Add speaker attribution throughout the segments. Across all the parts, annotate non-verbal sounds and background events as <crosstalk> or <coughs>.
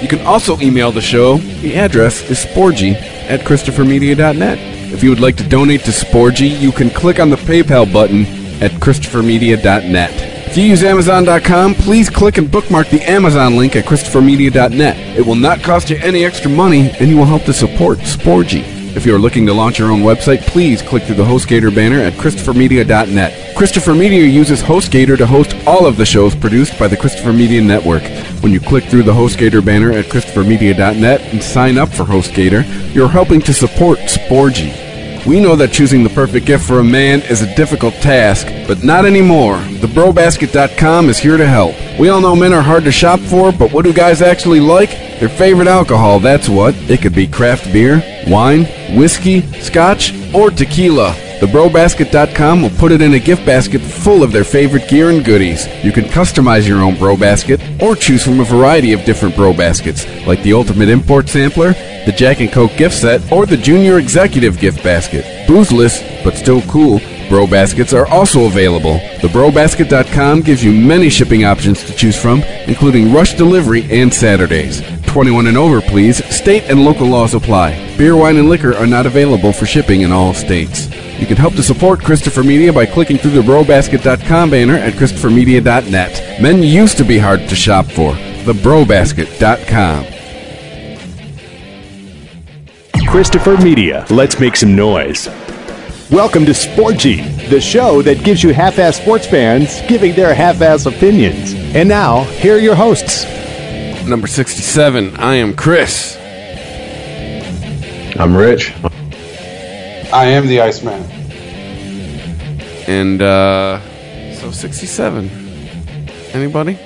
Speaker 1: You can also email the show. The address is sporgy at ChristopherMedia.net. If you would like to donate to Sporgy, you can click on the PayPal button at ChristopherMedia.net. If you use Amazon.com, please click and bookmark the Amazon link at ChristopherMedia.net. It will not cost you any extra money, and you will help to support Sporgy. If you are looking to launch your own website, please click through the HostGator banner at ChristopherMedia.net. Christopher Media uses HostGator to host all of the shows produced by the Christopher Media Network. When you click through the HostGator banner at ChristopherMedia.net and sign up for HostGator, you're helping to support Sporgy. We know that choosing the perfect gift for a man is a difficult task, but not anymore. TheBroBasket.com is here to help. We all know men are hard to shop for, but what do guys actually like? Their favorite alcohol, that's what. It could be craft beer, wine, whiskey, scotch, or tequila. TheBroBasket.com will put it in a gift basket full of their favorite gear and goodies. You can customize your own Bro Basket or choose from a variety of different Bro Baskets, like the Ultimate Import Sampler, the Jack and Coke gift set, or the Junior Executive gift basket. Boozless, but still cool, Bro Baskets are also available. TheBroBasket.com gives you many shipping options to choose from, including rush delivery and Saturdays. 21 and over, please. State and local laws apply. Beer, wine, and liquor are not available for shipping in all states. You can help to support Christopher Media by clicking through the BroBasket.com banner at ChristopherMedia.net. Men used to be hard to shop for. TheBroBasket.com.
Speaker 2: Christopher Media. Let's make some noise. Welcome to Sporgy, the show that gives you half-ass sports fans giving their half-ass opinions. And now, here are your hosts.
Speaker 1: Number 67, I am Chris.
Speaker 3: I'm Rich.
Speaker 4: I am the Iceman.
Speaker 1: And, uh, so 67. Anybody?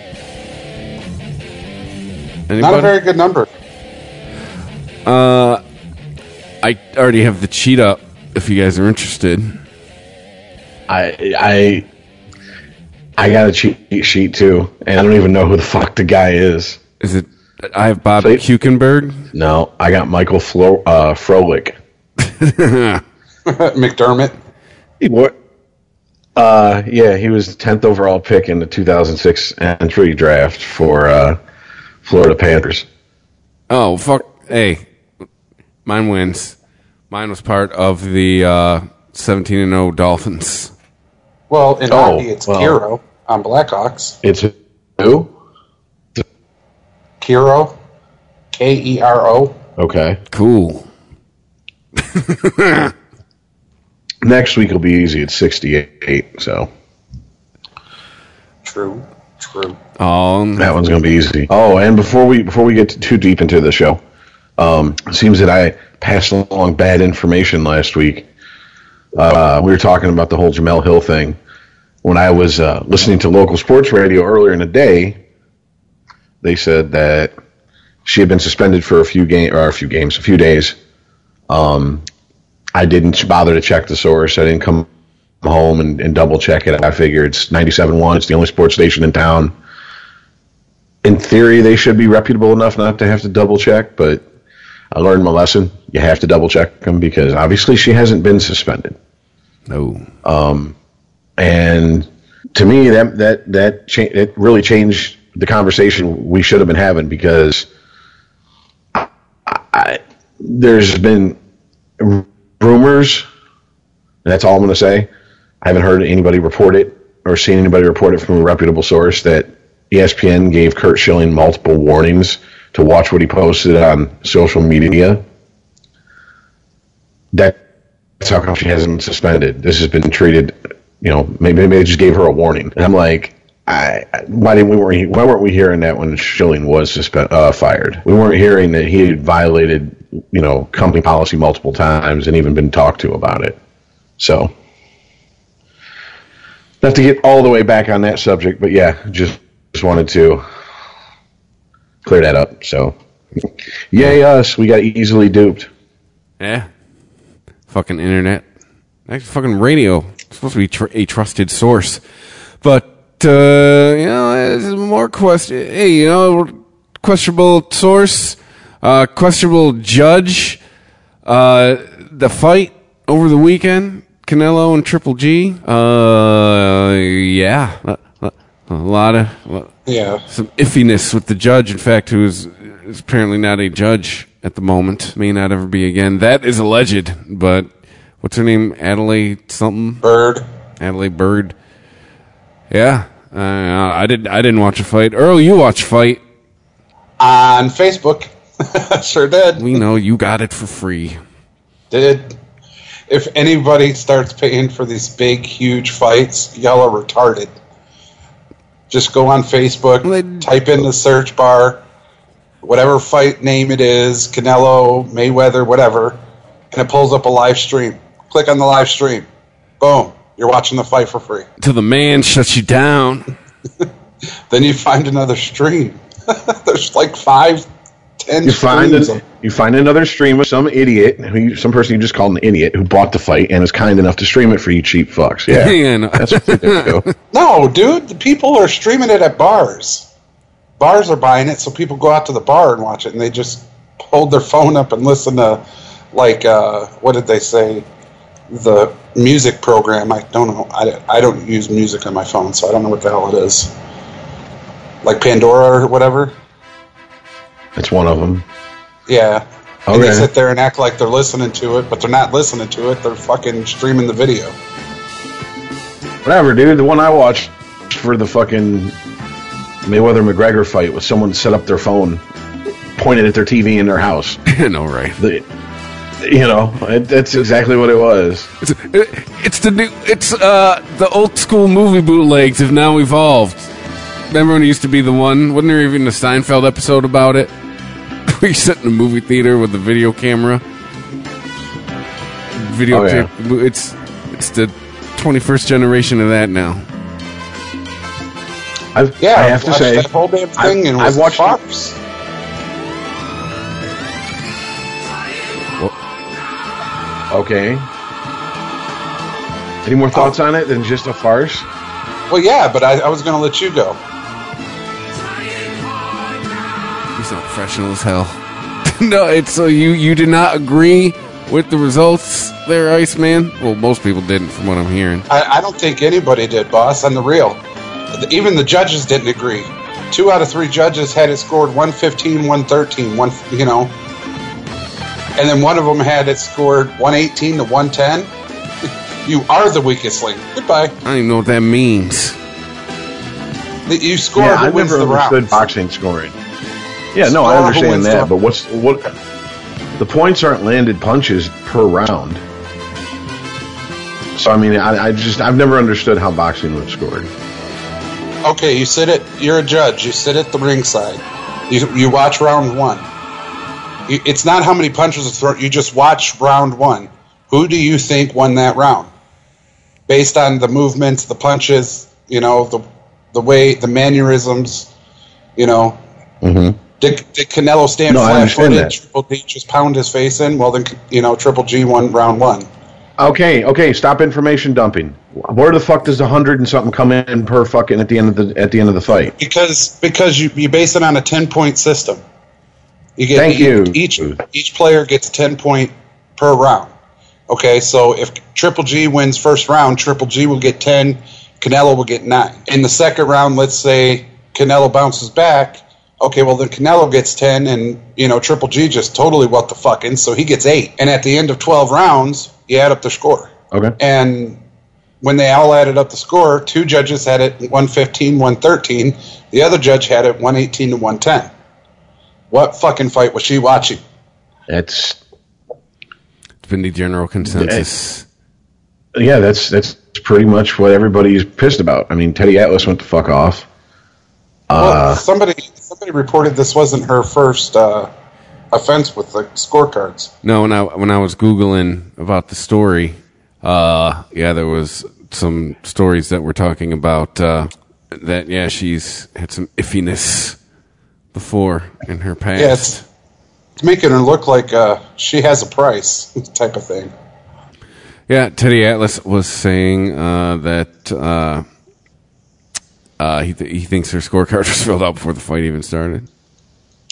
Speaker 1: Anybody?
Speaker 4: Not a very good number.
Speaker 1: Uh, I already have the cheat up if you guys are interested.
Speaker 3: I I I got a cheat sheet too, and I don't even know who the fuck the guy is.
Speaker 1: Is it? I have Bob
Speaker 3: So-
Speaker 1: Kuechenberg.
Speaker 3: No, I got Michael Flo, uh, Frolik. <laughs>
Speaker 4: McDermott.
Speaker 3: He what? Uh, yeah, he was the tenth overall pick in the 2006 entry draft for uh, Florida Panthers.
Speaker 1: Oh fuck! Hey, mine wins. Mine was part of the uh, 17 and 0 Dolphins.
Speaker 4: Well, in
Speaker 3: Oh,
Speaker 4: hockey, it's
Speaker 3: well.
Speaker 4: Kiro on Blackhawks.
Speaker 3: It's who?
Speaker 4: Kiro, K E R O.
Speaker 3: Okay.
Speaker 1: Cool. <laughs>
Speaker 3: Next week will be easy. It's 68. So
Speaker 4: True, true.
Speaker 1: Oh,
Speaker 3: That one's going to be easy. Oh, and before we before we get too deep into the show, um, it seems that I passed along bad information last week. Uh, we were talking about the whole Jemele Hill thing when I was uh, listening to local sports radio earlier in the day. They said that she had been suspended for a few game or a few games, a few days. Um, I didn't bother to check the source. I didn't come home and, and double check it. I figured it's 97.1. It's the only sports station in town in theory, they should be reputable enough not to have to double check, but I learned my lesson. You have to double check them because obviously she hasn't been suspended.
Speaker 1: no.
Speaker 3: And to me, that that that cha- it really changed the conversation we should have been having because I, I, there's been rumors. And that's all I'm going to say. I haven't heard anybody report it or seen anybody report it from a reputable source that ESPN gave Curt Schilling multiple warnings to watch what he posted on social media. That's how come she hasn't been suspended. This has been treated, you know, maybe, maybe they just gave her a warning. And I'm like, I, why didn't we weren't why weren't we hearing that when Schilling was suspend, uh, fired? We weren't hearing that he had violated, you know, company policy multiple times and even been talked to about it. So, not to get all the way back on that subject, but yeah, just just wanted to clear that up. So Yay us, we got easily duped.
Speaker 1: Yeah. Fucking internet. Actually, fucking radio. It's supposed to be tr- a trusted source. But, uh, you know, there's more question. Hey, you know, questionable source, uh, questionable judge, uh, the fight over the weekend, Canelo and Triple G. Uh, yeah. A, a- a lot of,
Speaker 4: Yeah.
Speaker 1: some iffiness with the judge, in fact, who is, is apparently not a judge at the moment. May not ever be again. That is alleged, but what's her name? Adalaide something?
Speaker 4: Byrd.
Speaker 1: Adalaide Byrd. Yeah. Uh, I didn't. I didn't watch a fight. Earl, you watch fight.
Speaker 4: On Facebook. <laughs> sure did.
Speaker 1: We know you got it for free.
Speaker 4: Did. If anybody starts paying for these big, huge fights, y'all are retarded. Just go on Facebook,
Speaker 1: Well,
Speaker 4: type in the search bar, whatever fight name it is, Canelo, Mayweather, whatever, and it pulls up a live stream. Click on the live stream. Boom. You're watching the fight for free.
Speaker 1: Till the man shuts you down. <laughs>
Speaker 4: Then you find another stream. <laughs> There's like five, ten
Speaker 3: You find
Speaker 4: streams.
Speaker 3: a, you find another stream of some idiot, who you, some person you just called an idiot, who bought the fight and is kind enough to stream it for you cheap fucks. Yeah, <laughs>
Speaker 1: Yeah, no.
Speaker 3: that's what they do.
Speaker 4: No, dude, the people are streaming it at bars. Bars are buying it, so people go out to the bar and watch it, and they just hold their phone up and listen to, like, uh, what did they say? The music program. I don't know. I, I don't use music on my phone, so I don't know what the hell it is. Like Pandora or whatever.
Speaker 3: It's one of them.
Speaker 4: Yeah. And they sit there and act like they're listening to it, but they're not listening to it. They're fucking streaming the video.
Speaker 3: Whatever, dude. The one I watched for the fucking Mayweather McGregor fight was someone set up their phone, pointed at their TV in their house.
Speaker 1: I know, right?
Speaker 3: The, you know, it, that's exactly what it was.
Speaker 1: It's, it's the new. It's uh the old school movie bootlegs have now evolved. Remember when it used to be the one? Wasn't there even a Seinfeld episode about it? <laughs> Where you sit in a movie theater with a video camera. Videotape. It's it's the 21st generation of that now.
Speaker 3: I've,
Speaker 4: Yeah,
Speaker 3: I have to say,
Speaker 4: that whole damn
Speaker 3: I've-
Speaker 4: and
Speaker 3: I've watched-
Speaker 4: farce.
Speaker 3: Okay. Any more thoughts oh. on it than just a farce?
Speaker 4: Well, yeah, but I, I was going to let you go.
Speaker 1: He's not professional as hell. <laughs> no, it's so you you did not agree with the results there, Iceman. Well, most people didn't, from what I'm hearing.
Speaker 4: I, I don't think anybody did, boss, on the real. Even the judges didn't agree. Two out of three judges had it scored 115, 113, one, you know. And then one of them had it scored 118 to 110. <laughs> you are the weakest link. Goodbye.
Speaker 1: I don't even know what that means.
Speaker 4: The- You score
Speaker 3: yeah,
Speaker 4: who
Speaker 3: I
Speaker 4: wins
Speaker 3: never
Speaker 4: the
Speaker 3: understood
Speaker 4: round.
Speaker 3: boxing scoring. Yeah, no, I
Speaker 4: Score who
Speaker 3: understand that,
Speaker 4: the-
Speaker 3: but what's what? The points aren't landed punches per round. So I mean, I, I just I've never understood how boxing was scored.
Speaker 4: Okay, you sit at you're a judge. You sit at the ringside. You you watch round one. It's not how many punches are thrown. You just watch round one. Who do you think won that round? Based on the movements, the punches, you know, the the way, the mannerisms, you know.
Speaker 3: Mm-hmm.
Speaker 4: Did, did Canelo stand
Speaker 3: No,
Speaker 4: flat footed? Triple G just pound his face in? Well, then you know, Triple G won round one.
Speaker 3: Okay, okay, stop information dumping. Where the fuck does a hundred and something come in per fucking at the end of the at the end of the fight?
Speaker 4: because because you you base it on a ten point system. You get
Speaker 3: Thank
Speaker 4: e-
Speaker 3: you.
Speaker 4: each each player gets ten point per round. Okay, so if Triple G wins first round, Triple G will get ten, Canelo will get nine. In the second round, let's say Canelo bounces back. Okay, well then Canelo gets ten, and you know Triple G just totally what the fucking, so he gets eight. And at the end of twelve rounds, you add up the score.
Speaker 3: Okay.
Speaker 4: And when they all added up the score, two judges had it 115, 113. The other judge had it 118 to 110. What fucking fight was she watching?
Speaker 3: That's
Speaker 1: It's been the general consensus.
Speaker 3: yeah, that's that's pretty much what everybody's pissed about. I mean, Teddy Atlas went the fuck off.
Speaker 4: well, somebody somebody reported this wasn't her first uh, offense with the scorecards.
Speaker 1: No, when I when I was googling about the story, uh, yeah, there was some stories that were talking about uh, that. Yeah, she's had some iffiness before in her past.
Speaker 4: Yeah, it's making her look like uh, she has a price <laughs> type of thing.
Speaker 1: Yeah, Teddy Atlas was saying uh, that uh, uh, he th- he thinks her scorecard <laughs> was filled out before the fight even started.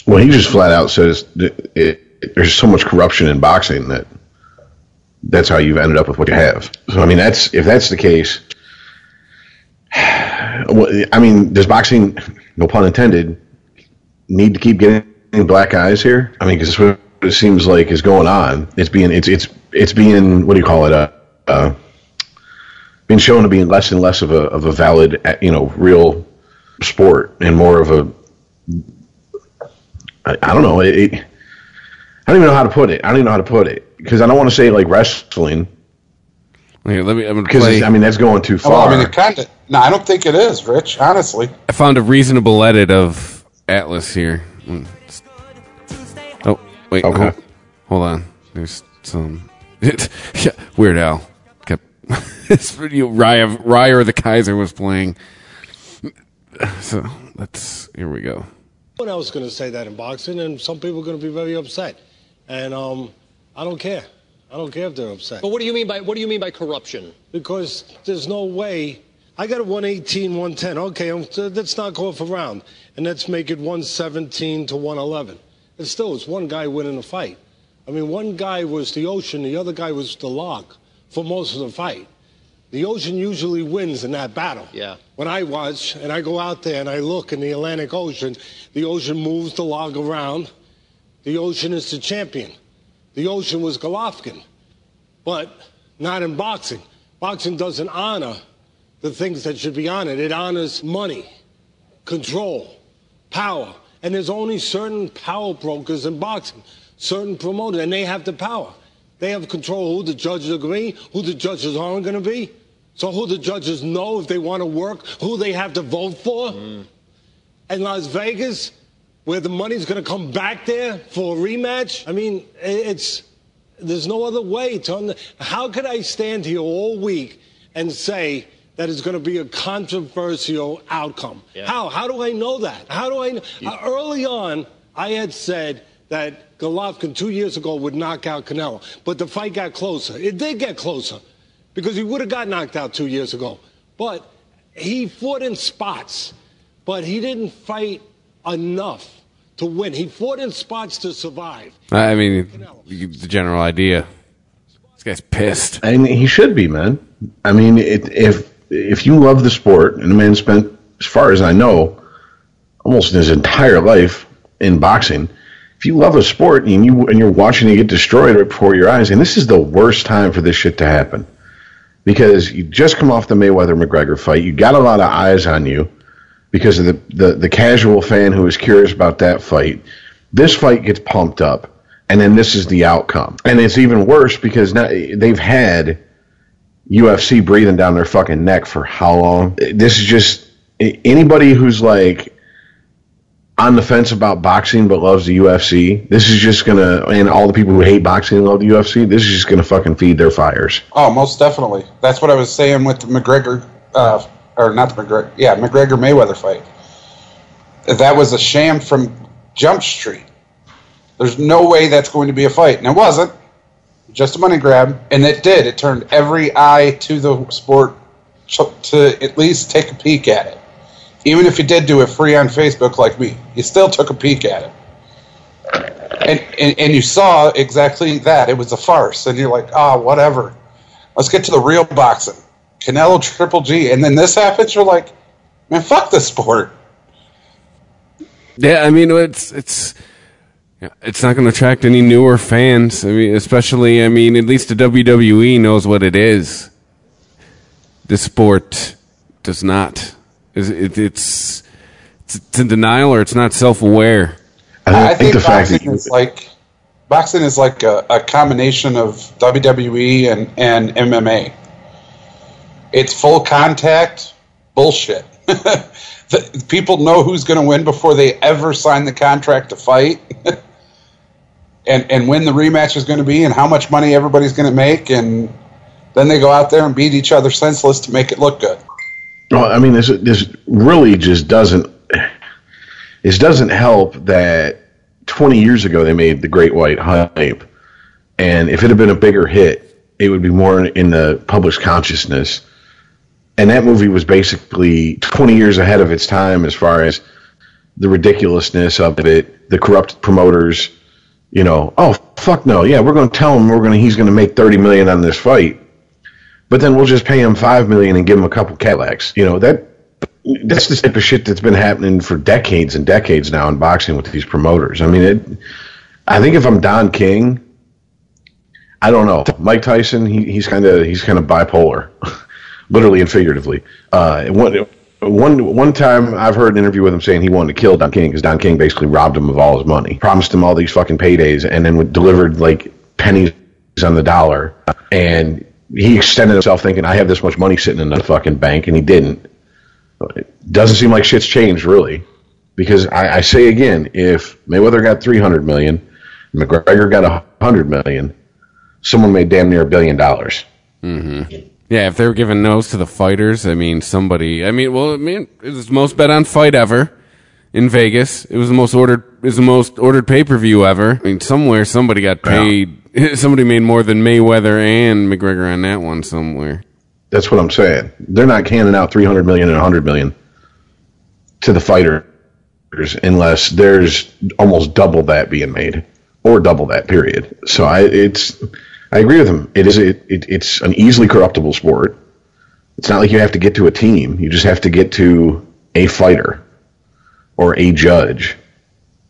Speaker 3: Well, he just flat out says that it, it, there's so much corruption in boxing that that's how you've ended up with what you have. So, I mean, that's if that's the case. <sighs> Well, I mean, does boxing, no pun intended, need to keep getting black eyes here? I mean, because what it seems like is going on. It's being it's it's it's being what do you call it? Uh, uh, being shown to be less and less of a of a valid, uh, you know, real sport and more of a I, I don't know. It, it, I don't even know how to put it. I don't even know how to put it because I don't want to say like wrestling
Speaker 1: Here, let me.
Speaker 3: Because. I mean that's going too
Speaker 4: Oh, Well,
Speaker 3: far.
Speaker 4: I mean, it kind of. No, I don't think it is, Rich. Honestly,
Speaker 1: I found a reasonable edit of Atlas here. Oh wait,
Speaker 3: Okay.
Speaker 1: hold, hold on. There's some <laughs> yeah, Weird Al kept <laughs> it's you Raya Ryer the Kaiser was playing. <clears throat> So let's here we go.
Speaker 5: Someone else is going to say that in boxing, and some people are going to be very upset. And um, I don't care. I don't care if they're upset.
Speaker 6: But what do you mean by what do you mean by corruption?
Speaker 5: Because there's no way. I got a 118, 110. Okay, um, let's knock off a round. And let's make it 117 to 111. And still, it's one guy winning the fight. I mean, one guy was the ocean, the other guy was the log for most of the fight. The ocean usually wins in that battle.
Speaker 6: Yeah.
Speaker 5: When I watch and I go out there and I look in the Atlantic Ocean, the ocean moves the log around. The ocean is the champion. The ocean was Golovkin, but not in boxing. Boxing doesn't honor the things that should be honored. It It honors money, control, power. And there's only certain power brokers in boxing, certain promoters, and they have the power. They have control who the judges agree, who the judges aren't going to be. So who the judges know if they want to work, who they have to vote for. Mm. And Las Vegas, where the money's going to come back there for a rematch. I mean, it's there's no other way to. Under, how could I stand here all week and say that it's going to be a controversial outcome? How? How do I know that? How do I? Know? Uh, early on, I had said that Golovkin two years ago would knock out Canelo, but the fight got closer. It did get closer because he would have got knocked out two years ago, but he fought in spots but he didn't fight enough to win. He fought in spots to survive.
Speaker 1: I mean, the general idea. This guy's pissed.
Speaker 3: And he should be, man. I mean, it, if if you love the sport, and the man spent, as far as I know, almost his entire life in boxing. If you love a sport and you and you're watching it get destroyed right before your eyes, and this is the worst time for this shit to happen, because you just come off the Mayweather McGregor fight, you got a lot of eyes on you because of the, the the casual fan who is curious about that fight. This fight gets pumped up, and then this is the outcome, and it's even worse because now they've had UFC breathing down their fucking neck for how long? This is just anybody who's like on the fence about boxing but loves the UFC. This is just gonna, and all the people who hate boxing and love the UFC. This is just gonna fucking feed their fires.
Speaker 4: oh, most definitely. That's what I was saying with the McGregor, uh, or not the McGregor, yeah, McGregor Mayweather fight. That was a sham from Jump Street. There's no way that's going to be a fight, and it wasn't. Just a money grab, and it did. It turned every eye to the sport to, at least take a peek at it. Even if you did do it free on Facebook like me, you still took a peek at it. And, and, and you saw exactly that. It was a farce. And you're like, ah, whatever. Let's get to the real boxing. Canelo Triple G. And then this happens, you're like, man, fuck this sport.
Speaker 1: Yeah, I mean it's it's it's not going to attract any newer fans. I mean, especially I mean, at least the WWE knows what it is. The sport does not. Is it, it's it's in denial or it's not self-aware.
Speaker 3: I,
Speaker 4: I think,
Speaker 3: the fact
Speaker 4: boxing
Speaker 3: that
Speaker 4: is like boxing is like a, a combination of WWE and, and MMA. It's full contact bullshit. <laughs> the, people know who's going to win before they ever sign the contract to fight, <laughs> and and when the rematch is going to be, and how much money everybody's going to make, and then they go out there and beat each other senseless to make it look good.
Speaker 3: Well, I mean, this this really just doesn't. This doesn't help that 20 years ago they made the Great White Hype, and if it had been a bigger hit, it would be more in the public's consciousness. And that movie was basically 20 years ahead of its time as far as the ridiculousness of it, the corrupt promoters. You know, oh fuck no, yeah, we're going to tell him we're going to he's going to make 30 million on this fight, but then we'll just pay him five million and give him a couple Cadillacs. You know that that's the type of shit that's been happening for decades and decades now in boxing with these promoters. I mean, it, I think if I'm Don King, I don't know. Mike Tyson, he, he's kind of he's kind of bipolar, <laughs> literally and figuratively. Uh, one one one time I've heard an interview with him saying he wanted to kill Don King because Don King basically robbed him of all his money, promised him all these fucking paydays, and then delivered like pennies on the dollar, and he extended himself thinking I have this much money sitting in the fucking bank, and he didn't it doesn't seem like shit's changed really, because I, I say again, if Mayweather got three hundred million, McGregor got a hundred million, someone made damn near a billion dollars.
Speaker 1: Mm-hmm. Yeah, if they were giving those to the fighters, I mean, somebody. I mean, well, I mean, it was the most bet on fight ever in Vegas. It was the most ordered. It was the most ordered pay per view ever. I mean, somewhere somebody got paid. Yeah. <laughs> Somebody made more than Mayweather and McGregor on that one somewhere.
Speaker 3: That's what I'm saying. They're not canning out 300 million and 100 million to the fighters unless there's almost double that being made or double that period. So I it's I agree with him. It is it, it it's an easily corruptible sport. It's not like you have to get to a team. You just have to get to a fighter or a judge,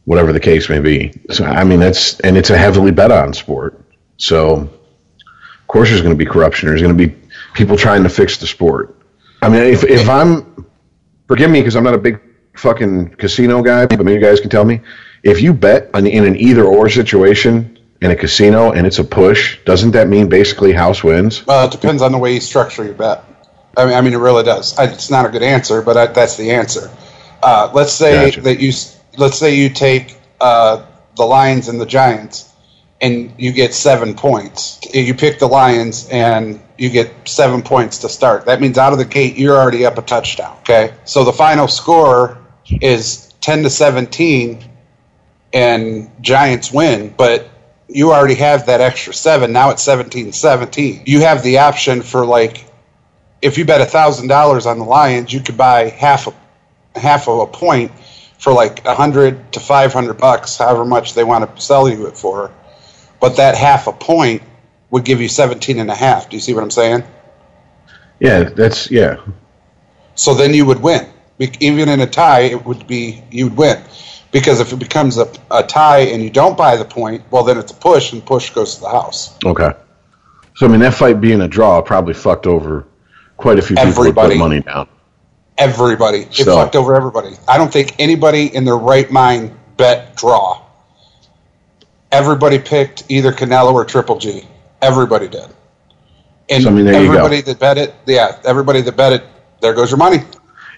Speaker 3: whatever the case may be. So I mean that's and it's a heavily bet on sport. So of course there's going to be corruption. There's going to be people trying to fix the sport. I mean, if if I'm, forgive me because I'm not a big fucking casino guy, but maybe you guys can tell me. If you bet on, in an either or situation in a casino and it's a push, doesn't that mean basically house wins?
Speaker 4: Well, it depends on the way you structure your bet. I mean, I mean, it really does. I, it's not a good answer, but I, that's the answer. Uh, let's say gotcha. that you let's say you take uh, the Lions and the Giants and you get seven points. You pick the Lions and you get seven points to start. That means out of the gate you're already up a touchdown. Okay, so the final score is ten to seventeen, and Giants win. But you already have that extra seven. Now it's 17-17. You have the option for like, if you bet a thousand dollars on the Lions, you could buy half a half of a point for like a hundred to five hundred bucks, however much they want to sell you it for but that half a point would give you 17 and a half. Do you see what I'm saying?
Speaker 3: Yeah, that's yeah.
Speaker 4: So then you would win. Even in a tie, it would be you would win. Because if it becomes a, a tie and you don't buy the point, well, then it's a push, and push goes to the house.
Speaker 3: Okay. So I mean, that fight being a draw probably fucked over quite a few everybody. people put money down.
Speaker 4: Everybody. It so. fucked over everybody. I don't think anybody in their right mind bet draw everybody picked either Canelo or Triple G. Everybody did. And so, I mean, everybody that bet it, yeah, everybody that bet it, there goes your money.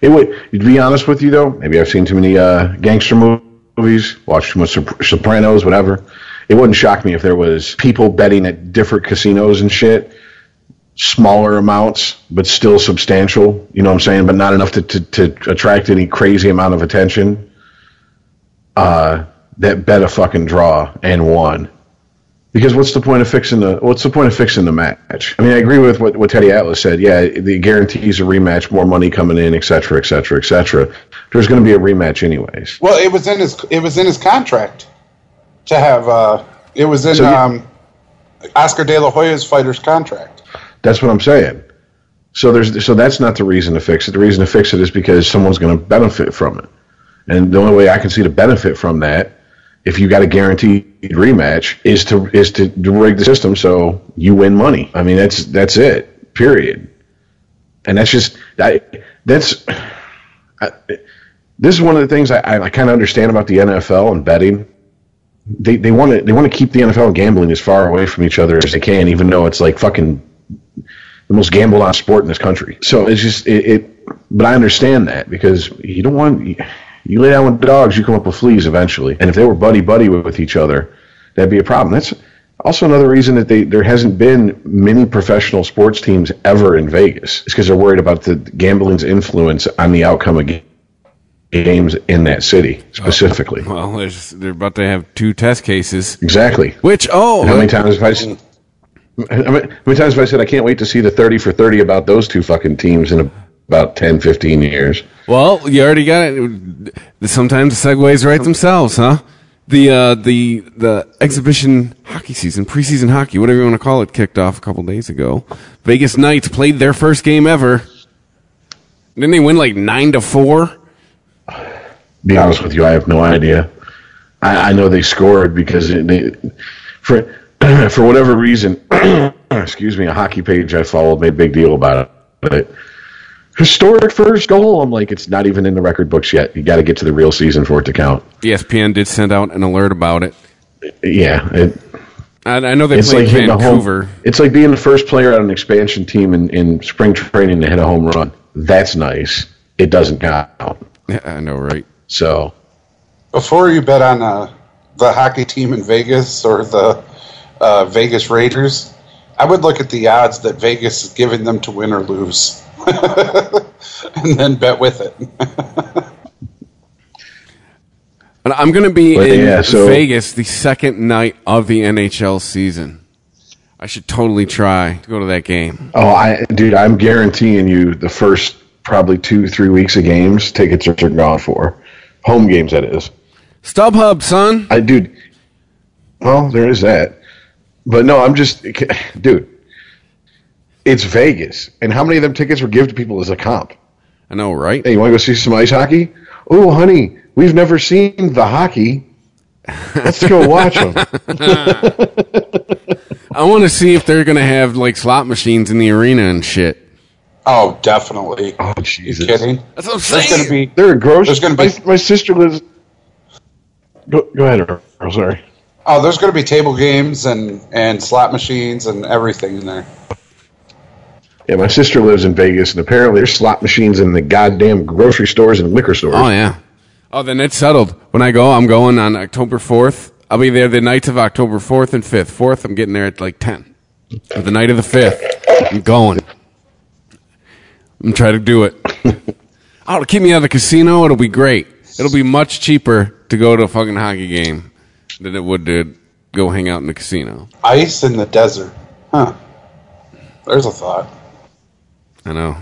Speaker 3: It would. To be honest with you, though, maybe I've seen too many uh, gangster movies, watched too much Sopranos, whatever. It wouldn't shock me if there was people betting at different casinos and shit, smaller amounts, but still substantial. You know what I'm saying? But not enough to to, to attract any crazy amount of attention. Uh, that bet a fucking draw and won. Because what's the point of fixing the what's the point of fixing the match? I mean, I agree with what, what Teddy Atlas said. Yeah, the guarantees a rematch, more money coming in, et cetera, et cetera, et cetera. There's going to be a rematch anyways.
Speaker 4: Well, it was in his it was in his contract to have. Uh, it was in so, um, Oscar De La Hoya's fighter's contract.
Speaker 3: That's what I'm saying. So there's so that's not the reason to fix it. The reason to fix it is because someone's going to benefit from it, and the only way I can see to benefit from that if you got a guaranteed rematch, is to is to, to rig the system so you win money. I mean, that's that's it. Period. And that's just that. That's I, this is one of the things I, I kind of understand about the NFL and betting. They they want to they want to keep the NFL gambling as far away from each other as they can, even though it's like fucking the most gambled on sport in this country. So it's just it, it but I understand that because you don't want you lay down with dogs, you come up with fleas eventually. And if they were buddy buddy with each other, that'd be a problem. That's also another reason that they there hasn't been many professional sports teams ever in Vegas. It's because they're worried about the gambling's influence on the outcome of games in that city uh, specifically.
Speaker 1: Well, there's, they're about to have two test cases.
Speaker 3: Exactly.
Speaker 1: Which oh,
Speaker 3: How many uh, times have I? How many, times have I said I can't wait to see the thirty for thirty about those two fucking teams in about 10, 15 years?
Speaker 1: Well, you already got it. Sometimes the segues write themselves, huh? The uh, the the exhibition hockey season, preseason hockey, whatever you want to call it, kicked off a couple days ago. Vegas Knights played their first game ever. Didn't they win like nine to four?
Speaker 3: Be honest with you, I have no idea. I, I know they scored because it, they, for <clears throat> for whatever reason, <clears throat> excuse me, a hockey page I followed made a big deal about it. But historic first goal, I'm like, it's not even in the record books yet. You got to get to the real season for it to count.
Speaker 1: ESPN did send out an alert about it.
Speaker 3: Yeah, it,
Speaker 1: I, I know they
Speaker 3: it's
Speaker 1: played
Speaker 3: like
Speaker 1: Vancouver.
Speaker 3: home. It's like being the first player on an expansion team in, in spring training to hit a home run. That's nice. It doesn't count.
Speaker 1: Yeah, I know, right?
Speaker 3: So
Speaker 4: Before you bet on uh, the hockey team in Vegas or the uh, Vegas Raiders, I would look at the odds that Vegas is giving them to win or lose, <laughs> and then bet with it. <laughs>
Speaker 1: And I'm going to be
Speaker 3: But,
Speaker 1: in
Speaker 3: yeah, so-
Speaker 1: Vegas the second night of the NHL season. I should totally try to go to that game.
Speaker 3: Oh, I, dude, I'm guaranteeing you the first probably two, three weeks of games, tickets are gone for. Home games, that is.
Speaker 1: StubHub, son.
Speaker 3: I, dude, well, there is that. But no, I'm just, <laughs> dude, it's Vegas. And how many of them tickets were given to people as a comp?
Speaker 1: I know, right?
Speaker 3: Hey, you want to go see some ice hockey? Oh, honey, we've never seen the hockey. Let's go watch them. <laughs>
Speaker 1: I want to see if they're going to have like slot machines in the arena and shit.
Speaker 4: Oh, definitely.
Speaker 3: Oh,
Speaker 4: you
Speaker 3: Jesus.
Speaker 4: kidding?
Speaker 1: That's what I'm
Speaker 4: There's going to be
Speaker 3: They're a gross.
Speaker 4: There's gonna be-
Speaker 3: my, my sister lives. Go, go ahead, Earl. Sorry.
Speaker 4: oh, there's going to be table games and and slot machines and everything in there.
Speaker 3: Yeah, my sister lives in Vegas, and apparently there's slot machines in the goddamn grocery stores and liquor stores.
Speaker 1: Oh yeah. Oh, then it's settled. When I go, I'm going on October 4th. I'll be there the nights of October 4th and 5th. 4th, I'm getting there at like 10. But the night of the 5th, I'm going. I'm trying to do it. <laughs> oh, to keep me out of the casino, it'll be great. It'll be much cheaper to go to a fucking hockey game than it would to go hang out in the casino.
Speaker 4: Ice in the desert. Huh. There's a thought.
Speaker 1: I know.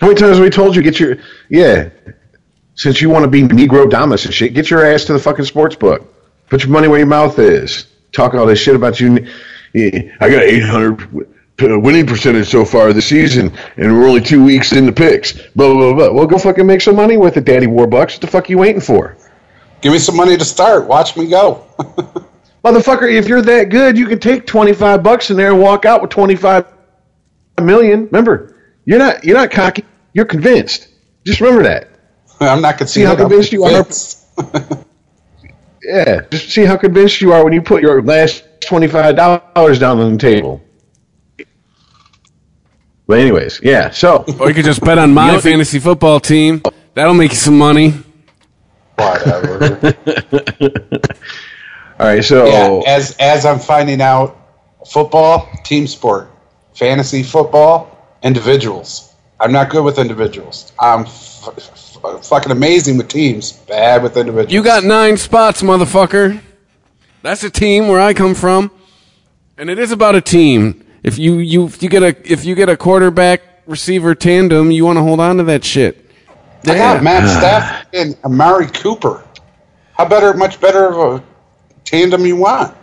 Speaker 3: How many times have we told you get your yeah? Since you want to be Negro Damas and shit, get your ass to the fucking sports book. Put your money where your mouth is. Talk all this shit about you. Yeah, I got 800 uh, winning percentage so far this season, and we're only two weeks in the picks. Blah blah blah. blah. Well, go fucking make some money with it, Daddy Warbucks. What the fuck you waiting for?
Speaker 4: Give me some money to start. Watch me go. <laughs>
Speaker 3: Motherfucker, if you're that good, you can take 25 bucks in there and walk out with 25 million. Remember, you're not you're not cocky. You're convinced. Just remember that. <laughs>
Speaker 4: I'm not conceding.
Speaker 3: See how
Speaker 4: I'm
Speaker 3: convinced you are? <laughs> Yeah, just see how convinced you are when you put your last twenty-five dollars down on the table. But anyways, yeah. So
Speaker 1: Or you could just bet on my
Speaker 3: know-
Speaker 1: fantasy football team. That'll make you some money.
Speaker 4: Whatever. <laughs>
Speaker 3: all right, so
Speaker 4: yeah, as as I'm finding out, football, team sport, fantasy football, individuals. I'm not good with individuals. I'm f- f- fucking amazing with teams, bad with individuals.
Speaker 1: You got nine spots, motherfucker. That's a team where I come from, and it is about a team. If you you if you get a if you get a quarterback receiver tandem, you want to hold on to that shit.
Speaker 4: I got Matt Stafford and Amari Cooper. How better, much better of a tandem you want?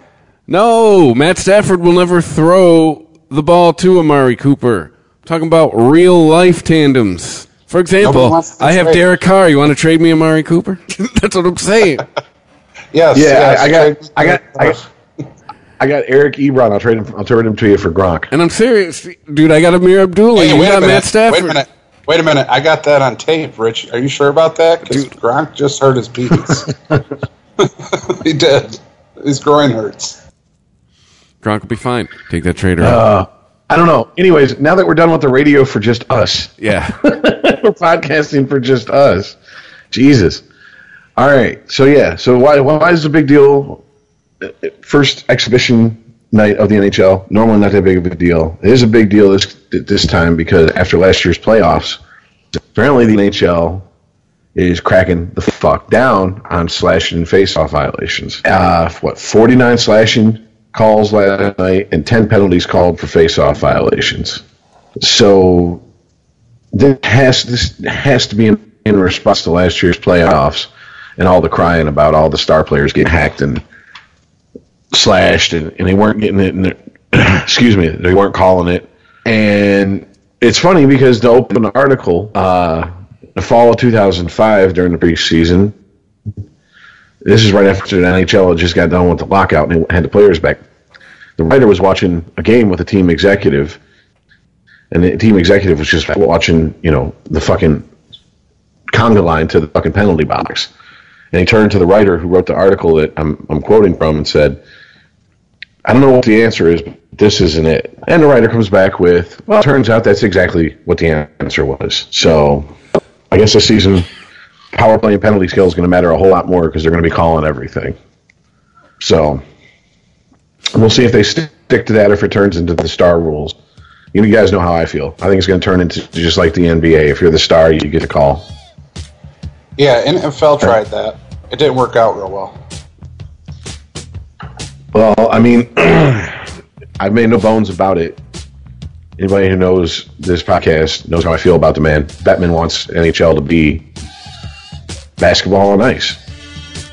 Speaker 1: No, Matt Stafford will never throw the ball to Amari Cooper. I'm talking about real life tandems. For example, I have
Speaker 4: trade.
Speaker 1: Derek Carr. You want to trade me Amari Cooper? <laughs> That's what I'm saying. <laughs>
Speaker 4: Yes.
Speaker 3: yeah,
Speaker 4: yes,
Speaker 3: I, I got, I got, I got, I got Eric Ebron. I'll trade him. I'll trade him to you for Gronk.
Speaker 1: And I'm serious, dude. I got Ameer Abdullah.
Speaker 4: Hey,
Speaker 1: you
Speaker 4: wait
Speaker 1: got. Matt Stafford.
Speaker 4: Wait a minute. Wait a minute. I got that on tape, Rich. Are you sure about that? Because Gronk just hurt his penis. <laughs> he did. His groin hurts.
Speaker 1: Gronk will be fine. Take that trader.
Speaker 3: Uh,
Speaker 1: out.
Speaker 3: I don't know. Anyways, now that we're done with the radio for just us,
Speaker 1: Yeah. <laughs>
Speaker 3: we're podcasting for just us. Jesus. All right. So yeah. So why why is it a big deal? First exhibition night of the NHL. Normally not that big of a deal. It is a big deal this this time because after last year's playoffs, apparently the NHL is cracking the fuck down on slashing and face-off violations. Uh, what 49 slashing calls last night and 10 penalties called for face-off violations. So this has this has to be in, in response to last year's playoffs and all the crying about all the star players getting hacked and slashed and, and they weren't getting it and <clears throat> excuse me they weren't calling it and it's funny because the open article uh, the fall of 2005 during the preseason this is right after the NHL just got done with the lockout and had the players back the writer was watching a game with a team executive and the team executive was just watching you know the fucking conga line to the fucking penalty box and he turned to the writer who wrote the article that I'm, I'm quoting from and said I don't know what the answer is, but this isn't it. And the writer comes back with, well, it turns out that's exactly what the answer was. So I guess this season, power play and penalty skill is going to matter a whole lot more because they're going to be calling everything. So we'll see if they stick to that or if it turns into the star rules. You guys know how I feel. I think it's going to turn into just like the NBA. If you're the star, you get a call.
Speaker 4: Yeah, NFL tried that. It didn't work out real well.
Speaker 3: Well, I mean, <clears throat> I've made no bones about it. Anybody who knows this podcast knows how I feel about the man. Bettman wants NHL to be basketball on ice.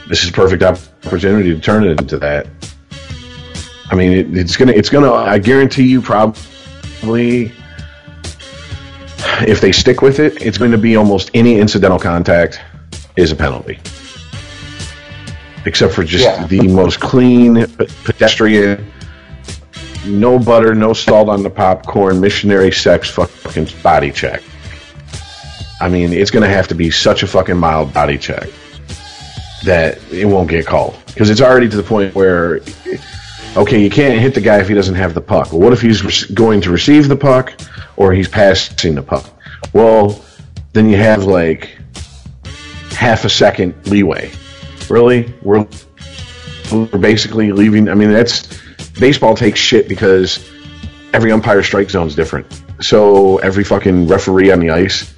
Speaker 3: This is a perfect opportunity to turn it into that. I mean, it, it's gonna, it's gonna. I guarantee you, probably, if they stick with it, it's going to be almost any incidental contact is a penalty except for just
Speaker 4: Yeah.
Speaker 3: the most clean pedestrian, no butter, no salt on the popcorn, missionary sex fucking body check. I mean, it's going to have to be such a fucking mild body check that it won't get called because it's already to the point where okay, you can't hit the guy if he doesn't have the puck. Well, what if he's going to receive the puck or he's passing the puck? Well, then you have like half a second leeway. Really? We're, we're basically leaving. I mean, that's baseball takes shit because every umpire strike zone is different. So every fucking referee on the ice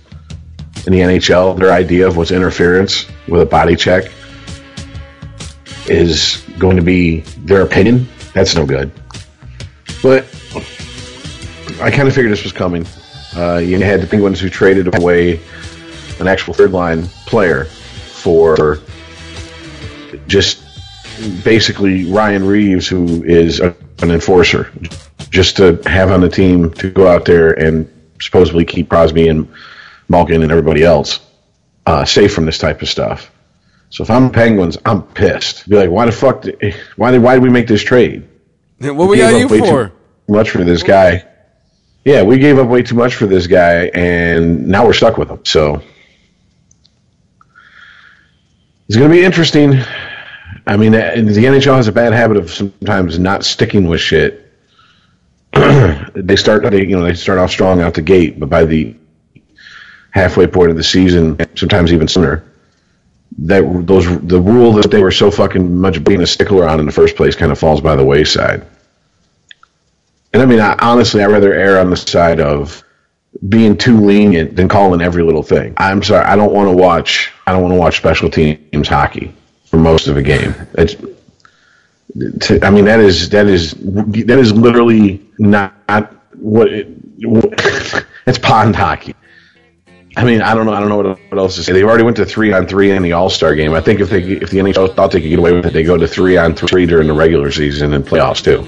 Speaker 3: in the NHL, their idea of what's interference with a body check is going to be their opinion. That's no good. But I kind of figured this was coming. Uh, you had the Penguins who traded away an actual third line player for just basically Ryan Reaves, who is a, an enforcer, just to have on the team to go out there and supposedly keep Crosby and Malkin and everybody else uh, safe from this type of stuff. So if I'm Penguins, I'm pissed. Be like, why the fuck? Did, why did why did we make this trade?
Speaker 1: What we
Speaker 3: gave
Speaker 1: got you
Speaker 3: way
Speaker 1: for?
Speaker 3: Too much for this guy. Yeah, we gave up way too much for this guy, and now we're stuck with him. So it's going to be interesting. I mean, uh, the NHL has a bad habit of sometimes not sticking with shit. <clears throat> they start, they you know, they start off strong out the gate, but by the halfway point of the season, sometimes even sooner, that those the rule that they were so fucking much being a stickler on in the first place kind of falls by the wayside. And I mean, I, honestly, I'd rather err on the side of being too lenient than calling every little thing. I'm sorry, I don't want to watch. I don't want to watch special teams hockey for most of a game. It's, to, I mean, that is that is that is literally not what. It, what <laughs> it's pond hockey. I mean, I don't know. I don't know what, what else to say. They've already went to three on three in the All Star game. I think if they if the NHL thought they could get away with it, they go to three on three during the regular season and playoffs too.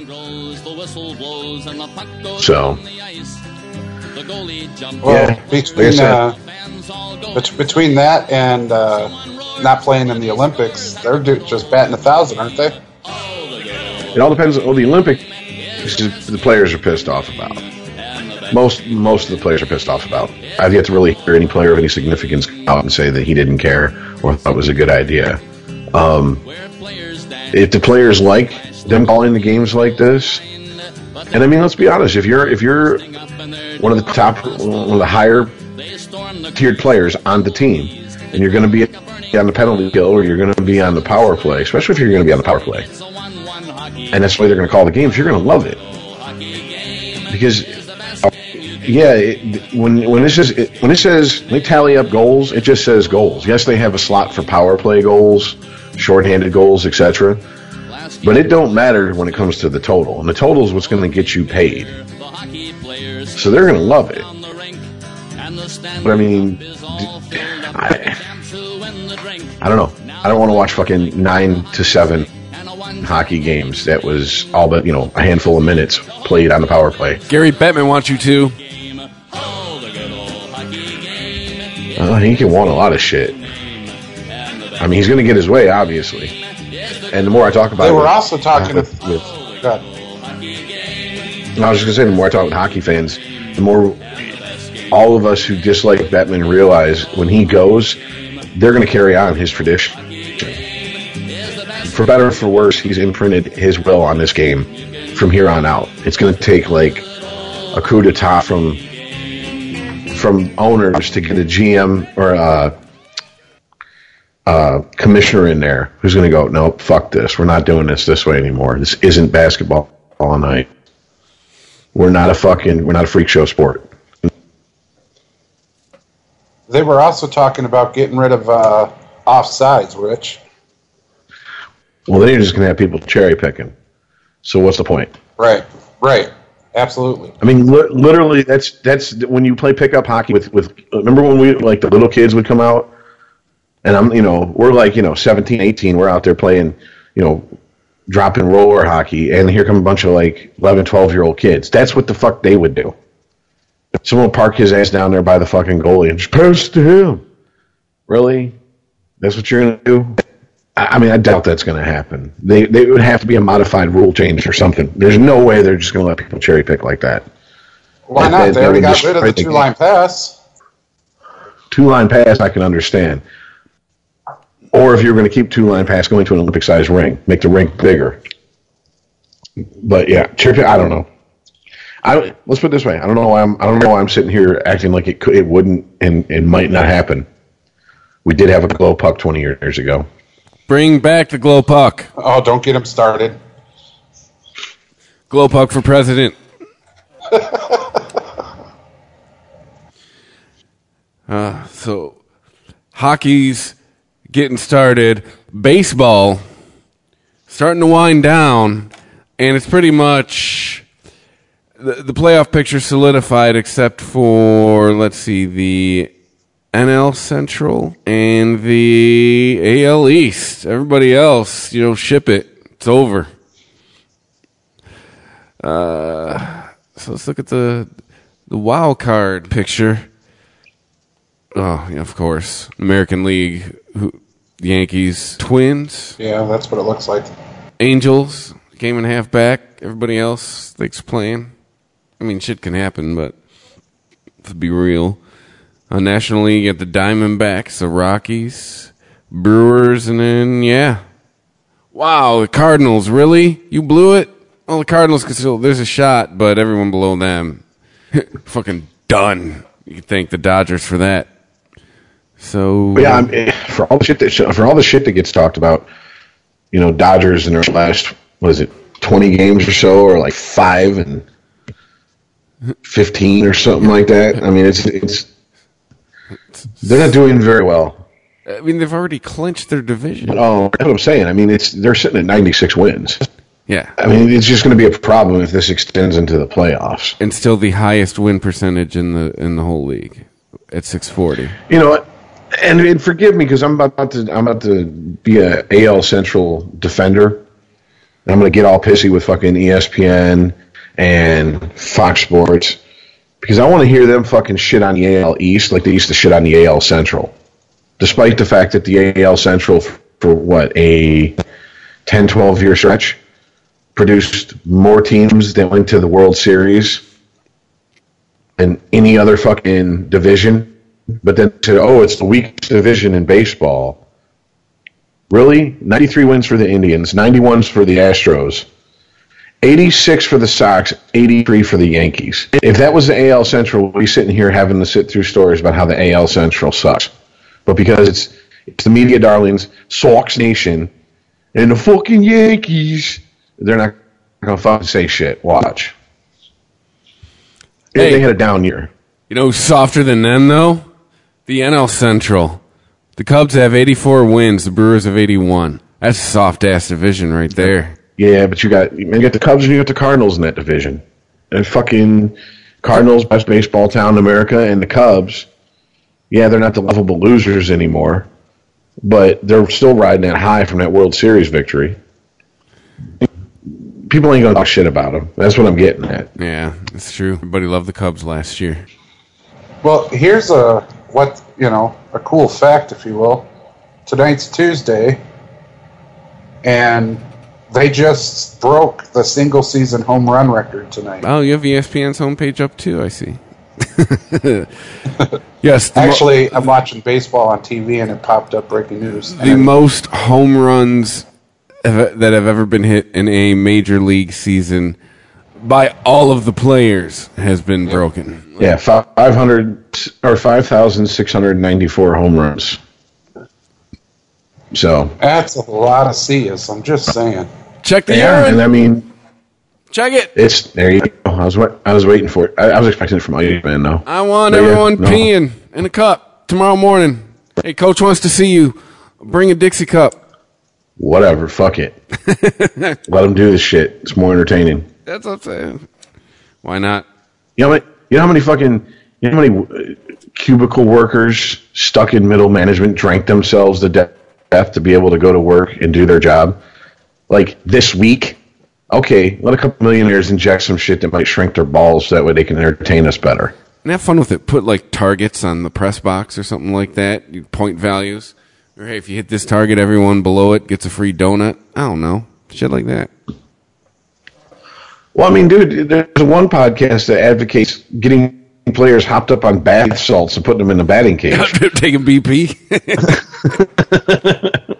Speaker 3: So,
Speaker 4: Well,
Speaker 3: Yeah,
Speaker 4: between uh, between that and uh, not playing in the Olympics, they're just batting a thousand, aren't they?
Speaker 3: it all depends. Well, the Olympic, the players are pissed off about. Most most of the players are pissed off about. I've yet to really hear any player of any significance come out and say that he didn't care or thought it was a good idea. Um, if the players like them calling the games like this, and I mean, let's be honest, if you're if you're one of the top, one of the higher tiered players on the team, and you're going to be on the penalty kill or you're going to be on the power play, especially if you're going to be on the power play, and that's the way they're going to call the games, you're going to love it because yeah, it, when when this is it, when it says they tally up goals, it just says goals. Yes, they have a slot for power play goals, shorthanded goals, etc. But it don't matter when it comes to the total, and the total is what's going to get you paid. So they're going to love it. But I mean, I, I don't know. I don't want to watch fucking nine to seven hockey games. That was all but you know a handful of minutes played on the power play.
Speaker 1: Gary Bettman wants you to.
Speaker 3: He can want a lot of shit. I mean, he's going to get his way, obviously. And the more I talk about
Speaker 4: They
Speaker 3: it,
Speaker 4: were
Speaker 3: with-
Speaker 4: also talking
Speaker 3: with, with I was just gonna say, the more I talk with hockey fans, the more all of us who dislike Bettman realize when he goes, they're gonna carry on his tradition. For better or for worse, he's imprinted his will on this game from here on out. It's gonna take like a coup d'état from from owners to get a GM or a, a commissioner in there who's gonna go, no, fuck this. We're not doing this this way anymore. This isn't basketball all night. We're not a fucking we're not a freak show sport.
Speaker 4: They were also talking about getting rid of uh, offsides, Rich.
Speaker 3: Well, then you're just gonna have people cherry picking. So what's the point?
Speaker 4: Right, right. Absolutely.
Speaker 3: I mean, li- literally, that's that's when you play pickup hockey with with. Remember when we like the little kids would come out, and I'm you know we're like you know 17, 18, we're out there playing you know drop and roller hockey, and here come a bunch of like 11, 12 year old kids. That's what the fuck they would do. Someone park his ass down there by the fucking goalie and just pass to him. Really? That's what you're gonna do? I mean, I doubt that's going to happen. They they would have to be a modified rule change or something. There's no way they're just going to let people cherry pick like that.
Speaker 4: Why not?
Speaker 3: that-
Speaker 4: They already got rid of the two line pass.
Speaker 3: Two line pass, I can understand. Or if you're going to keep two line pass going to an Olympic sized ring, make the rink bigger. But yeah, cherry pick. I don't know. I let's put it this way. I don't know why I'm. I don't know why I'm sitting here acting like it could, it wouldn't, and it might not happen. We did have a glow puck 20 years ago.
Speaker 1: Bring back the glow puck.
Speaker 4: Oh, don't get him started.
Speaker 1: Glow puck for president. <laughs> uh, so, hockey's getting started. Baseball starting to wind down, and it's pretty much the, the playoff picture solidified, except for let's see the NL Central and the AL East. Everybody else, you know, ship it. It's over. Uh, so let's look at the the wild card picture. Oh, yeah, of course, American League, who, Yankees, Twins,
Speaker 4: Yeah, that's what it looks like.
Speaker 1: Angels, game and a half back. Everybody else thinks playing. I mean, shit can happen, but to be real, on National League, got the Diamondbacks, the Rockies, Brewers, and then yeah, wow, the Cardinals. Really, you blew it? Well, the Cardinals still. There's a shot, but everyone below them, <laughs> fucking done. You can thank the Dodgers for that. So
Speaker 3: yeah, I'm, eh, for all the shit that for all the shit that gets talked about, you know, Dodgers in their last what is it, twenty games or so, or like five and fifteen or something like that. I mean, it's it's they're not doing very well.
Speaker 1: I mean, they've already clinched their division.
Speaker 3: Oh, that's what I'm saying. I mean, it's they're sitting at 96 wins.
Speaker 1: Yeah,
Speaker 3: I mean, it's just going to be a problem if this extends into the playoffs.
Speaker 1: and still the highest win percentage in the in the whole league at 640.
Speaker 3: You know, what? and, and forgive me because I'm about to I'm about to be a AL Central defender. And I'm going to get all pissy with fucking ESPN and Fox Sports because I want to hear them fucking shit on the AL East like they used to shit on the AL Central, despite the fact that the AL Central for, what a 10, 12 year stretch produced more teams that went to the World Series than any other fucking division. But then said, oh, it's the weakest division in baseball. Really? 93 wins for the Indians, 91s for the Astros, 86 for the Sox, 83 for the Yankees. If that was the AL Central, we'd be sitting here having to sit through stories about how the AL Central sucks. But because it's it's the media darlings, Sox Nation, and the fucking Yankees, they're not going to fucking say shit. Watch. They-
Speaker 1: Hey.
Speaker 3: They had a down year.
Speaker 1: You know, softer than them though. The NL Central. The Cubs have 84 wins. The Brewers have 81. That's a soft ass division right there.
Speaker 3: Yeah, but you got you got the Cubs and you got the Cardinals in that division. And fucking Cardinals, best baseball town in America, and the Cubs. Yeah, they're not the lovable losers anymore, but they're still riding that high from that World Series victory. People ain't gonna talk shit about them. That's what I'm getting at.
Speaker 1: Yeah, it's true. Everybody loved the Cubs last year.
Speaker 4: Well, here's a what you know a cool fact, if you will. Tonight's Tuesday, and they just broke the single season home run record tonight.
Speaker 1: Oh, you have ESPN's homepage up too. I see. <laughs> yes, the, mo-
Speaker 4: Actually, I'm watching baseball on TV, and it popped up breaking news.
Speaker 1: the most home runs that have ever been hit in a major league season by all of the players has been broken.
Speaker 3: Yeah, 500 or 5,694 home runs. So,
Speaker 4: That's a lot of C's. I'm just saying.
Speaker 1: Check the
Speaker 3: yeah,
Speaker 1: urine.
Speaker 3: and I mean,
Speaker 1: Check it.
Speaker 3: it's there you go. I was I was waiting for it. I, I was expecting it from all you man No,
Speaker 1: I want
Speaker 3: But yeah,
Speaker 1: everyone
Speaker 3: no.
Speaker 1: peeing in a cup tomorrow morning. Hey, coach wants to see you. Bring a Dixie cup.
Speaker 3: Whatever, fuck it. <laughs> Let them do this shit. It's more entertaining.
Speaker 1: That's what I'm saying. Why not?
Speaker 3: You know? You know how many fucking you know how many uh, cubicle workers stuck in middle management drank themselves to death to be able to go to work and do their job? Like this week, okay, let a couple millionaires inject some shit that might shrink their balls so that way they can entertain us better.
Speaker 1: And have fun with it. Put like targets on the press box or something like that. Point values. Or hey, if you hit this target, everyone below it gets a free donut. I don't know. Shit like that.
Speaker 3: Well, I mean, dude, there's one podcast that advocates getting players hopped up on bath salts and putting them in the batting cage. <laughs>
Speaker 1: Taking BP. <laughs> <laughs>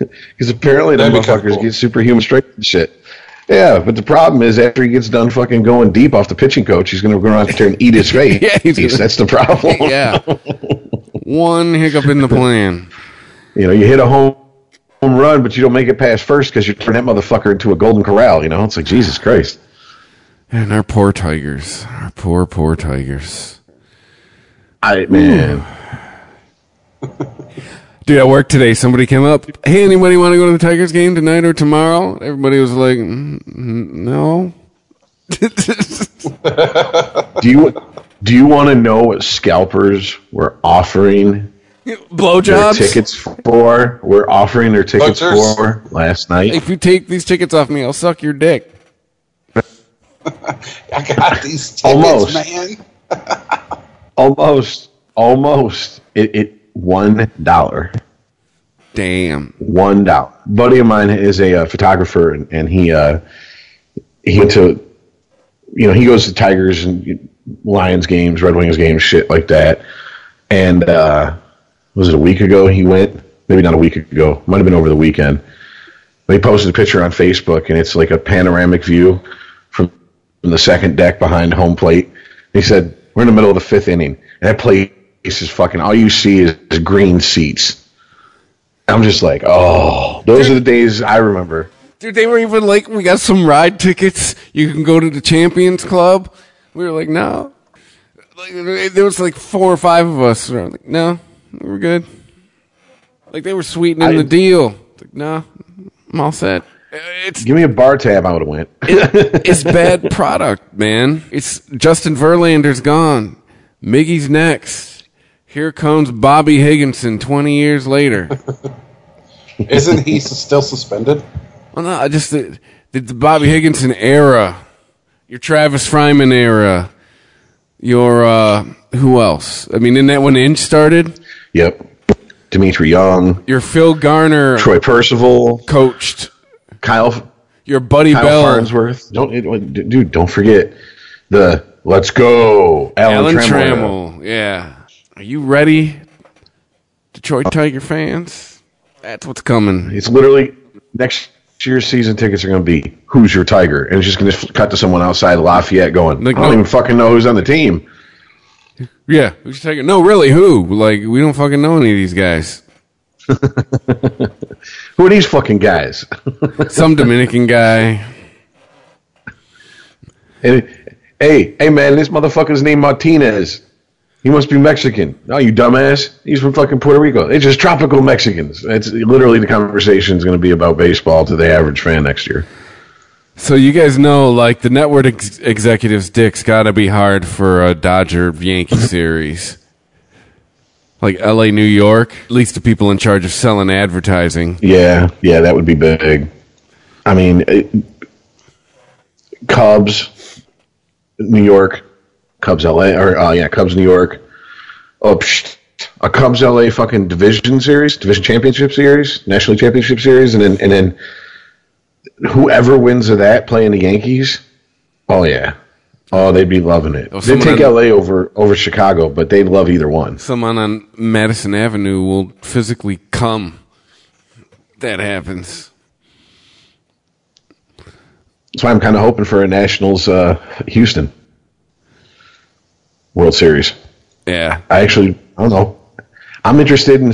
Speaker 1: <laughs>
Speaker 3: Because apparently them
Speaker 4: That'd
Speaker 3: motherfuckers
Speaker 4: cool.
Speaker 3: get superhuman strength and shit. Yeah, but the problem is after he gets done fucking going deep off the pitching coach, he's going to go around there and eat his <laughs> face.
Speaker 1: Yeah, he's
Speaker 3: That's the problem. <laughs>
Speaker 1: yeah. One hiccup in the plan.
Speaker 3: You know, you hit a home home run, but you don't make it past first because you turn that motherfucker into a golden corral. You know, it's like Jesus Christ.
Speaker 1: And our poor tigers. Our poor, poor tigers.
Speaker 3: I man,
Speaker 1: Dude, at work today, somebody came up. Hey, anybody want to go to the Tigers game tonight or tomorrow? Everybody was like, "Mm, mm, no. <laughs>
Speaker 3: do you do you want to know what scalpers were offering their
Speaker 1: Blowjobs?
Speaker 3: tickets for? Were offering their tickets
Speaker 4: Butchers.
Speaker 3: for last night?
Speaker 1: If you take these tickets off me, I'll suck your dick. <laughs>
Speaker 4: I got these tickets,
Speaker 3: Almost.
Speaker 4: man. <laughs>
Speaker 3: Almost, almost. It, it one dollar.
Speaker 1: Damn.
Speaker 3: One dollar. Buddy of mine is a uh, photographer, and, and he uh, he went to, you know, he goes to Tigers and Lions games, Red Wings games, shit like that. And uh, was it a week ago? He went, maybe not a week ago, might have been over the weekend. But he posted a picture on Facebook, and it's like a panoramic view from from the second deck behind home plate. He said, "We're in the middle of the fifth inning, and that place is fucking. All you see is, is green seats." I'm just like, oh, those are the days I remember.
Speaker 1: Dude, they were even like, we got some ride tickets. You can go to the Champions Club. We were like, no. Like, there was like four or five of us. We like, no, we're good. Like they were sweetening
Speaker 3: I-
Speaker 1: the deal. Like, no, I'm all set. It's
Speaker 3: Give me a bar tab, I would have went. <laughs>
Speaker 1: it's bad product, man. It's Justin Verlander's gone. Miggy's next. Here comes Bobby Higginson 20 years later. <laughs>
Speaker 4: Isn't he still suspended?
Speaker 1: well, no, I just the, the, the Bobby Higginson era, your Travis Fryman era, your uh, who else? I mean, isn't that when Inge started?
Speaker 3: Yep. Dmitri Young,
Speaker 1: Your Phil Garner
Speaker 3: Troy Percival,
Speaker 1: coached.
Speaker 3: Kyle
Speaker 1: Your Buddy
Speaker 3: Kyle
Speaker 1: Bell,
Speaker 3: Farnsworth. Don't it- dude, don't forget the let's go Alan,
Speaker 1: Alan
Speaker 3: Trammell.
Speaker 1: Trammell. Yeah, are you ready, Detroit Tiger fans? That's what's coming.
Speaker 3: It's literally next year's season tickets are going to be who's your Tiger, and it's just going to cut to someone outside Lafayette going,
Speaker 1: Like,
Speaker 3: I don't
Speaker 1: no.
Speaker 3: even fucking know who's on the team.
Speaker 1: Yeah, who's your Tiger? No, really, who? Like, we don't fucking know any of these guys. <laughs>
Speaker 3: Who are these fucking guys? <laughs>
Speaker 1: Some Dominican guy.
Speaker 3: And Hey, hey, man, this motherfucker's named Martinez. He must be Mexican. No, you dumbass. He's from fucking Puerto Rico. It's just tropical Mexicans. It's literally the conversation is going to be about baseball to the average fan next year.
Speaker 1: So you guys know, like the network ex- executives' dicks got to be hard for a Dodger Yankee <laughs> series. Like L.A., New York, at least the people in charge of selling advertising.
Speaker 3: Yeah, yeah, that would be big. I mean, it, Cubs, New York, Cubs, LA, or uh, yeah, Cubs, New York. Oh, psh, a Cubs, LA fucking division series, division championship series, national championship series, and then and then whoever wins of that playing the Yankees. Oh yeah, oh they'd be loving it.
Speaker 1: Oh,
Speaker 3: they'd take
Speaker 1: on-
Speaker 3: LA over over Chicago, but they'd love either one.
Speaker 1: Someone on Madison Avenue will physically come. That happens.
Speaker 3: That's why I'm kind of hoping for a Nationals uh, Houston World Series.
Speaker 1: Yeah.
Speaker 3: I actually, I don't know. I'm interested in.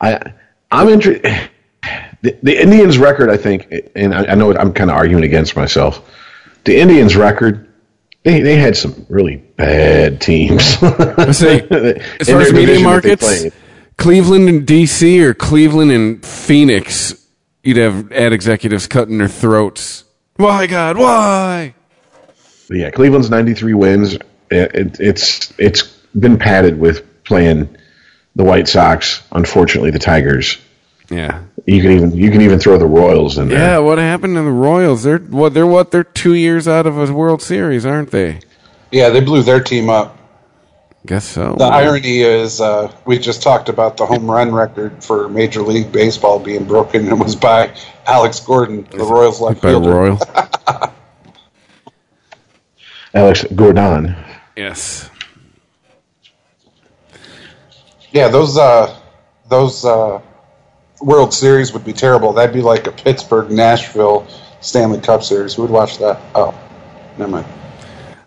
Speaker 3: I, I'm interested. The, the Indians' record, I think, and I, I know I'm kind of arguing against myself. The Indians' record, they they had some really bad teams. In <laughs>
Speaker 1: as far as media
Speaker 3: division that they
Speaker 1: markets. Cleveland and DC or Cleveland and Phoenix, you'd have ad executives cutting their throats. Why, God, why?
Speaker 3: But yeah, Cleveland's 93 wins. It, it, it's it's been padded with playing the White Sox. Unfortunately, the Tigers.
Speaker 1: Yeah.
Speaker 3: You can even you can even throw the Royals in there.
Speaker 1: Yeah, what happened to the Royals? They're what they're what they're two years out of a World Series, aren't they?
Speaker 4: Yeah, they blew their team up.
Speaker 1: Guess so.
Speaker 4: The irony is, uh, we just talked about the home run record for Major League Baseball being broken. It was by Alex Gordon, the Royals left
Speaker 1: by
Speaker 4: fielder.
Speaker 1: Royal. <laughs>
Speaker 3: Alex Gordon.
Speaker 1: Yes.
Speaker 4: Yeah, those uh, those uh, World Series would be terrible. That'd be like a Pittsburgh Nashville Stanley Cup Series. Who would watch that? Oh, never mind.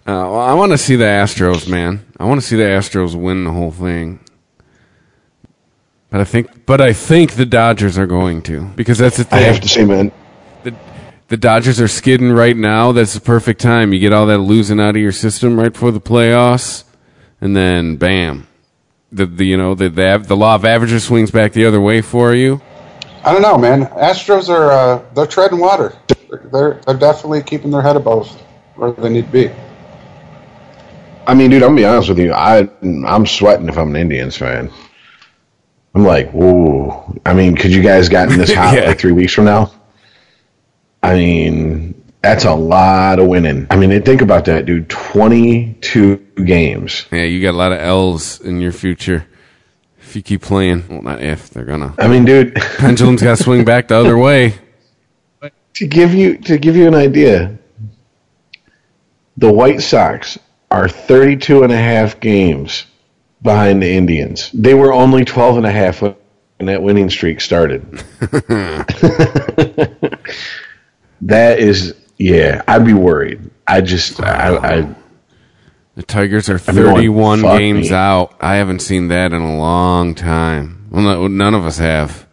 Speaker 1: Uh, well, I want to see the Astros, man. I want to see the Astros win the whole thing. But I think, but I think the Dodgers are going to because that's the thing.
Speaker 3: I
Speaker 1: thing.
Speaker 3: have to say, man,
Speaker 1: the, the Dodgers are skidding right now. That's the perfect time. You get all that losing out of your system right before the playoffs, and then bam, the, the you know the the, the law of averages swings back the other way for you.
Speaker 4: I don't know, man. Astros are uh, they're treading water. They're they're definitely keeping their head above where they need to be.
Speaker 3: I mean, dude, I'm gonna be honest with you. I I'm sweating if I'm an Indians fan. I'm like, whoa. I mean, could you guys gotten this <laughs> hot
Speaker 1: Yeah.
Speaker 3: like three weeks from now? I mean, that's a lot of winning. I mean, think about that, dude. 22 games.
Speaker 1: Yeah, you got a lot of L's in your future if you keep playing. Well, not if they're gonna.
Speaker 3: I mean, dude, <laughs>
Speaker 1: Pendulum's got to swing back the other way.
Speaker 3: to give you to give you an idea, the White Sox are 32 and a half games behind the Indians. They were only 12 and a half when that winning streak started. <laughs> <laughs> that is yeah, I'd be worried. I just I, I
Speaker 1: The Tigers are
Speaker 3: been going,
Speaker 1: 31 games
Speaker 3: me."
Speaker 1: out. I haven't seen that in a long time. Well, no, none of us have.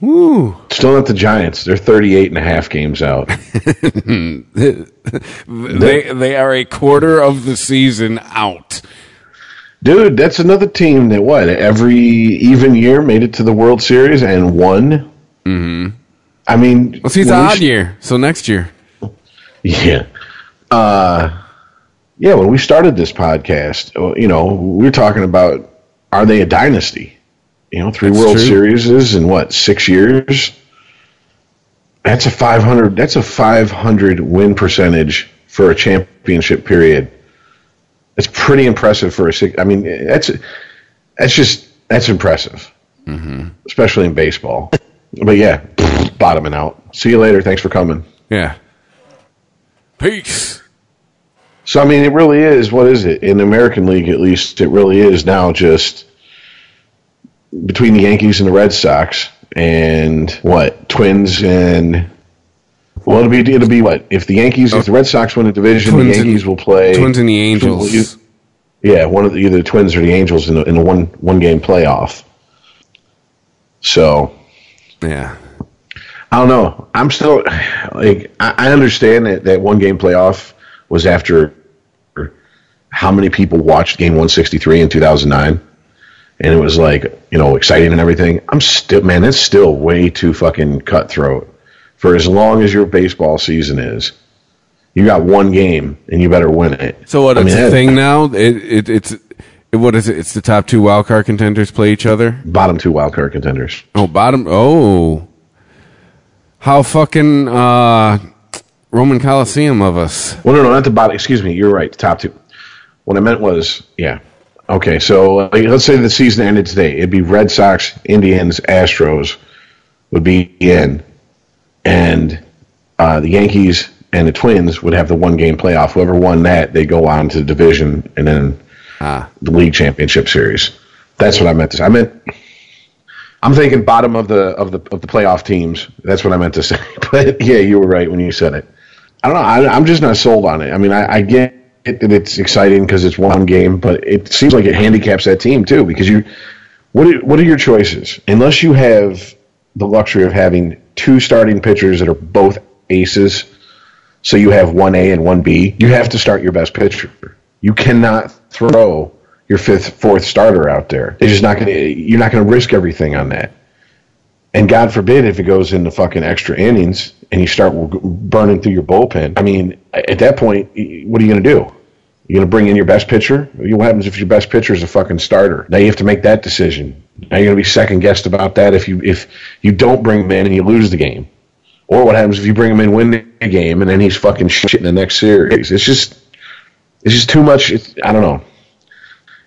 Speaker 1: Woo.
Speaker 3: still not the Giants. They're 38 and a half games out. <laughs>
Speaker 1: They they are a quarter of the season out.
Speaker 3: Dude, that's another team that what every even year made it to the World Series and won. Mm-hmm. I mean,
Speaker 1: Well, see, it's an odd
Speaker 3: sh-
Speaker 1: year. So next year.
Speaker 3: Yeah. Uh, yeah, when we started this podcast, uh, you know, we were talking about are they a dynasty? You know, three
Speaker 1: That's
Speaker 3: World
Speaker 1: true.
Speaker 3: Series in what, six years? That's a 500 that's a 500 win percentage for a championship period. It's pretty impressive for a six I mean, that's that's just that's impressive. Mm-hmm. Especially in baseball. But yeah, <laughs> bottoming out. See you later. Thanks for coming.
Speaker 1: Yeah. Peace.
Speaker 3: So I mean, it really is. What is it in the American League? At least it really is now. Just between the Yankees and the Red Sox, and what Twins and well, it'll be it'll be what if the Yankees if the Red Sox win the division,
Speaker 1: Twins
Speaker 3: the
Speaker 1: and-
Speaker 3: will play
Speaker 1: Twins and the Angels.
Speaker 3: Yeah, one of the, either the Twins or the Angels in the, in a one one game playoff. So
Speaker 1: Yeah.
Speaker 3: I don't know. I'm still like I, I understand that that one game playoff was after how many people watched Game 163 in 2009, and it was like you know exciting and everything. I'm still man, it's still way too fucking cutthroat for as long as your baseball season is. You got one game and you better win it.
Speaker 1: So what?
Speaker 3: I
Speaker 1: It's
Speaker 3: mean,
Speaker 1: a
Speaker 3: that-
Speaker 1: thing now. It, it, it's it, what is it? It's the top two wild card contenders play each other.
Speaker 3: Bottom two wild card contenders.
Speaker 1: Oh, bottom. Oh, how fucking uh, Roman Coliseum of us.
Speaker 3: Well, no, no, not the bottom. Excuse me. You're right. The top two. What I meant was, yeah. Okay, so uh, let's say the season ended today. It'd be Red Sox, Indians, Astros would be in, and uh, the Yankees and the Twins would have the one game playoff. Whoever won that, they go on to the division and then The league championship series. That's what I meant to say. I meant I'm thinking bottom of the of the of the playoff teams. That's what I meant to say. <laughs> But yeah, you were right when you said it. I don't know. I, I'm just not sold on it. I mean, I, I get it, that it's exciting because it's one game, but it seems like it handicaps that team too. Because you, what are, what are your choices? Unless you have the luxury of having two starting pitchers that are both aces, so you have one A and one B. You have to start your best pitcher. You cannot throw your fifth, fourth starter out there. They're just not going to. You're not going to risk everything on that. And God forbid if it goes into fucking extra innings and you start burning through your bullpen. I mean, at that point, what are you going to do? You're going to bring in your best pitcher? What happens if your best pitcher is a fucking starter? Now you have to make that decision. Now you're going to be second guessed about that if you if you don't bring him in and you lose the game. Or what happens if you bring him in, win the game, and then he's fucking shit in the next series? It's just it's just too much. It's, I don't know.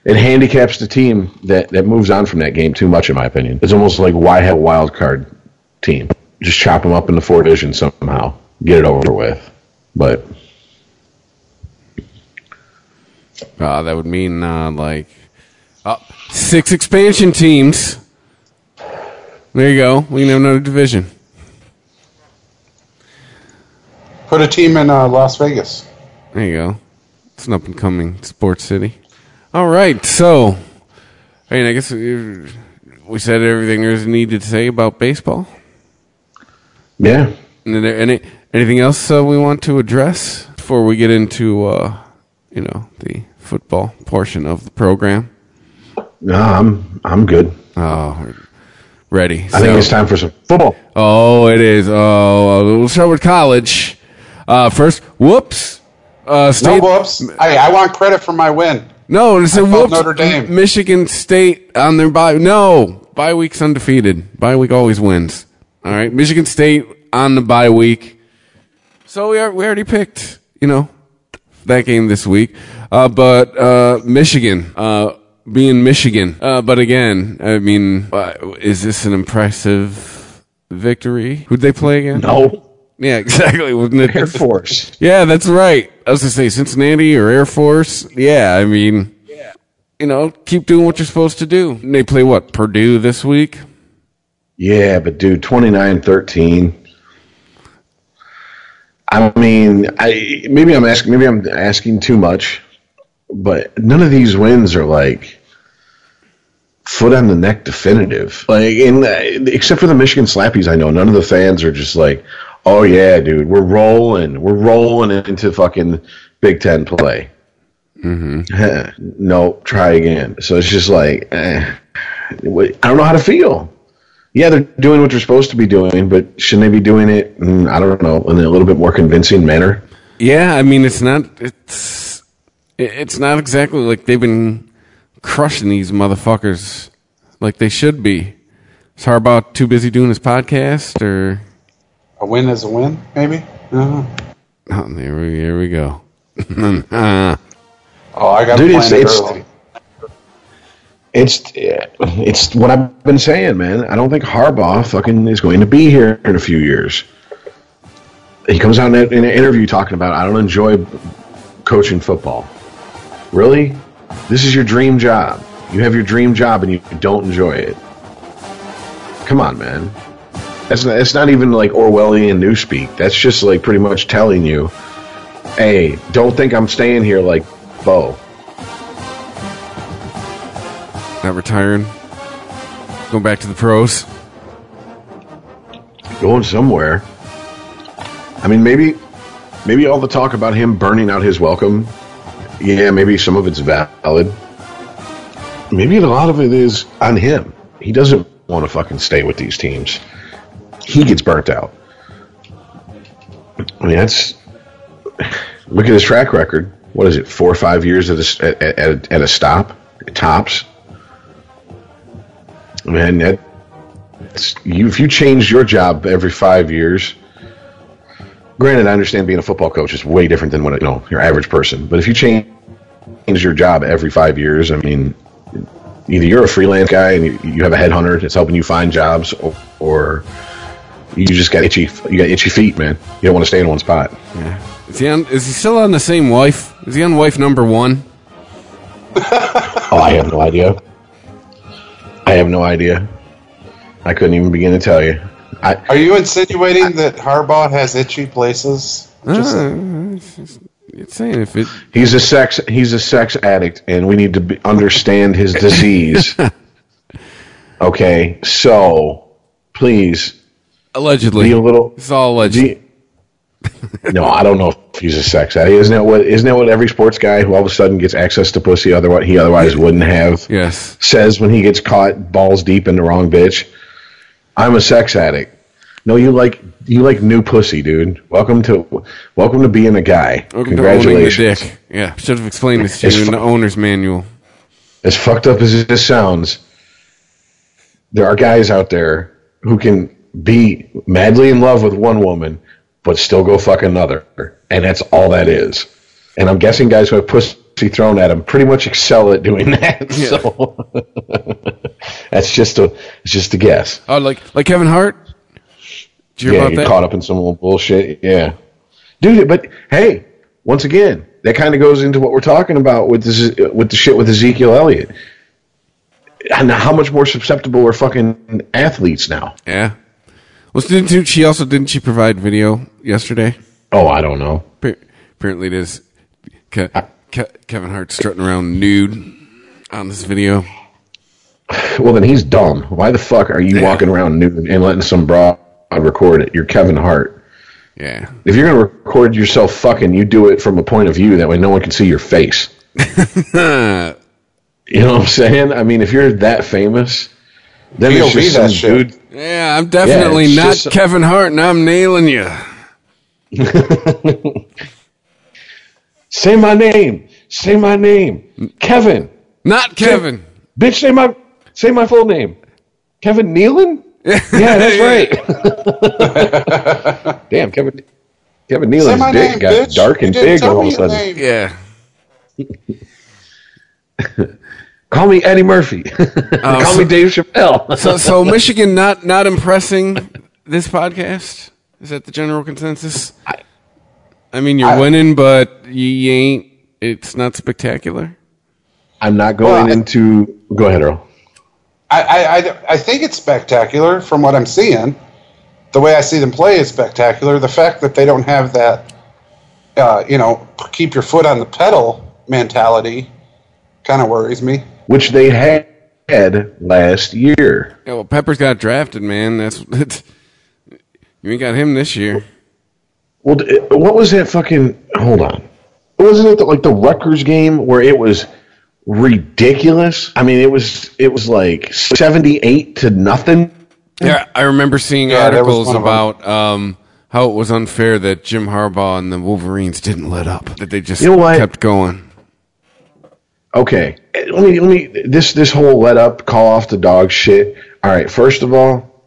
Speaker 3: It handicaps the team that, that moves on from that game too much, in my opinion. It's almost like why have a wild card team? Just chop them up into four divisions somehow, get it over with. But
Speaker 1: uh, that would mean uh, like uh, six expansion teams. There you go. We can have another division.
Speaker 4: Put a team in uh, Las Vegas.
Speaker 1: There you go. It's an up and coming sports city. All right, so I mean, I guess we said everything there's needed to say about baseball.
Speaker 3: yeah,
Speaker 1: And there any anything else uh, we want to address before we get into uh, you know the football portion of the program?
Speaker 3: no, I'm I'm good.
Speaker 1: Oh, ready.
Speaker 3: I think it's time for some football.
Speaker 1: Oh, it is. Oh, we'll start with college. Uh, first, whoops. Uh,
Speaker 4: No
Speaker 1: state,
Speaker 4: whoops. Hey, I want credit for my win.
Speaker 1: No, it's a
Speaker 4: felt
Speaker 1: whoops.
Speaker 4: Notre Dame.
Speaker 1: Michigan State on their bye. No, bye week's undefeated. Bye week always wins. All right, Michigan State on the bye week. So we are we already picked. You know that game this week, uh, but uh, Michigan. Uh, being Michigan, uh, but again, I mean, uh, is this an impressive victory? Who'd they play again?
Speaker 3: No,
Speaker 1: Yeah, <laughs> exactly. Wasn't it
Speaker 3: Air Force.
Speaker 1: yeah, that's right. I was gonna say Cincinnati or Air Force. Yeah, I mean, you know, keep doing what you're supposed to do. And they play what Purdue this week.
Speaker 3: Yeah, but dude, 29-13. I mean, I maybe I'm asking maybe I'm asking too much, but none of these wins are like foot on the neck definitive. Like in uh, except for the Michigan Slappies, I know none of the fans are just like, "Oh yeah, dude, we're rolling, we're rolling into fucking Big Ten play." Mm-hmm. <laughs> no, try again. So it's just like, eh, I don't know how to feel yeah, they're doing what they're supposed to be doing, but shouldn't they be doing it? I don't know, in a little bit more convincing manner.
Speaker 1: Yeah, I mean, it's not. It's it's not exactly like they've been crushing these motherfuckers like they should be. Is Harbaugh too busy doing his podcast, or
Speaker 4: A win is a win, maybe. Uh-huh.
Speaker 1: oh, there we here we go. <laughs>
Speaker 4: Oh, I got to
Speaker 3: Dude,
Speaker 4: plan
Speaker 3: it's it's it's it's what I've been saying, man. I don't think Harbaugh fucking is going to be here in a few years. He comes out in, a- in an interview talking about I don't enjoy coaching football. Really, this is your dream job. You have your dream job and you don't enjoy it. Come on, man. That's not, it's not even like Orwellian newspeak. That's just like pretty much telling you, hey, don't think I'm staying here like Bo.
Speaker 1: Not retiring, going back to the pros.
Speaker 3: going somewhere. I mean, maybe, maybe all the talk about him burning out his welcome yeah, maybe some of it's valid. Maybe a lot of it is on him. He doesn't want to fucking stay with these teams. He gets burnt out. I mean, that's look at his track record. What is it? Four or five years at a, at, at, at a stop, tops. Man, that you, if you change your job every five years, granted, I understand being a football coach is way different than what you know your average person. But if you change your job every five years, I mean, either you're a freelance guy and you, you have a headhunter that's helping you find jobs, or, or you just got itchy you got itchy feet, man. You don't want to stay in one spot.
Speaker 1: Yeah. Is he on, is he still on the same wife? Is he on wife number one?
Speaker 3: oh, I have no idea. I have no idea. I couldn't even begin to tell you. I,
Speaker 4: Are you insinuating I, that Harbaugh has itchy places? Just,
Speaker 1: uh, it's saying if it.
Speaker 3: He's a sex. He's a sex addict, and we need to be, understand his disease. <laughs> okay, so please.
Speaker 1: Allegedly,
Speaker 3: a little.
Speaker 1: It's all alleged.
Speaker 3: No, I don't know if he's a sex addict. Isn't that what? Isn't that what every sports guy who all of a sudden gets access to pussy otherwise he otherwise wouldn't have?
Speaker 1: Yes.
Speaker 3: Says when he gets caught balls deep in the wrong bitch. I'm a sex addict. No, you like you like new pussy, dude. Welcome to welcome to being a guy.
Speaker 1: Welcome
Speaker 3: Congratulations.
Speaker 1: To dick. Yeah, should have explained this to you in the owner's manual.
Speaker 3: As fucked up as this sounds, there are guys out there who can be madly in love with one woman but still go fuck another. And that's all that is. And I'm guessing guys who have pussy thrown at them pretty much excel at doing <laughs> that. Yeah. So <laughs> that's just a it's just a guess.
Speaker 1: Oh, like like Kevin Hart.
Speaker 3: Did you yeah, caught up in some little bullshit. Yeah, dude. But hey, once again, that kind of goes into what we're talking about with this with the shit with Ezekiel Elliott. And how much more susceptible are fucking athletes now?
Speaker 1: Yeah. Well, didn't she also didn't she provide video yesterday?
Speaker 3: Oh, I don't know.
Speaker 1: Apparently, it is Ke- Ke- Kevin Hart strutting around nude on this video.
Speaker 3: Well, then he's dumb. Why the fuck are you yeah. walking around nude and letting some broad record it? You're Kevin Hart.
Speaker 1: Yeah.
Speaker 3: If you're gonna record yourself fucking, you do it from a point of view that way no one can see your face. <laughs> you know what I'm saying? I mean, if you're that famous, then it's just some dude.
Speaker 1: Yeah, I'm definitely yeah, not Kevin Hart, and I'm nailing you. <laughs>
Speaker 3: say my name. Say my name. Kevin.
Speaker 1: Not Kevin. Say,
Speaker 3: bitch, say my say my full name. Kevin Nealon? yeah, that's <laughs> right. <laughs> Damn, Kevin Kevin Nealon's dick name, got bitch. dark and big all of a sudden.
Speaker 1: Yeah.
Speaker 3: Call me Eddie Murphy. <laughs> Uh, Call so, me Dave Chappelle. <laughs>
Speaker 1: so, so <laughs> Michigan not not impressing this podcast. Is that the general consensus? I, I mean, you're I, winning, but you ain't. It's not spectacular.
Speaker 3: I'm not going well, into. Go ahead, Earl.
Speaker 4: I, I I think it's spectacular from what I'm seeing. The way I see them play is spectacular. The fact that they don't have that, uh, you know, keep your foot on the pedal mentality, kind of worries me
Speaker 3: which they had last year.
Speaker 1: Yeah, well, Peppers got drafted, man. That's, <laughs> that's you ain't got him this year.
Speaker 3: Well, what was that fucking? Hold on, wasn't it the, like the Rutgers game where it was ridiculous? I mean, it was it was like seventy eight to nothing.
Speaker 1: Yeah, I remember seeing yeah, articles about um, how it was unfair that Jim Harbaugh and the Wolverines didn't let up; that they just you know kept going
Speaker 3: okay, let me let me this this whole let up call off the dog shit. All right, first of all,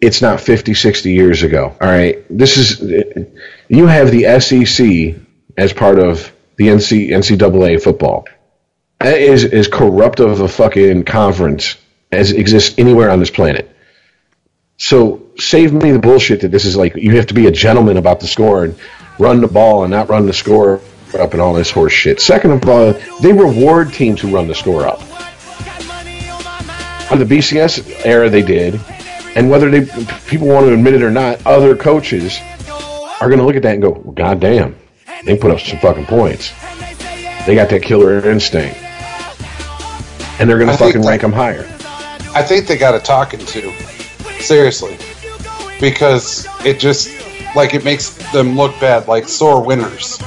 Speaker 3: it's not 50, 60 years ago. All right, this is you have the SEC as part of the NC, NCAA football. That is as corrupt of a fucking conference as exists anywhere on this planet. So save me the bullshit that this is like you have to be a gentleman about the score and run the ball and not run the score up and all this horse shit. Second of all, they reward teams who run the score up. On the BCS era, they did, and whether they people want to admit it or not, other coaches are going to look at that and go, well, "God damn, they put up some fucking points. They got that killer instinct, and they're going to fucking rank them higher."
Speaker 4: I think they got a talking to, seriously, because it just like it makes them look bad, like sore winners.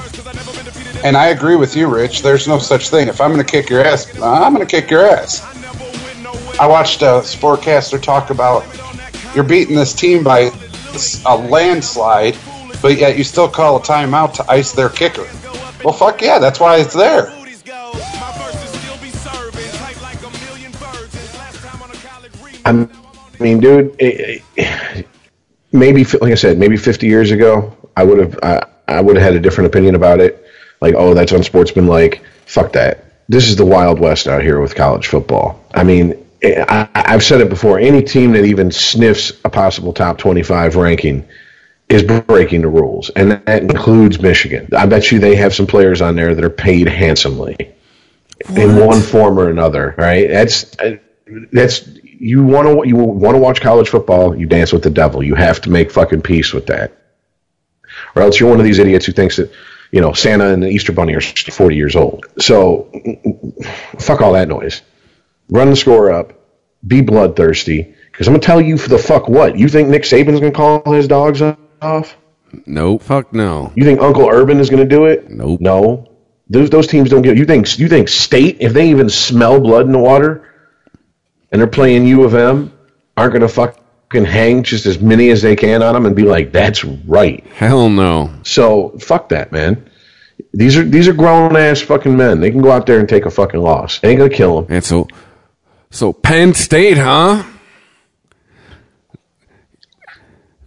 Speaker 4: And I agree with you, Rich. There's no such thing. If I'm going to kick your ass, I'm going to kick your ass. I watched a sportcaster talk about you're beating this team by a landslide, but yet you still call a timeout to ice their kicker. Well, fuck yeah, that's why it's there.
Speaker 3: I mean, dude, it, it, maybe like I said, maybe 50 years ago, I would have I, I would have had a different opinion about it. Like, oh, that's unsportsmanlike. Fuck that. This is the wild west out here with college football. I mean, eh, I, I've said it before. Any team that even sniffs a possible top 25 ranking is breaking the rules, and that includes Michigan. I bet you they have some players on there that are paid handsomely what? in one form or another. Right? That's that's you want to you want to watch college football. You dance with the devil. You have to make fucking peace with that, or else you're one of these idiots who thinks that you know Santa and the Easter Bunny are 40 years old. So fuck all that noise. Run the score up. Be bloodthirsty. Because I'm gonna tell you for the fuck what. You think Nick Saban's gonna call his dogs off?
Speaker 1: Nope. Fuck no.
Speaker 3: You think Uncle Urban is gonna do it?
Speaker 1: Nope.
Speaker 3: No. Those those teams don't get. You think you think state if they even smell blood in the water, and they're playing U of M, aren't gonna fucking hang just as many as they can on them and be like, that's right.
Speaker 1: Hell no.
Speaker 3: So fuck that, man. These are these are grown ass fucking men. They can go out there and take a fucking loss. They ain't gonna kill them.
Speaker 1: And so, so Penn State, huh?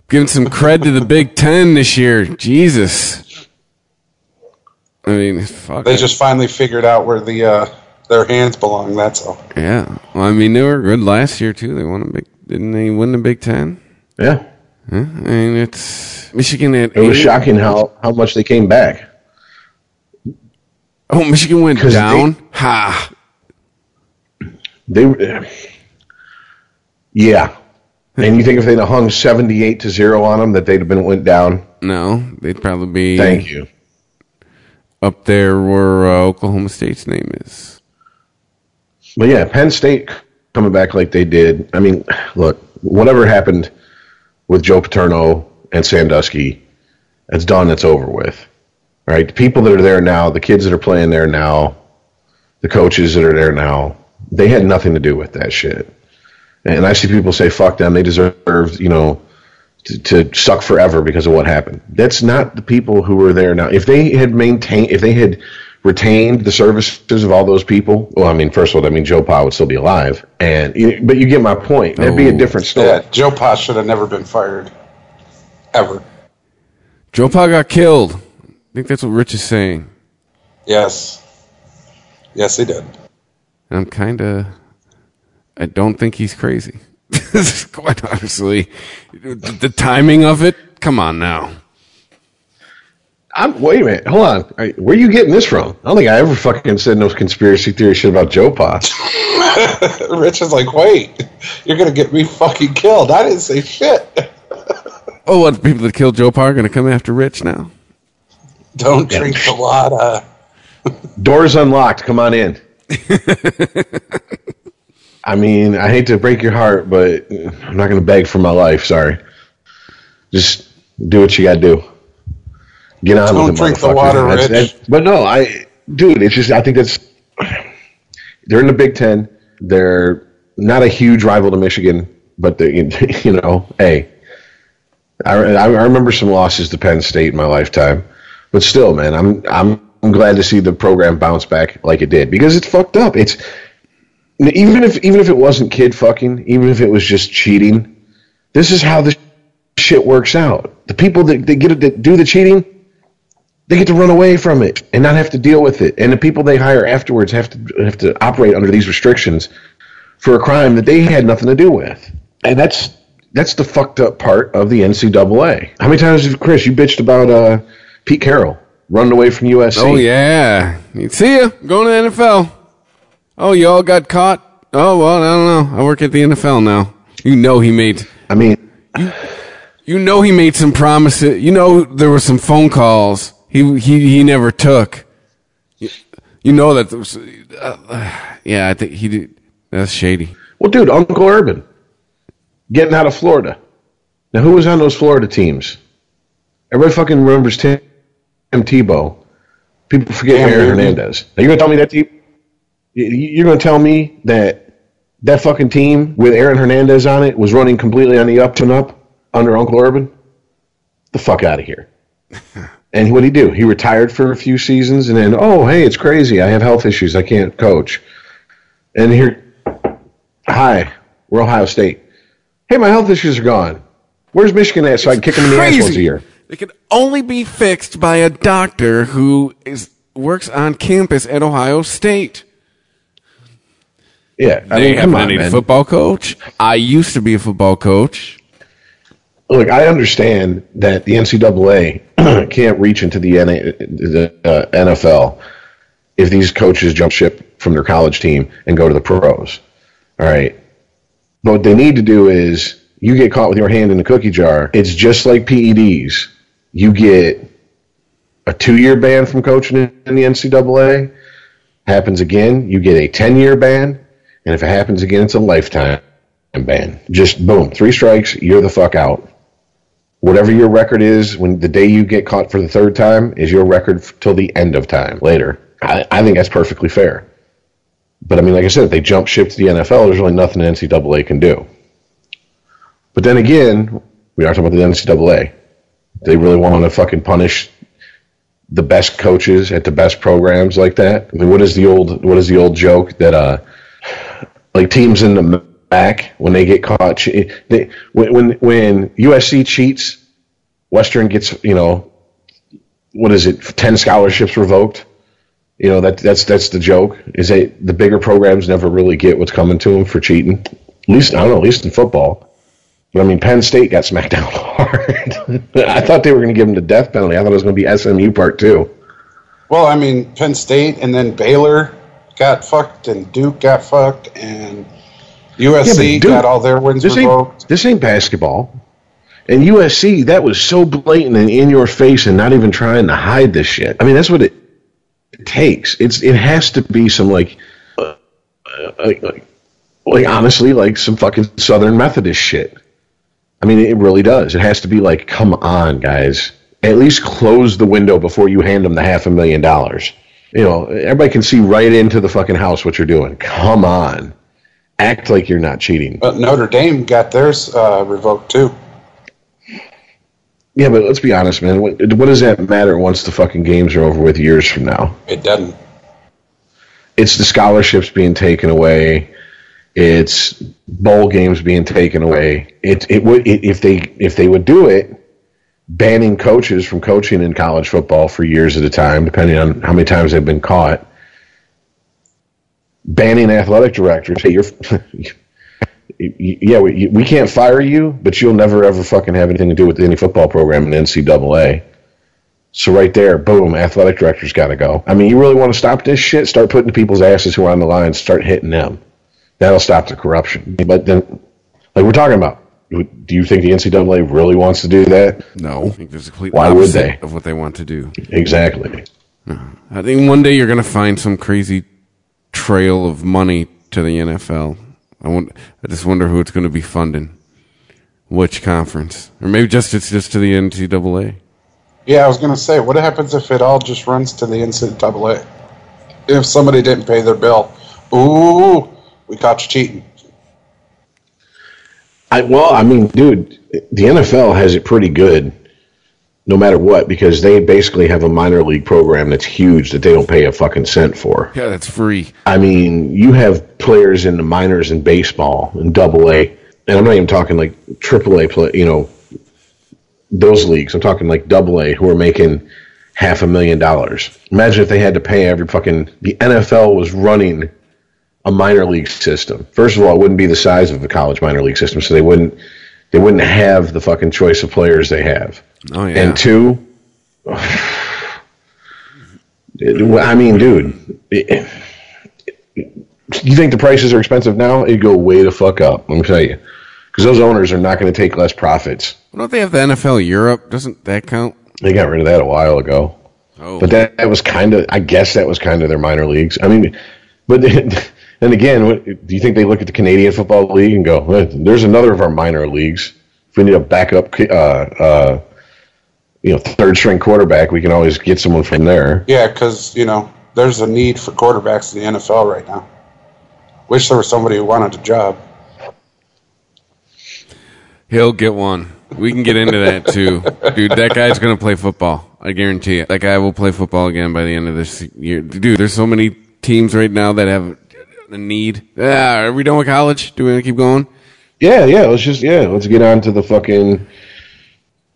Speaker 1: Giving some cred to the Big Ten this year. Jesus. I mean, fuck.
Speaker 4: They it. just finally figured out where the uh, their hands belong. That's all.
Speaker 1: Yeah. Well, I mean, they were good last year too. They won a big. Didn't they win the Big Ten?
Speaker 3: Yeah.
Speaker 1: mean, it's Michigan. At
Speaker 3: it was eight. shocking how how much they came back.
Speaker 1: Oh, Michigan went down. They, ha.
Speaker 3: They. Yeah. And you think if they'd have hung seventy-eight to zero on them, that they'd have been went down?
Speaker 1: No, they'd probably be.
Speaker 3: Thank you.
Speaker 1: Up there where uh, Oklahoma State's name is.
Speaker 3: But yeah, Penn State coming back like they did. I mean, look, whatever happened with Joe Paterno and Sandusky, it's done. It's over with. Right? The people that are there now, the kids that are playing there now, the coaches that are there now, they had nothing to do with that shit. And I see people say, fuck them, they deserve, you know, to, to, suck forever because of what happened. That's not the people who were there now. If they had maintained, if they had retained the services of all those people, well, I mean, first of all, I mean, Joe Pa would still be alive. And, but you get my point. That'd be a different story. Yeah,
Speaker 4: Joe Pa should have never been fired. Ever.
Speaker 1: Joe Pa got killed. I think that's what Rich is saying.
Speaker 4: Yes. Yes, he did.
Speaker 1: I'm kind of. I don't think he's crazy. <laughs> Quite honestly, the, the, timing of it. Come on now.
Speaker 3: I'm, wait a minute. Hold on. Where are you getting this from? I don't think I ever fucking said no conspiracy theory shit about Joe Pa. <laughs> <laughs>
Speaker 4: Rich is like, wait, you're gonna get me fucking killed. I didn't say shit.
Speaker 1: oh, what people that killed Joe Pa are gonna come after Rich now?
Speaker 4: Don't drink a lot. Uh...
Speaker 3: Doors unlocked. Come on in. <laughs> I mean, I hate to break your heart, but I'm not going to beg for my life. Sorry. Just do what you got to do. Get on
Speaker 4: Don't
Speaker 3: with
Speaker 4: it, drink the water, that's, Rich.
Speaker 3: That's, but no, I, dude, it's just I think that's they're in the Big Ten. They're not a huge rival to Michigan, but they, <laughs> you know, hey, I, I remember some losses to Penn State in my lifetime. But still, man, I'm I'm I'm glad to see the program bounce back like it did because it's fucked up. It's even if even if it wasn't kid fucking, even if it was just cheating, this is how the shit works out. The people that, that get it, that do the cheating, they get to run away from it and not have to deal with it. And the people they hire afterwards have to have to operate under these restrictions for a crime that they had nothing to do with. And that's that's the fucked up part of the NCAA. How many times, have, Chris, you bitched about uh, Pete Carroll running away from USC.
Speaker 1: Oh yeah, see ya going to the NFL. Oh, you all got caught. Oh well, I don't know. I work at the NFL now. You know he made.
Speaker 3: I mean,
Speaker 1: you, you know he made some promises. You know there were some phone calls he he he never took. You, you know that. Was, uh, yeah, I think he did. That's shady.
Speaker 3: Well, dude, Uncle Urban getting out of Florida. Now, who was on those Florida teams? Everybody fucking remembers Tim Tim Tebow People forget
Speaker 4: Cam
Speaker 3: Aaron Hernandez. Now, you're going to tell me that team? You're going to tell me that that fucking team with Aaron Hernandez on it was running completely on the up and up under Uncle Urban? The fuck out of here. <laughs> and what did he do? He retired for a few seasons and then, oh, hey, it's crazy. I have health issues. I can't coach. And here, hi, we're Ohio State. Hey, my health issues are gone. Where's Michigan at so I can kick them in the ass once a year?
Speaker 1: They can only be fixed by a doctor who is works on campus at Ohio State.
Speaker 3: Yeah, I
Speaker 1: They
Speaker 3: mean, come
Speaker 1: haven't
Speaker 3: on,
Speaker 1: any
Speaker 3: man.
Speaker 1: football coach. I used to be a football coach.
Speaker 3: Look, I understand that the NCAA <clears throat> can't reach into the, NA, the uh, NFL if these coaches jump ship from their college team and go to the pros. All right. But what they need to do is you get caught with your hand in the cookie jar. It's just like PEDs. You get a two year ban from coaching in the NCAA. Happens again, you get a 10 year ban. And if it happens again, it's a lifetime ban. Just boom, three strikes, you're the fuck out whatever your record is when the day you get caught for the third time is your record till the end of time later. I, I think that's perfectly fair. But I mean, like I said, if they jump ship to the NFL, there's really nothing the NCAA can do. But then again, we are talking about the NCAA. They really want to fucking punish the best coaches at the best programs like that. I mean, what is the old what is the old joke that uh like teams in the MAC when they get caught they, when when when USC cheats, Western gets you know what is it ten scholarships revoked. You know that that's that's the joke. Is that the bigger programs never really get what's coming to them for cheating. At least I don't know. At least in football. But I mean, Penn State got smacked <laughs> down hard. <laughs> I thought they were going to give them the death penalty. I thought it was going to be SMU part two.
Speaker 4: Well, I mean, Penn State and then Baylor got fucked and Duke got fucked and USC
Speaker 3: dude,
Speaker 4: got all their wins
Speaker 3: This
Speaker 4: revoked.
Speaker 3: ain't this ain't basketball. And USC, that was so blatant and in your face, and not even trying to hide this shit. I mean, that's what it, it takes. It's it has to be some like, uh, like, like, like honestly, like some fucking Southern Methodist shit. I mean, it really does. It has to be like, come on, guys. At least close the window before you hand them the half a million dollars. You know, everybody can see right into the fucking house what you're doing. Come on. Act like you're not cheating.
Speaker 4: But Notre Dame got theirs uh, revoked too.
Speaker 3: Yeah, but let's be honest, man. What, what does that matter once the fucking games are over with years from now?
Speaker 4: It doesn't.
Speaker 3: It's the scholarships being taken away. It's bowl games being taken away. It it would it, if they if they would do it, banning coaches from coaching in college football for years at a time, depending on how many times they've been caught. Banning athletic directors. Hey, you're. <laughs> Yeah, we, we can't fire you, but you'll never ever fucking have anything to do with any football program in NCAA. So right there, boom, athletic director's got to go. I mean, you really want to stop this shit? Start putting people's asses who are on the line, start hitting them. That'll stop the corruption. But then, like we're talking about, do you think the NCAA really wants to do that?
Speaker 1: No, I think there's a complete
Speaker 3: Why would they?
Speaker 1: of what they want to do.
Speaker 3: Exactly.
Speaker 1: I think one day you're going to find some crazy trail of money to the NFL. I want. I just wonder who it's going to be funding, which conference, or maybe just it's just to the NCAA.
Speaker 4: Yeah, I was going to say, what happens if it all just runs to the NCAA? If somebody didn't pay their bill, ooh, we caught you cheating.
Speaker 3: I well, I mean, dude, the NFL has it pretty good, no matter what, because they basically have a minor league program that's huge that they don't pay a fucking cent for.
Speaker 1: Yeah, that's free.
Speaker 3: I mean, you have players in the minors in baseball and Double A, and I'm not even talking like Triple A play. You know, those leagues. I'm talking like Double A who are making half a million dollars. Imagine if they had to pay every fucking. The NFL was running a minor league system. First of all, it wouldn't be the size of a college minor league system, so they wouldn't they wouldn't have the fucking choice of players they have.
Speaker 1: Oh yeah.
Speaker 3: And two, <sighs> I mean, dude, it- you think the prices are expensive now? It'd go way the fuck up. Let me tell you, because those owners are not going to take less profits.
Speaker 1: don't they have the NFL Europe? Doesn't that count?
Speaker 3: They got rid of that a while ago.
Speaker 1: Oh,
Speaker 3: But that, that was kind of, I guess that was kind of their minor leagues. I mean, but <laughs> then again, what, do you think they look at the Canadian Football League and go, "Eh, "There's another of our minor leagues. If we need a backup uh, uh, you know third string quarterback, we can always get someone from there.
Speaker 4: Yeah, because you know there's a need for quarterbacks in the NFL right now. Wish there was somebody who wanted the job.
Speaker 1: He'll get one. We can get into that too, <laughs> dude. That guy's gonna play football. I guarantee it. That guy will play football again by the end of this year, dude. There's so many teams right now that have a need. Ah, are we done with college? Do we want to keep going?
Speaker 3: Yeah, yeah. Let's just yeah. Let's get on to the fucking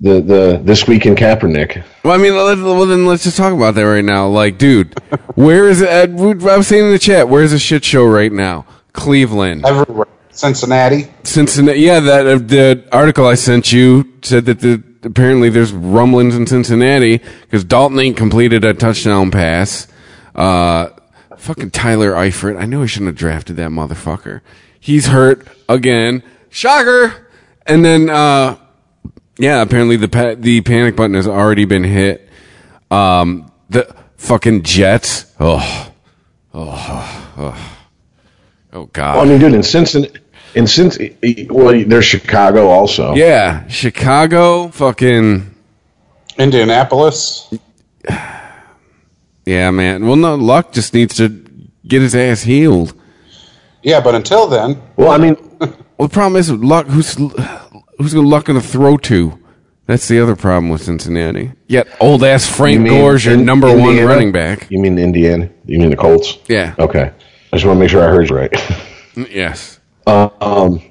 Speaker 3: the the this week in Kaepernick.
Speaker 1: Well, I mean, let, well then let's just talk about that right now. Like, dude, <laughs> where is it? I was saying in the chat, where's the shit show right now? Cleveland,
Speaker 4: Everywhere. Cincinnati.
Speaker 1: Cincinnati. Yeah, that uh, the article I sent you said that the apparently there's rumblings in Cincinnati because Dalton ain't completed a touchdown pass. Uh, fucking Tyler Eifert. I knew I shouldn't have drafted that motherfucker. He's hurt again. Shocker. And then, uh, yeah, apparently the pa- the panic button has already been hit. Um, the fucking Jets. Oh, oh, oh, oh God.
Speaker 3: Well, I mean, dude, in Cincinnati, in Cincinnati, well, there's Chicago also.
Speaker 1: Yeah, Chicago, fucking
Speaker 4: Indianapolis.
Speaker 1: yeah, man. Well, no, Luck just needs to get his ass healed.
Speaker 4: Yeah, but until then,
Speaker 3: Well, I mean, <laughs>
Speaker 1: Well, the problem is Luck. Who's who's the Luck going to throw to? That's the other problem with Cincinnati. Yet old ass Frank
Speaker 3: mean
Speaker 1: Gore's your
Speaker 3: in-
Speaker 1: number one
Speaker 3: Indiana?
Speaker 1: running back.
Speaker 3: You mean Indiana? You mean the Colts?
Speaker 1: Yeah.
Speaker 3: Okay. I just want to make sure I heard you right.
Speaker 1: Yes.
Speaker 3: um.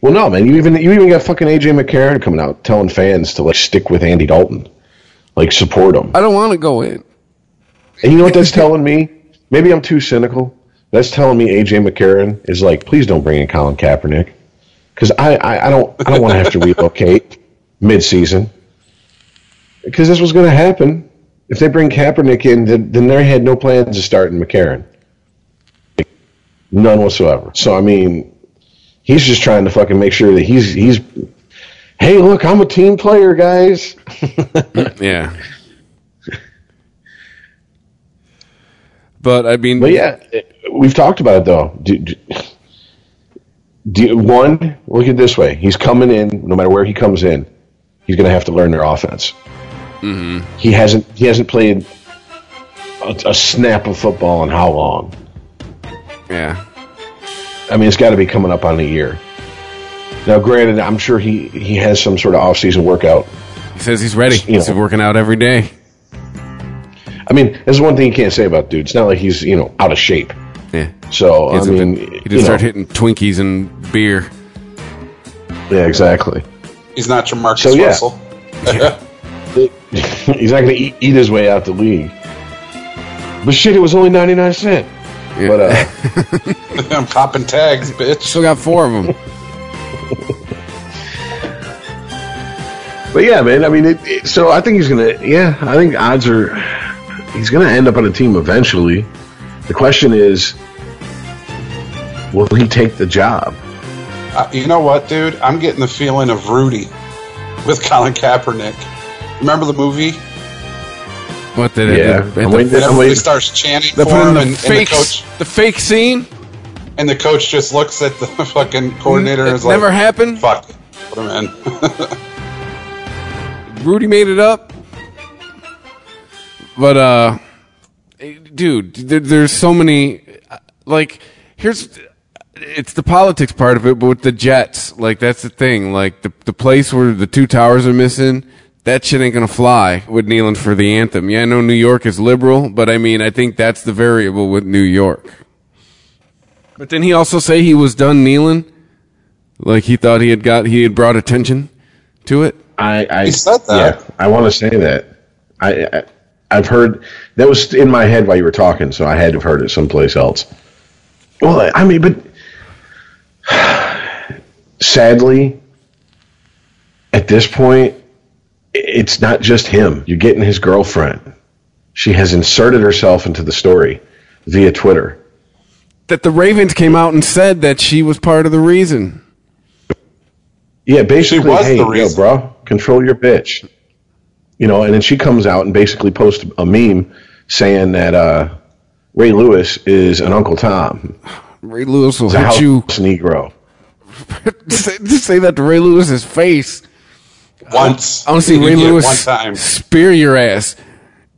Speaker 3: Well, no, man. You even you even got fucking AJ McCarron coming out telling fans to like stick with Andy Dalton, like support him.
Speaker 1: I don't want to go in.
Speaker 3: And you know what that's <laughs> telling me? Maybe I'm too cynical. That's telling me AJ McCarron is like, please don't bring in Colin Kaepernick, because I, I I don't I don't want to have to relocate mid-season. Because this was going to happen if they bring Kaepernick in. Then, then they had no plans of starting McCarron, none whatsoever. So I mean, he's just trying to fucking make sure that he's he's. Hey, look, I'm a team player, guys. <laughs>
Speaker 1: Yeah. <laughs> But I mean,
Speaker 3: But yeah, we've talked about it though. Do, one, look at it this way: he's coming in. No matter where he comes in, he's going to have to learn their offense. Mm-hmm. He hasn't. He hasn't played a, a snap of football in how long?
Speaker 1: yeah.
Speaker 3: I mean, it's got to be coming up on a year. Now, granted, I'm sure he he has some sort of off-season workout.
Speaker 1: He says he's ready.
Speaker 3: You
Speaker 1: He's
Speaker 3: know.
Speaker 1: working out every day.
Speaker 3: I mean, there's one thing you can't say about dude. It's not like he's you know out of shape.
Speaker 1: Yeah.
Speaker 3: So
Speaker 1: He
Speaker 3: I mean,
Speaker 1: been- he
Speaker 3: you
Speaker 1: just start
Speaker 3: know,
Speaker 1: hitting Twinkies and beer.
Speaker 3: yeah, exactly.
Speaker 4: he's not your Marcus
Speaker 3: So, yeah.
Speaker 4: Russell.
Speaker 3: He's not going to eat, eat his way out the league. But shit, it was only 99 cent.
Speaker 1: Yeah.
Speaker 3: But uh, <laughs>
Speaker 4: I'm copping tags, bitch.
Speaker 1: Still got four of them. <laughs>
Speaker 3: but yeah, man. I mean, it, it- so I think he's going to. Yeah, I think odds are he's going to end up on a team eventually. The question is, will he take the job?
Speaker 4: Uh, you know what, dude? I'm getting the feeling of Rudy with <laughs> Colin Kaepernick. Remember the movie?
Speaker 1: What did it?
Speaker 3: Yeah,
Speaker 1: did-
Speaker 3: I'm
Speaker 1: the-
Speaker 3: waiting-
Speaker 4: And everybody
Speaker 3: waiting-
Speaker 4: starts chanting
Speaker 1: They
Speaker 4: for him,
Speaker 1: the
Speaker 4: and, and the
Speaker 1: fake,
Speaker 4: coach
Speaker 1: the fake scene.
Speaker 4: and the coach just looks at the <laughs> fucking coordinator and
Speaker 1: It
Speaker 4: is like,
Speaker 1: never happened.
Speaker 4: "Fuck, put him in."
Speaker 1: Rudy made it up. But uh dude, there, there's so many uh, like here's it's the politics part of it, but with the Jets, like that's the thing. Like the the place where the two towers are missing, that shit ain't gonna fly with kneeling for the anthem. Yeah, I know New York is liberal, but I mean I think that's the variable with New York. But then he also say he was done kneeling? Like he thought he had got he had brought attention to it?
Speaker 3: I, I
Speaker 4: He said that.
Speaker 3: Yeah, I want to say that. I, I I've heard that was in my head while you were talking, so I had to have heard it someplace else. Well, I mean, but <sighs> sadly, at this point, it's not just him. You're getting his girlfriend. She has inserted herself into the story via Twitter.
Speaker 1: that the Ravens came out and said that she was part of the reason.
Speaker 3: Yeah, basically,
Speaker 4: was
Speaker 3: hey,
Speaker 4: the
Speaker 3: yo,
Speaker 4: reason.
Speaker 3: bro, control your bitch. You know, and then she comes out and basically posts a meme saying that uh, Ray Lewis is an Uncle Tom,
Speaker 1: Ray Lewis will
Speaker 3: a
Speaker 1: hit you. <laughs>
Speaker 3: Negro. <laughs>
Speaker 1: say, just say that to Ray Lewis's face.
Speaker 4: Once.
Speaker 1: I want to see Ray Lewis
Speaker 4: one time.
Speaker 1: spear your ass.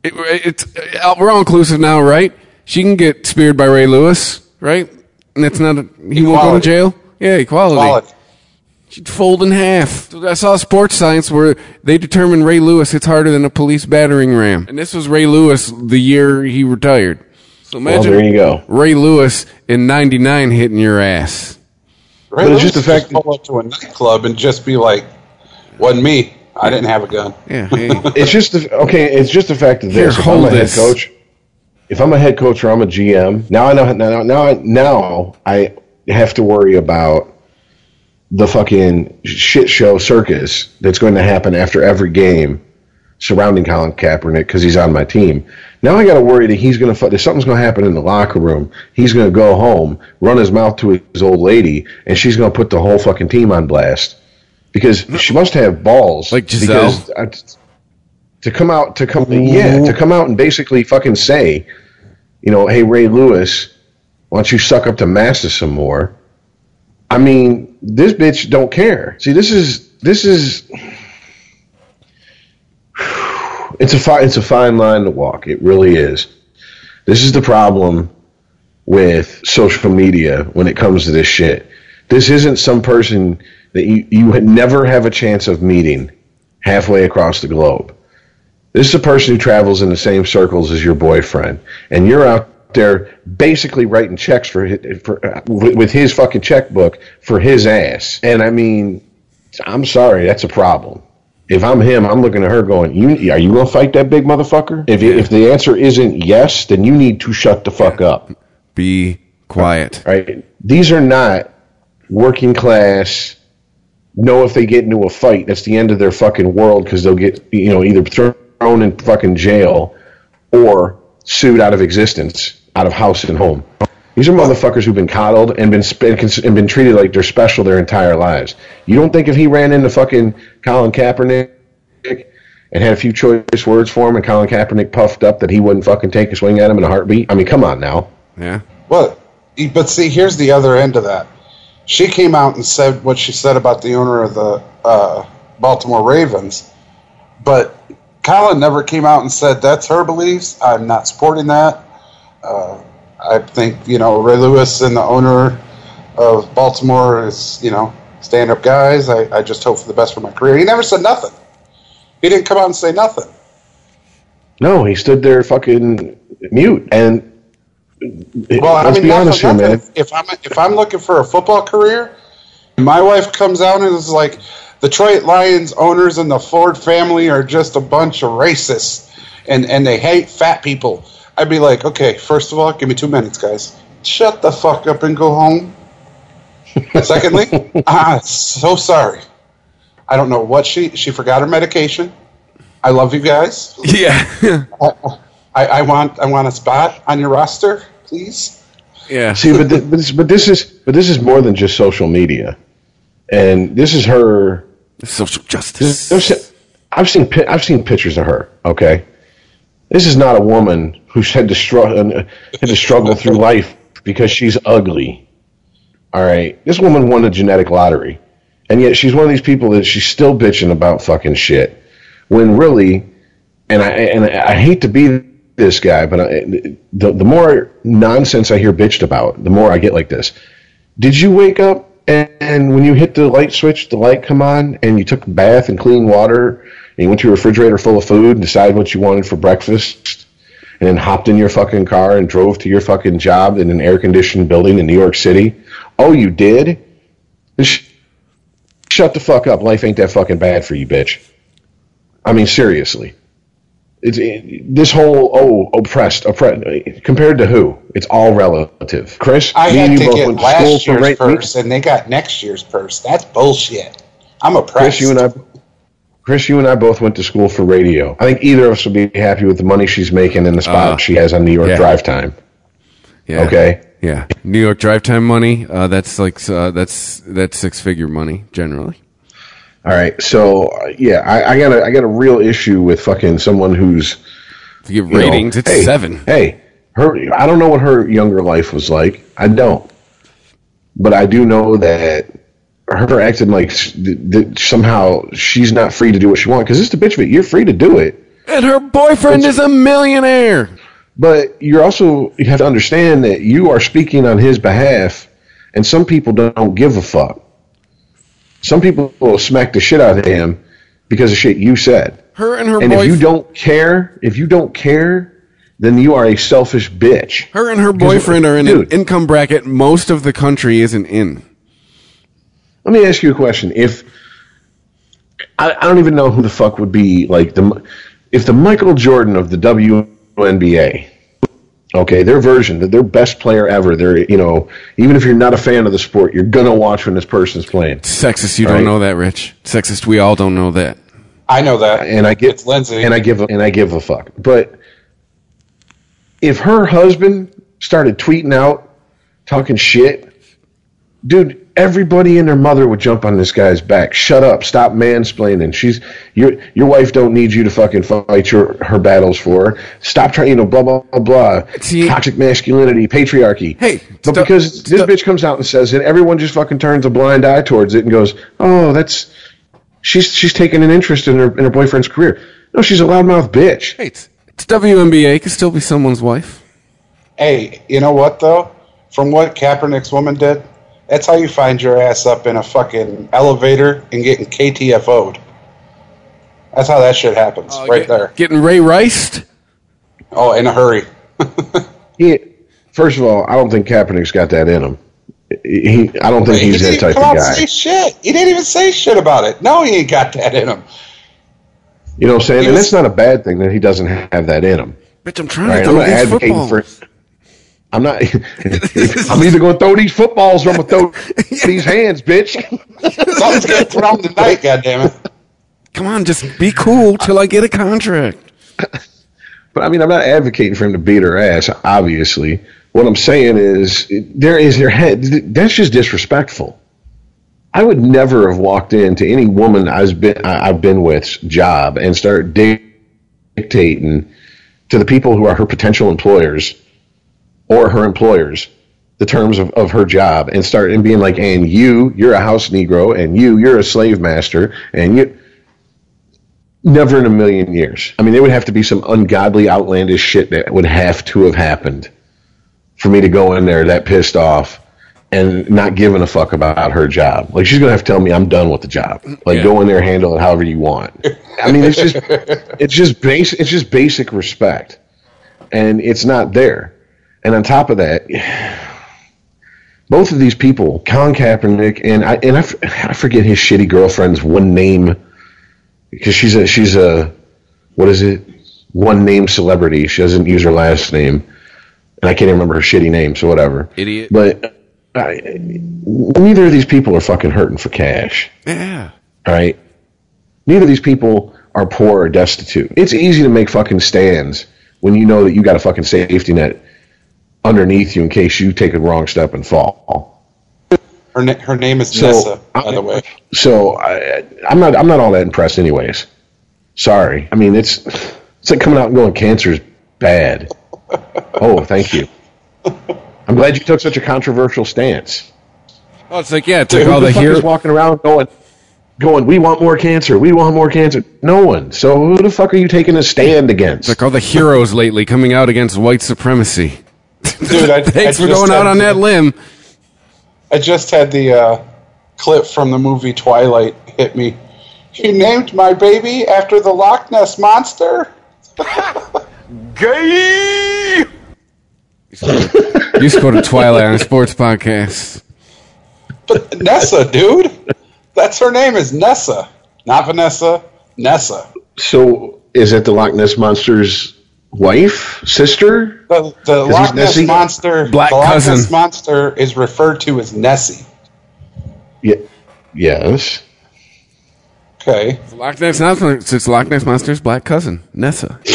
Speaker 1: It, it's uh, we're all inclusive now, right? She can get speared by Ray Lewis, right? And that's not a, he won't go to jail. Yeah, equality.
Speaker 4: Quality.
Speaker 1: She'd fold in half. I saw sports science where they determined Ray Lewis hits harder than a police battering ram, and this was Ray Lewis the year he retired. So
Speaker 3: Well,
Speaker 1: imagine
Speaker 3: there you go.
Speaker 1: Ray Lewis in '99 hitting your ass.
Speaker 4: Ray
Speaker 3: But
Speaker 4: Lewis
Speaker 3: just the
Speaker 4: could
Speaker 3: fact that-
Speaker 4: pull up to a nightclub and just be like, "Wasn't me. I didn't have a gun."
Speaker 1: Yeah, <laughs> hey.
Speaker 3: It's just the, okay. It's just the fact that
Speaker 1: Here,
Speaker 3: this. I'm
Speaker 1: hold
Speaker 3: a head
Speaker 1: this.
Speaker 3: coach, if I'm a head coach or I'm a GM, now I know now now I, now I have to worry about the fucking shit show circus that's going to happen after every game surrounding Colin Kaepernick because he's on my team. Now I got to worry that he's going to fuck, that something's going to happen in the locker room. He's going to go home, run his mouth to his old lady, and she's going to put the whole fucking team on blast because she must have balls.
Speaker 1: Like Giselle?
Speaker 3: because, uh, to come out to come yeah to come out and basically fucking say, you know, hey Ray Lewis, why don't you suck up to Massa some more? I mean, this bitch don't care. See, this is this is it's a fi- it's a fine line to walk. It really is. This is the problem with social media when it comes to this shit. This isn't some person that you, you would never have a chance of meeting halfway across the globe. This is a person who travels in the same circles as your boyfriend, and you're out there basically writing checks for, hi- for uh, with his fucking checkbook for his ass. And I mean, I'm sorry, that's a problem. If I'm him, I'm looking at her going, "You are you gonna fight that big motherfucker?" If if the answer isn't yes, then you need to shut the fuck up.
Speaker 1: Be quiet.
Speaker 3: Right? These are not working class. Know if they get into a fight, that's the end of their fucking world because they'll get you know either thrown in fucking jail or sued out of existence, out of house and home. These are motherfuckers who've been coddled and been and been treated like they're special their entire lives. You don't think if he ran into fucking Colin Kaepernick and had a few choice words for him, and Colin Kaepernick puffed up that he wouldn't fucking take a swing at him in a heartbeat? I mean, come on now.
Speaker 1: Yeah.
Speaker 4: What? But see, here's the other end of that. She came out and said what she said about the owner of the uh, Baltimore Ravens, but Colin never came out and said that's her beliefs. I'm not supporting that. Uh, I think you know Ray Lewis and the owner of Baltimore is you know stand up guys. I, I just hope for the best for my career. He never said nothing. He didn't come out and say nothing.
Speaker 3: No, he stood there fucking mute. And
Speaker 4: Well, I mean,
Speaker 3: be honest here, man.
Speaker 4: If I'm if I'm looking for a football career, my wife comes out and is like, the Detroit Lions owners and the Ford family are just a bunch of racists, and and they hate fat people. I'd be like, okay, first of all, give me two minutes, guys. Shut the fuck up and go home. <laughs> Secondly, ah, so sorry. I don't know what she she forgot her medication. I love you guys.
Speaker 1: Yeah.
Speaker 4: I, I want I want a spot on your roster, please.
Speaker 1: yeah.
Speaker 3: See, but, th- but, this, but this is but this is more than just social media, and this is her.
Speaker 1: Social justice.
Speaker 3: there's- I've seen I've seen pictures of her. Okay, this is not a woman who's had to struggle uh, had to struggle through <laughs> life because she's ugly. All right, this woman won a genetic lottery, and yet she's one of these people that she's still bitching about fucking shit. When really, and I and I hate to be this guy, but I, the the more nonsense I hear bitched about, the more I get like this. Did you wake up and, and when you hit the light switch, the light come on, and you took a bath and clean water, and you went to your refrigerator full of food and decided what you wanted for breakfast, and then hopped in your fucking car and drove to your fucking job in an air conditioned building in New York City? Oh, you did? Sh- shut the fuck up. Life ain't that fucking bad for you, bitch. I mean, seriously. It's it, this whole oh oppressed oppressed compared to who? It's all relative. Chris,
Speaker 4: I
Speaker 3: me and you both went to school
Speaker 4: last
Speaker 3: for
Speaker 4: year's
Speaker 3: me-
Speaker 4: purse, and they got next year's purse. That's bullshit. I'm oppressed.
Speaker 3: Chris, you and I, Chris, you and I both went to school for radio. I think either of us would be happy with the money she's making and the spot
Speaker 1: Uh,
Speaker 3: she has on New York
Speaker 1: yeah.
Speaker 3: Drive Time.
Speaker 1: Yeah.
Speaker 3: Okay,
Speaker 1: Yeah. New York drive time money. Uh, that's like uh, that's that's six figure money generally.
Speaker 3: all right. So uh, yeah, I, I got a I got a real issue with fucking someone who's
Speaker 1: To give
Speaker 3: you know,
Speaker 1: ratings, it's
Speaker 3: hey,
Speaker 1: seven.
Speaker 3: Hey, her. I don't know what her younger life was like. I don't, but I do know that her acting like s- th- th- somehow she's not free to do what she wants because it's the bitch of it. You're free to do it,
Speaker 1: And her boyfriend is a millionaire.
Speaker 3: but you're also you have to understand that you are speaking on his behalf, and some people don't give a fuck. Some people will smack the shit out of him because of shit you said.
Speaker 1: Her and her
Speaker 3: And if you don't care, if you don't care, then you are a selfish bitch.
Speaker 1: Her and her boyfriend are in an income bracket most of the country isn't in.
Speaker 3: Let me ask you a question. If I, I don't even know who the fuck would be like the if the Michael Jordan of the WNBA, okay, their version, their best player ever. They're you know even if you're not a fan of the sport, you're gonna watch when this person's playing.
Speaker 1: Sexist, you
Speaker 3: Right.
Speaker 1: don't know that, Rich. Sexist, we all don't know that.
Speaker 4: I know that.
Speaker 3: and I get
Speaker 4: It's Lindsay.
Speaker 3: and I give a, and I give a fuck. But if her husband started tweeting out, talking shit, dude, everybody and their mother would jump on this guy's back. Shut up! Stop mansplaining. She's your your wife don't need you to fucking fight your her battles for. her. Stop trying, you know, blah blah blah blah.
Speaker 1: See-
Speaker 3: Toxic masculinity, patriarchy.
Speaker 1: Hey,
Speaker 3: but
Speaker 1: stop-
Speaker 3: because this
Speaker 1: stop-
Speaker 3: bitch comes out and says it, everyone just fucking turns a blind eye towards it and goes, "Oh, that's." She's she's taking an interest in her in her boyfriend's career. No, she's a loudmouth bitch.
Speaker 1: Hey, it's, it's WNBA. Could still be someone's wife.
Speaker 4: Hey, you know what though? From what Kaepernick's woman did, that's how you find your ass up in a fucking elevator and getting KTFO'd. That's how that shit happens, oh, right
Speaker 1: Get-
Speaker 4: there.
Speaker 1: Getting Ray Riced.
Speaker 4: Oh, in a hurry. <laughs>
Speaker 3: He, first of all, I don't think Kaepernick's got that in him. He, I don't think
Speaker 4: he
Speaker 3: he's
Speaker 4: didn't
Speaker 3: that type of
Speaker 4: out and
Speaker 3: guy.
Speaker 4: say shit. He didn't even say shit about it. No, he ain't got that in him.
Speaker 3: You know what I'm saying?
Speaker 4: He
Speaker 3: And
Speaker 4: was-
Speaker 3: that's not a bad thing that he doesn't have that in him.
Speaker 1: Bitch, I'm trying
Speaker 3: Right?
Speaker 1: to
Speaker 3: I'm not advocating
Speaker 1: footballs.
Speaker 3: for. I'm not. <laughs> <laughs> I'm either going to throw these footballs or I'm going to throw <laughs> these hands, bitch.
Speaker 4: Something's getting thrown tonight, goddammit.
Speaker 1: Come on, just be cool till I get a contract.
Speaker 3: But I mean, I'm not advocating for him to beat her ass. Obviously, what I'm saying is there is their head. That's just disrespectful. I would never have walked into any woman I've been I- I've been with's job and start dictating to the people who are her potential employers or her employers the terms of, of her job and start and being like, and you, you're a house Negro, and you, you're a slave master, and you. Never in a million years. I mean, there would have to be some ungodly, outlandish shit that would have to have happened for me to go in there that pissed off and not giving a fuck about her job. Like she's gonna have to tell me I'm done with the job. Like
Speaker 1: Yeah.
Speaker 3: go in there, handle it however you want. I mean, it's just it's just base it's just basic respect, and it's not there. And on top of that, both of these people, Colin Kaepernick and I and I forget his shitty girlfriend's one name because she's a she's a what is it one name celebrity. She doesn't use her last name, and I can't even remember her shitty name. So whatever.
Speaker 1: Idiot.
Speaker 3: But I, neither of these people are fucking hurting for cash.
Speaker 1: Yeah.
Speaker 3: All right. Neither of these people are poor or destitute. It's easy to make fucking stands when you know that you got a fucking safety net underneath you in case you take a wrong step and fall.
Speaker 4: Her, na- her name is
Speaker 3: So,
Speaker 4: Nessa, by
Speaker 3: I-
Speaker 4: the way.
Speaker 3: So I, I'm not I'm not all that impressed, anyways. Sorry. I mean, it's it's like coming out and going cancer's bad. <laughs> Oh, thank you. I'm glad you took such a controversial stance.
Speaker 1: Oh, it's like yeah, it's like
Speaker 3: Who
Speaker 1: all
Speaker 3: the
Speaker 1: the
Speaker 3: fuck is walking around going, going, we want more cancer, we want more cancer? No one. So who the fuck are you taking a stand against?
Speaker 1: It's like all the heroes lately coming out against white supremacy. <laughs>
Speaker 4: Dude, I, <laughs>
Speaker 1: Thanks
Speaker 4: I
Speaker 1: for going out on
Speaker 4: the-
Speaker 1: that limb.
Speaker 4: I just had the uh, clip from the movie Twilight hit me. You named my baby after the Loch Ness monster? <laughs> Gay.
Speaker 1: You used to go to Twilight on a sports podcast.
Speaker 4: But Nessa, dude. That's her name is Nessa. Not Vanessa, Nessa.
Speaker 3: So is it the Loch Ness monster's wife, sister?
Speaker 4: The, the Loch Ness
Speaker 3: Nessie?
Speaker 4: monster
Speaker 1: Black
Speaker 4: the Loch
Speaker 1: cousin.
Speaker 4: Ness monster is referred to as Nessie.
Speaker 3: Yeah. Yes.
Speaker 4: Okay.
Speaker 1: Loch Ness Monster. It's Loch Ness Monster's black cousin, Nessa. <laughs>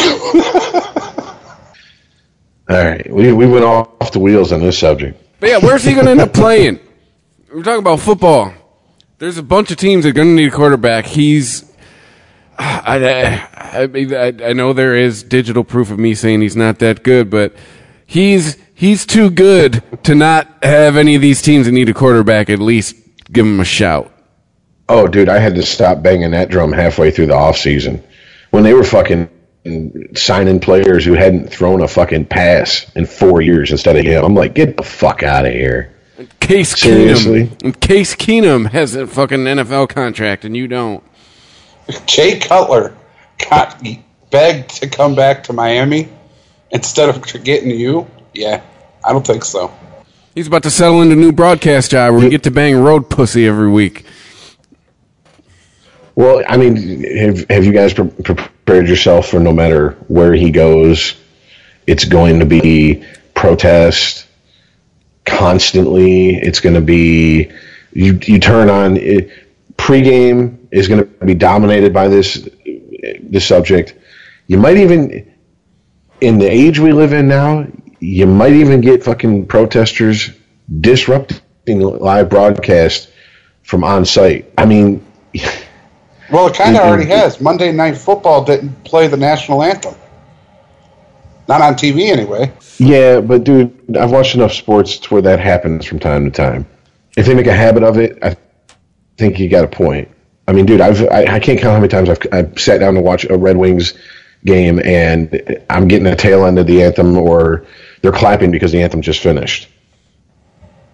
Speaker 3: All right. We we went off the wheels on this subject.
Speaker 1: But yeah, where's he going to end up <laughs> playing? We're talking about football. There's a bunch of teams that are going to need a quarterback. He's. I, I, I, I know there is digital proof of me saying he's not that good, but he's he's too good to not have any of these teams that need a quarterback at least give him a shout.
Speaker 3: Oh, dude, I had to stop banging that drum halfway through the off season when they were fucking signing players who hadn't thrown a fucking pass in four years instead of him. I'm like, get the fuck out of here.
Speaker 1: Case
Speaker 3: Seriously?
Speaker 1: Keenum. Case Keenum has a fucking NFL contract, and you don't. <laughs>
Speaker 4: Jay Cutler got begged to come back to Miami instead of getting you. Yeah, I don't think so.
Speaker 1: He's about to settle into a new broadcast job where we get to bang road pussy every week.
Speaker 3: Well, I mean, have, have you guys pre- prepared yourself for no matter where he goes, it's going to be protest constantly. It's going to be you. You turn on it, pregame is going to be dominated by this this subject. You might even, in the age we live in now, you might even get fucking protesters disrupting live broadcast from on site. I mean. <laughs>
Speaker 4: Well, it kind of already has. Monday Night Football didn't play the national anthem. Not on TV, anyway.
Speaker 3: Yeah, but dude, I've watched enough sports to where that happens from time to time. If they make a habit of it, I think you got a point. I mean, dude, I've I, I can't count how many times I've I've sat down to watch a Red Wings game and I'm getting a tail end of the anthem or they're clapping because the anthem just finished.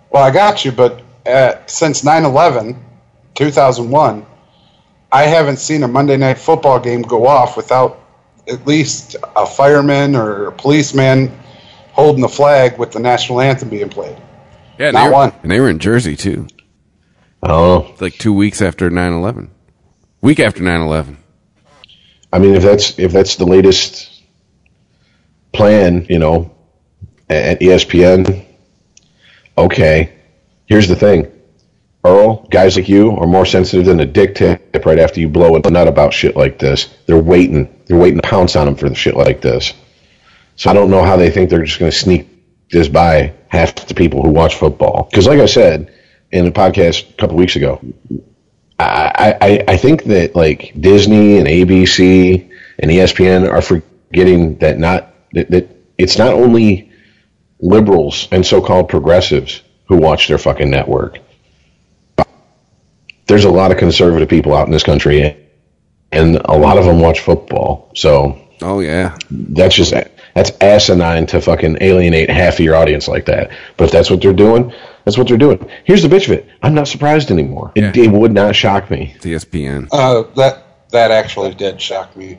Speaker 4: Well, I got you, but uh, since 9 11, 2001, I haven't seen a Monday Night Football game go off without at least a fireman or a policeman holding the flag with the national anthem being played.
Speaker 1: Yeah,
Speaker 4: Not
Speaker 1: they were,
Speaker 4: one.
Speaker 1: And they were in Jersey too,
Speaker 3: Oh,
Speaker 1: like two weeks after 9-11. Week after 9-11.
Speaker 3: I mean, if that's if that's the latest plan, you know, at ESPN, okay. Here's the thing, Earl. Guys like you are more sensitive than a dick tip right after you blow a nut about shit like this. They're waiting. They're waiting to pounce on them for the shit like this. So I don't know how they think they're just going to sneak this by half the people who watch football. Because, like I said in a podcast a couple weeks ago, I, I, I think that like Disney and ABC and ESPN are forgetting that not that, that it's not only liberals and so-called progressives who watch their fucking network. There's a lot of conservative people out in this country, and a lot of them watch football. So
Speaker 1: Oh yeah.
Speaker 3: that's just that's asinine to fucking alienate half of your audience like that. But if that's what they're doing, that's what they're doing. Here's the bitch of it: I'm not surprised anymore. It,
Speaker 1: Yeah.
Speaker 3: it would not shock me.
Speaker 1: It's ESPN.
Speaker 4: Uh, that that actually did shock me.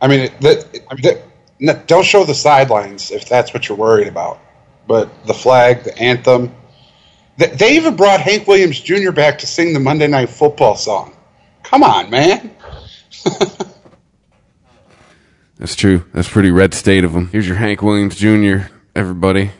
Speaker 4: I mean, it, that, that, n- don't show the sidelines if that's what you're worried about. But the flag, the anthem, they, they even brought Hank Williams Jr. back to sing the Monday Night Football song. Come on, man. <laughs>
Speaker 1: That's true. That's pretty red state of them. Here's your Hank Williams Jr. Everybody.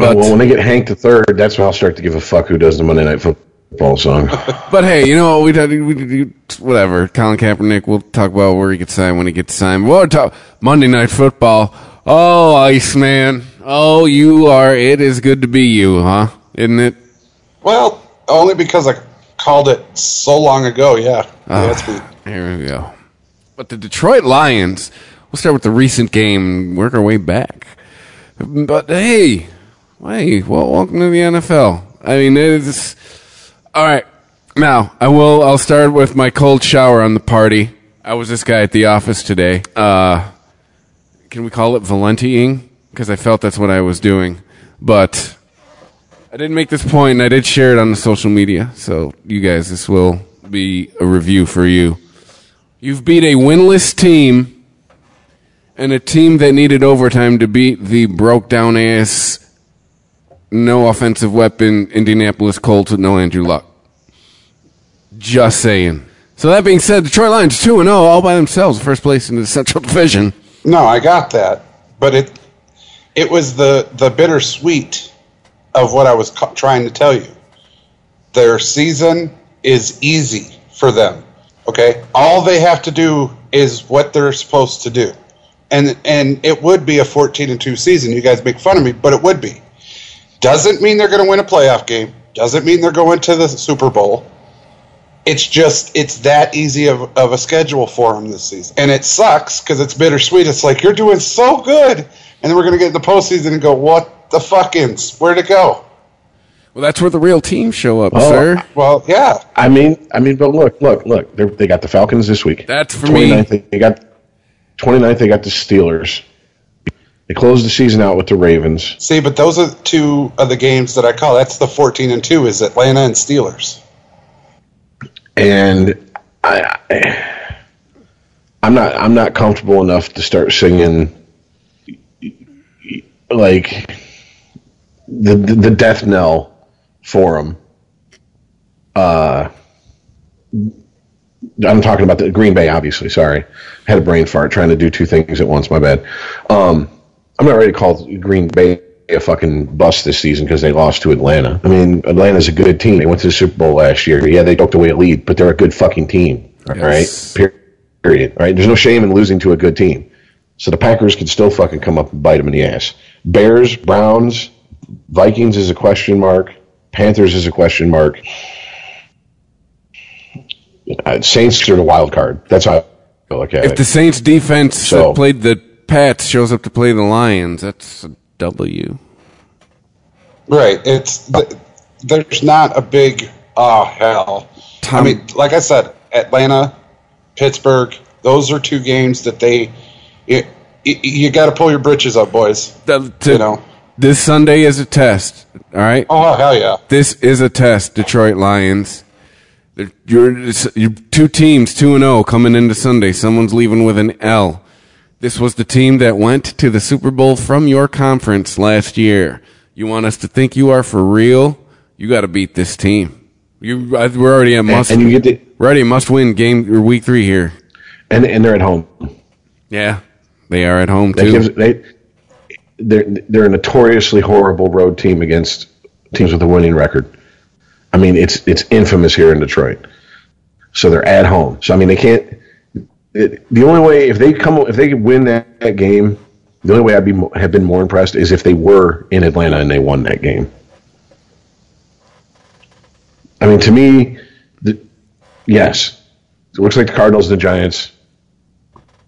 Speaker 1: But
Speaker 3: well, when they get Hank the Third, that's when I'll start to give a fuck who does the Monday Night Football song. <laughs>
Speaker 1: but hey, you know we we, we whatever. Colin Kaepernick. We'll talk about where he gets signed when he gets signed. We'll talk Monday Night Football. Oh, Iceman. Oh, you are. It is good to be you, huh? Isn't it?
Speaker 4: Well, only because I called it so long ago. Yeah,
Speaker 1: Ah.
Speaker 4: yeah, it's me.
Speaker 1: Here we go. But the Detroit Lions, we'll start with the recent game and work our way back. But hey, hey, well, welcome to the NFL. I mean, it's all right. Now, I will. I'll start with my cold shower on the party. I was this guy at the office today. Uh, can we call it Valentiing? Because I felt that's what I was doing. But I didn't make this point, and I did share it on the social media. So, you guys, this will be a review for you. You've beat a winless team and a team that needed overtime to beat the broke down ass, no offensive weapon Indianapolis Colts with no Andrew Luck. Just saying. So that being said, Detroit Lions 2 0 all by themselves, first place in the Central Division.
Speaker 4: No, I got that, but it it was the the bittersweet of what I was ca- trying to tell you. Their season is easy for them. Okay, all they have to do is what they're supposed to do, and and it would be a fourteen and two season. You guys make fun of me, but it would be. Doesn't mean they're going to win a playoff game. Doesn't mean they're going to the Super Bowl it's just it's that easy of, of a schedule for them this season and it sucks because it's bittersweet it's like you're doing so good and then we're going to get in the postseason and go what the fuckins where'd it go
Speaker 1: Well, that's where the real teams show up,
Speaker 3: Oh,
Speaker 1: sir.
Speaker 4: Well, yeah.
Speaker 3: I mean, I mean, but look, look, look. They're, they got the Falcons this week.
Speaker 1: That's for me.
Speaker 3: They got 29th. They got the Steelers. They closed the season out with the Ravens.
Speaker 4: See, but those are two of the games that I call. That's the 14 and 2 is Atlanta and Steelers.
Speaker 3: and I, I I'm not I'm not comfortable enough to start singing like the the, the death knell for them. Uh, I'm talking about the Green Bay, obviously. Sorry, I had a brain fart trying to do two things at once. My bad. Um, I'm not ready to call Green Bay a fucking bust this season because they lost to Atlanta. I mean, Atlanta's a good team. They went to the Super Bowl last year. Yeah, they took away a lead, but they're a good fucking team. All
Speaker 1: Yes.
Speaker 3: right, period. Right? There's no shame in losing to a good team. So the Packers could still fucking come up and bite them in the ass. Bears, Browns, Vikings is a question mark. Panthers is a question mark. Uh, Saints are the wild card. That's how I look at
Speaker 1: If
Speaker 3: it.
Speaker 1: the Saints defense
Speaker 3: So-
Speaker 1: played the Pats shows up to play the Lions, that's a W.
Speaker 4: Right. It's th- there's not a big oh hell.
Speaker 1: Tom-
Speaker 4: I mean, like I said, Atlanta, Pittsburgh. Those are two games that they. You, you got to pull your britches up, boys.
Speaker 1: The- to-
Speaker 4: You know.
Speaker 1: This Sunday is a test. All right.
Speaker 4: Oh hell yeah!
Speaker 1: This is a test, Detroit Lions. You're, you're two teams, two and zero, coming into Sunday. Someone's leaving with an L. This was the team that went to the Super Bowl from your conference last year. You want us to think you are for real? You got to beat this team. You, I- we're already a must.
Speaker 3: and you get the
Speaker 1: we're already a must-win game or week three here.
Speaker 3: and and they're at home.
Speaker 1: Yeah, they are at home too.
Speaker 3: gives they they're they're a notoriously horrible road team against teams with a winning record. I mean, it's it's infamous here in Detroit. So they're at home. So I mean, they can't. It, the only way if they come if they win that, that game, the only way I'd be have been more impressed is if they were in Atlanta and they won that game. I mean, to me, the, yes, it looks like the Cardinals and the Giants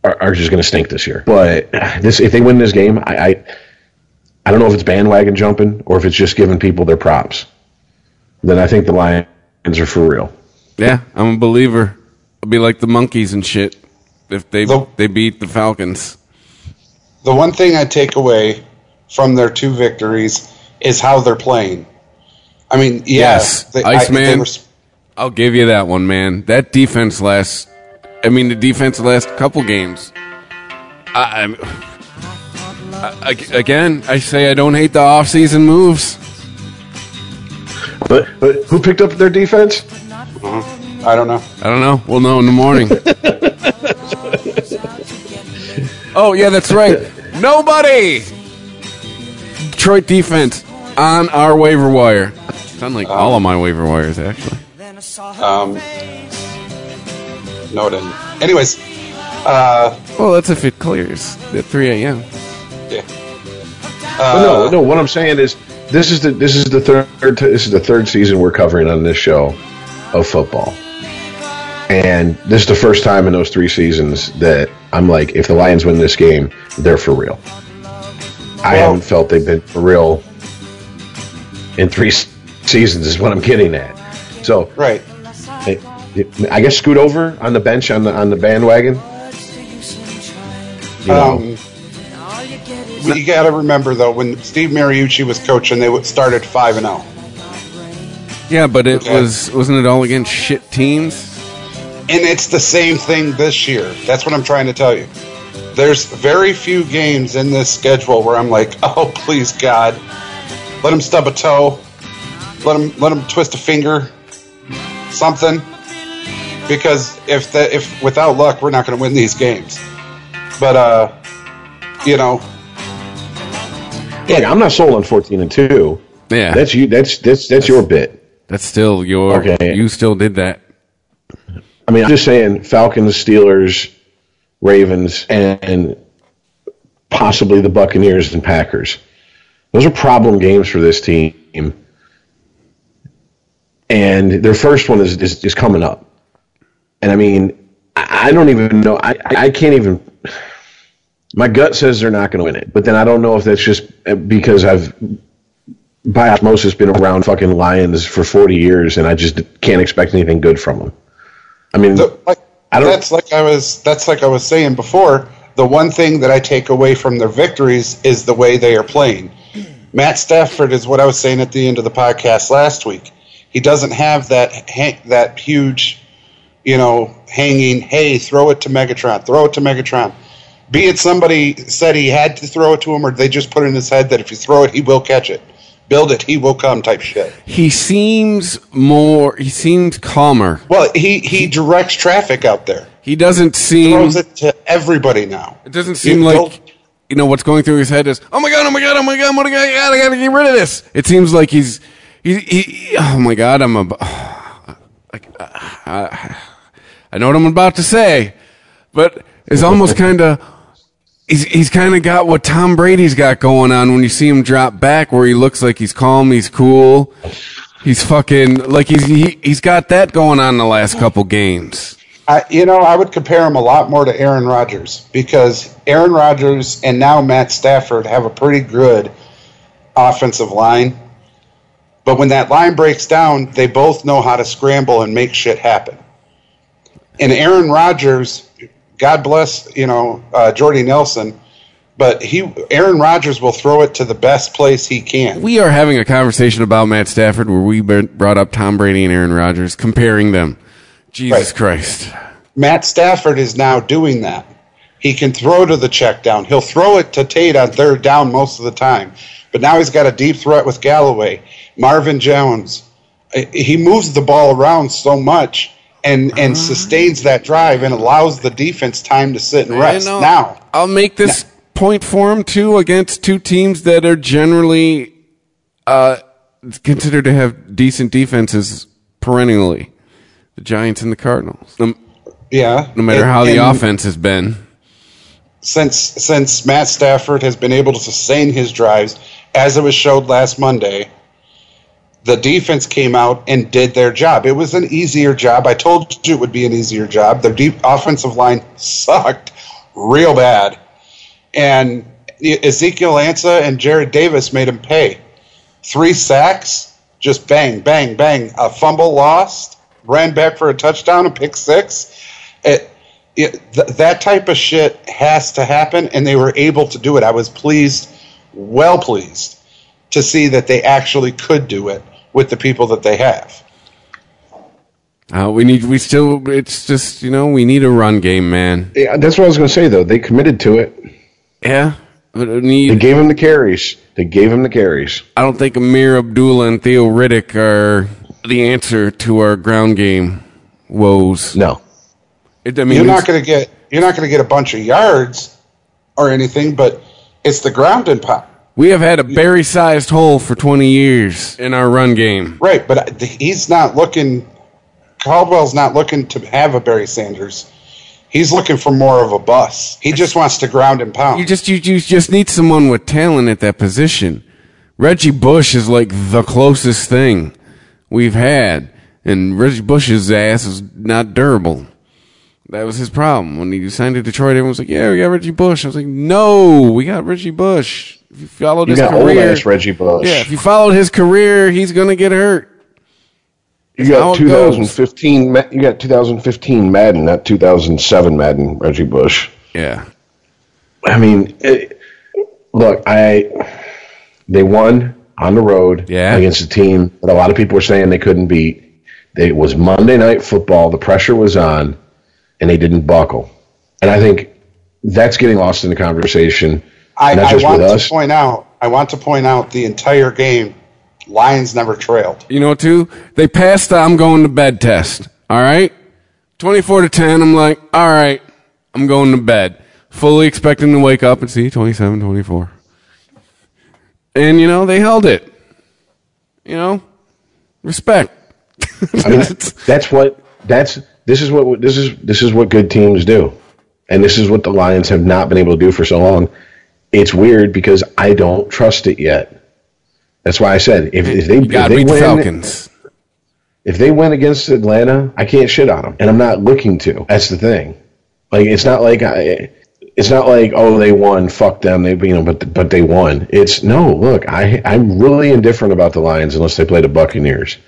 Speaker 3: are, are just going to stink this year. But this, if they win this game, I, I, I don't know if it's bandwagon jumping or if it's just giving people their props. Then I think the Lions are for real.
Speaker 1: yeah, I'm a believer. I'll be like the monkeys and shit if they
Speaker 4: The-
Speaker 1: they beat the Falcons.
Speaker 4: The one thing I take away from their two victories is how they're playing. I mean, yeah,
Speaker 1: Yes,
Speaker 4: they, I-
Speaker 1: Iceman.
Speaker 4: they were s-
Speaker 1: I'll give you that one, man. That defense last, I mean, the defense last couple games. I, I'm, I, I- again, I say I don't hate the offseason moves.
Speaker 3: But but who picked up their defense? Mm-hmm.
Speaker 4: I don't know.
Speaker 1: I don't know. We'll know in the morning. <laughs> oh yeah, that's right. Nobody. Detroit defense on our waiver wire. Sound like all of my waiver wires actually.
Speaker 4: Um, no, it didn't. Anyways, uh,
Speaker 1: Well, that's if it clears at 3 a.m.
Speaker 4: yeah.
Speaker 3: But no, no. What I'm saying is, this is the this is the third this is the third season we're covering on this show of football, and this is the first time in those three seasons that I'm like, if the Lions win this game, they're for real. I haven't felt they've been for real in three seasons. Is what I'm getting at. So,
Speaker 4: Right.
Speaker 3: I I guess scoot over on the bench on the on the bandwagon. You know,
Speaker 4: Um, you got to remember though, when Steve Mariucci was coaching, they would- started five and oh. zero,
Speaker 1: Yeah, but it
Speaker 4: Okay.
Speaker 1: was wasn't it all against shit teams?
Speaker 4: And it's the same thing this year. That's what I'm trying to tell you. There's very few games in this schedule where I'm like, <laughs> oh please God, let him stub a toe, let him let him twist a finger, something. Because if the, if without luck, we're not going to win these games. But uh, you know,
Speaker 3: yeah, I'm not sold on 14 and two.
Speaker 1: Yeah,
Speaker 3: That's you. That's that's that's your bit.
Speaker 1: that's still your.
Speaker 3: Okay.
Speaker 1: You still did that.
Speaker 3: I mean, I'm just saying Falcons, Steelers, Ravens, and, possibly the Buccaneers and Packers. Those are problem games for this team. And their first one is, is, is coming up. And I mean, I, don't even know. I, I can't even. My gut says they're not going to win it. But then I don't know if that's just uh, because I've by osmosis been around fucking Lions for 40 years, and I just can't expect anything good from them. I mean,
Speaker 4: The- like,
Speaker 3: I
Speaker 4: that's like I was. That's like I was saying before. The one thing that I take away from their victories is the way they are playing. Matt Stafford is what I was saying at the end of the podcast last week. He doesn't have that ha- that huge, you know, hanging. Hey, throw it to Megatron. Throw it to Megatron. Be it somebody said he had to throw it to him, or they just put it in his head that if you throw it, he will catch it. Build it, he will come. Type shit.
Speaker 1: He seems more. He seems calmer.
Speaker 4: Well, he he directs traffic out there.
Speaker 1: He doesn't seem.
Speaker 4: throws it to everybody now.
Speaker 1: It doesn't seem
Speaker 4: You
Speaker 1: like you know what's going through his head is oh my god, oh my god, oh my god, oh my god, I gotta, I gotta get rid of this. It seems like he's he, he oh my god, I'm a like uh, I, I know what I'm about to say, but it's almost <laughs> kind of he's he's kind of got what Tom Brady's got going on when you see him drop back, where he looks like he's calm, he's cool, he's fucking like he's he, he's got that going on the last couple games.
Speaker 4: I, you know, I would compare him a lot more to Aaron Rodgers because Aaron Rodgers and now Matt Stafford have a pretty good offensive line. But when that line breaks down, they both know how to scramble and make shit happen. And Aaron Rodgers, God bless, you know, uh, Jordy Nelson, but he Aaron Rodgers will throw it to the best place he can.
Speaker 1: We are having a conversation about Matt Stafford where we brought up Tom Brady and Aaron Rodgers, comparing them. Jesus
Speaker 4: Right.
Speaker 1: Christ.
Speaker 4: Matt Stafford is now doing that. He can throw to the check down. He'll throw it to Tate on third down most of the time. But now he's got a deep threat with Golladay, Marvin Jones. He moves the ball around so much and, and sustains that drive and allows the defense time to sit and rest.
Speaker 1: And, uh,
Speaker 4: now,
Speaker 1: I'll make this point for him too against two teams that are generally uh, considered to have decent defenses perennially: the Giants and the Cardinals. No,
Speaker 4: yeah.
Speaker 1: no matter
Speaker 4: And-
Speaker 1: how the offense has been,
Speaker 4: since since Matt Stafford has been able to sustain his drives, as it was showed last Monday, the defense came out and did their job. It was an easier job. I told you it would be an easier job. The deep offensive line sucked real bad, and Ezekiel Ansah and Jarrad Davis made him pay. Three sacks, just bang, bang, bang. A fumble lost, ran back for a touchdown, a pick six. It, it, th- that type of shit has to happen, and they were able to do it. I was pleased, well pleased, to see that they actually could do it with the people that they have.
Speaker 1: uh, we need. We still. It's just you know we need a run game, man.
Speaker 3: yeah, that's what I was going to say, though. They committed to it.
Speaker 1: Yeah. But I
Speaker 3: They gave him the carries. They gave him the carries.
Speaker 1: I don't think Ameer Abdullah and Theo Riddick are the answer to our ground game woes.
Speaker 3: No.
Speaker 1: It, I mean,
Speaker 4: You're not going to get you're not going to get a bunch of yards or anything, but it's the ground and pound.
Speaker 1: We have had a berry sized hole for 20 years in our run game.
Speaker 4: Right, but he's not looking. Caldwell's not looking to have a Barry Sanders. He's looking for more of a bus. He just wants to ground and pound.
Speaker 1: You just you, you just need someone with talent at that position. Reggie Bush is like the closest thing we've had, and Reggie Bush's ass is not durable. That was his problem when he signed to Detroit. Everyone was like, "Yeah, we got Reggie Bush." I was like, "No, we got Reggie Bush." If you followed
Speaker 3: You
Speaker 1: his
Speaker 3: got old
Speaker 1: career,
Speaker 3: ass Reggie Bush.
Speaker 1: yeah, if you followed his career, he's gonna get hurt.
Speaker 3: You got
Speaker 1: it goes.
Speaker 3: 2015. You got 2015 Madden, not 2007 Madden. Reggie Bush.
Speaker 1: Yeah,
Speaker 3: I mean, it, look, I they won on the road
Speaker 1: Yeah.
Speaker 3: against a team that a lot of people were saying they couldn't beat. It was Monday Night Football. The pressure was on, and they didn't buckle. And I think that's getting lost in the conversation.
Speaker 4: I, I want to point out. I want to point out the entire game. Lions never trailed.
Speaker 1: you know, what too. They passed the "I'm going to bed" test. All right, twenty-four to ten. I'm like, all right, I'm going to bed, fully expecting to wake up and see 27-24. And you know, they held it. You know, respect.
Speaker 3: I mean, <laughs> that's what that's this is what this is this is what good teams do, and this is what the Lions have not been able to do for so long. It's weird because I don't trust it yet. That's why I said if, if they if they
Speaker 1: beat the
Speaker 3: win
Speaker 1: Falcons.
Speaker 3: if they win against Atlanta, I can't shit on them, and I'm not looking to. That's the thing. Like it's not like I it's not like oh they won, fuck them, they you know, but but they won. It's no, look, I I'm really indifferent about the Lions unless they play the Buccaneers.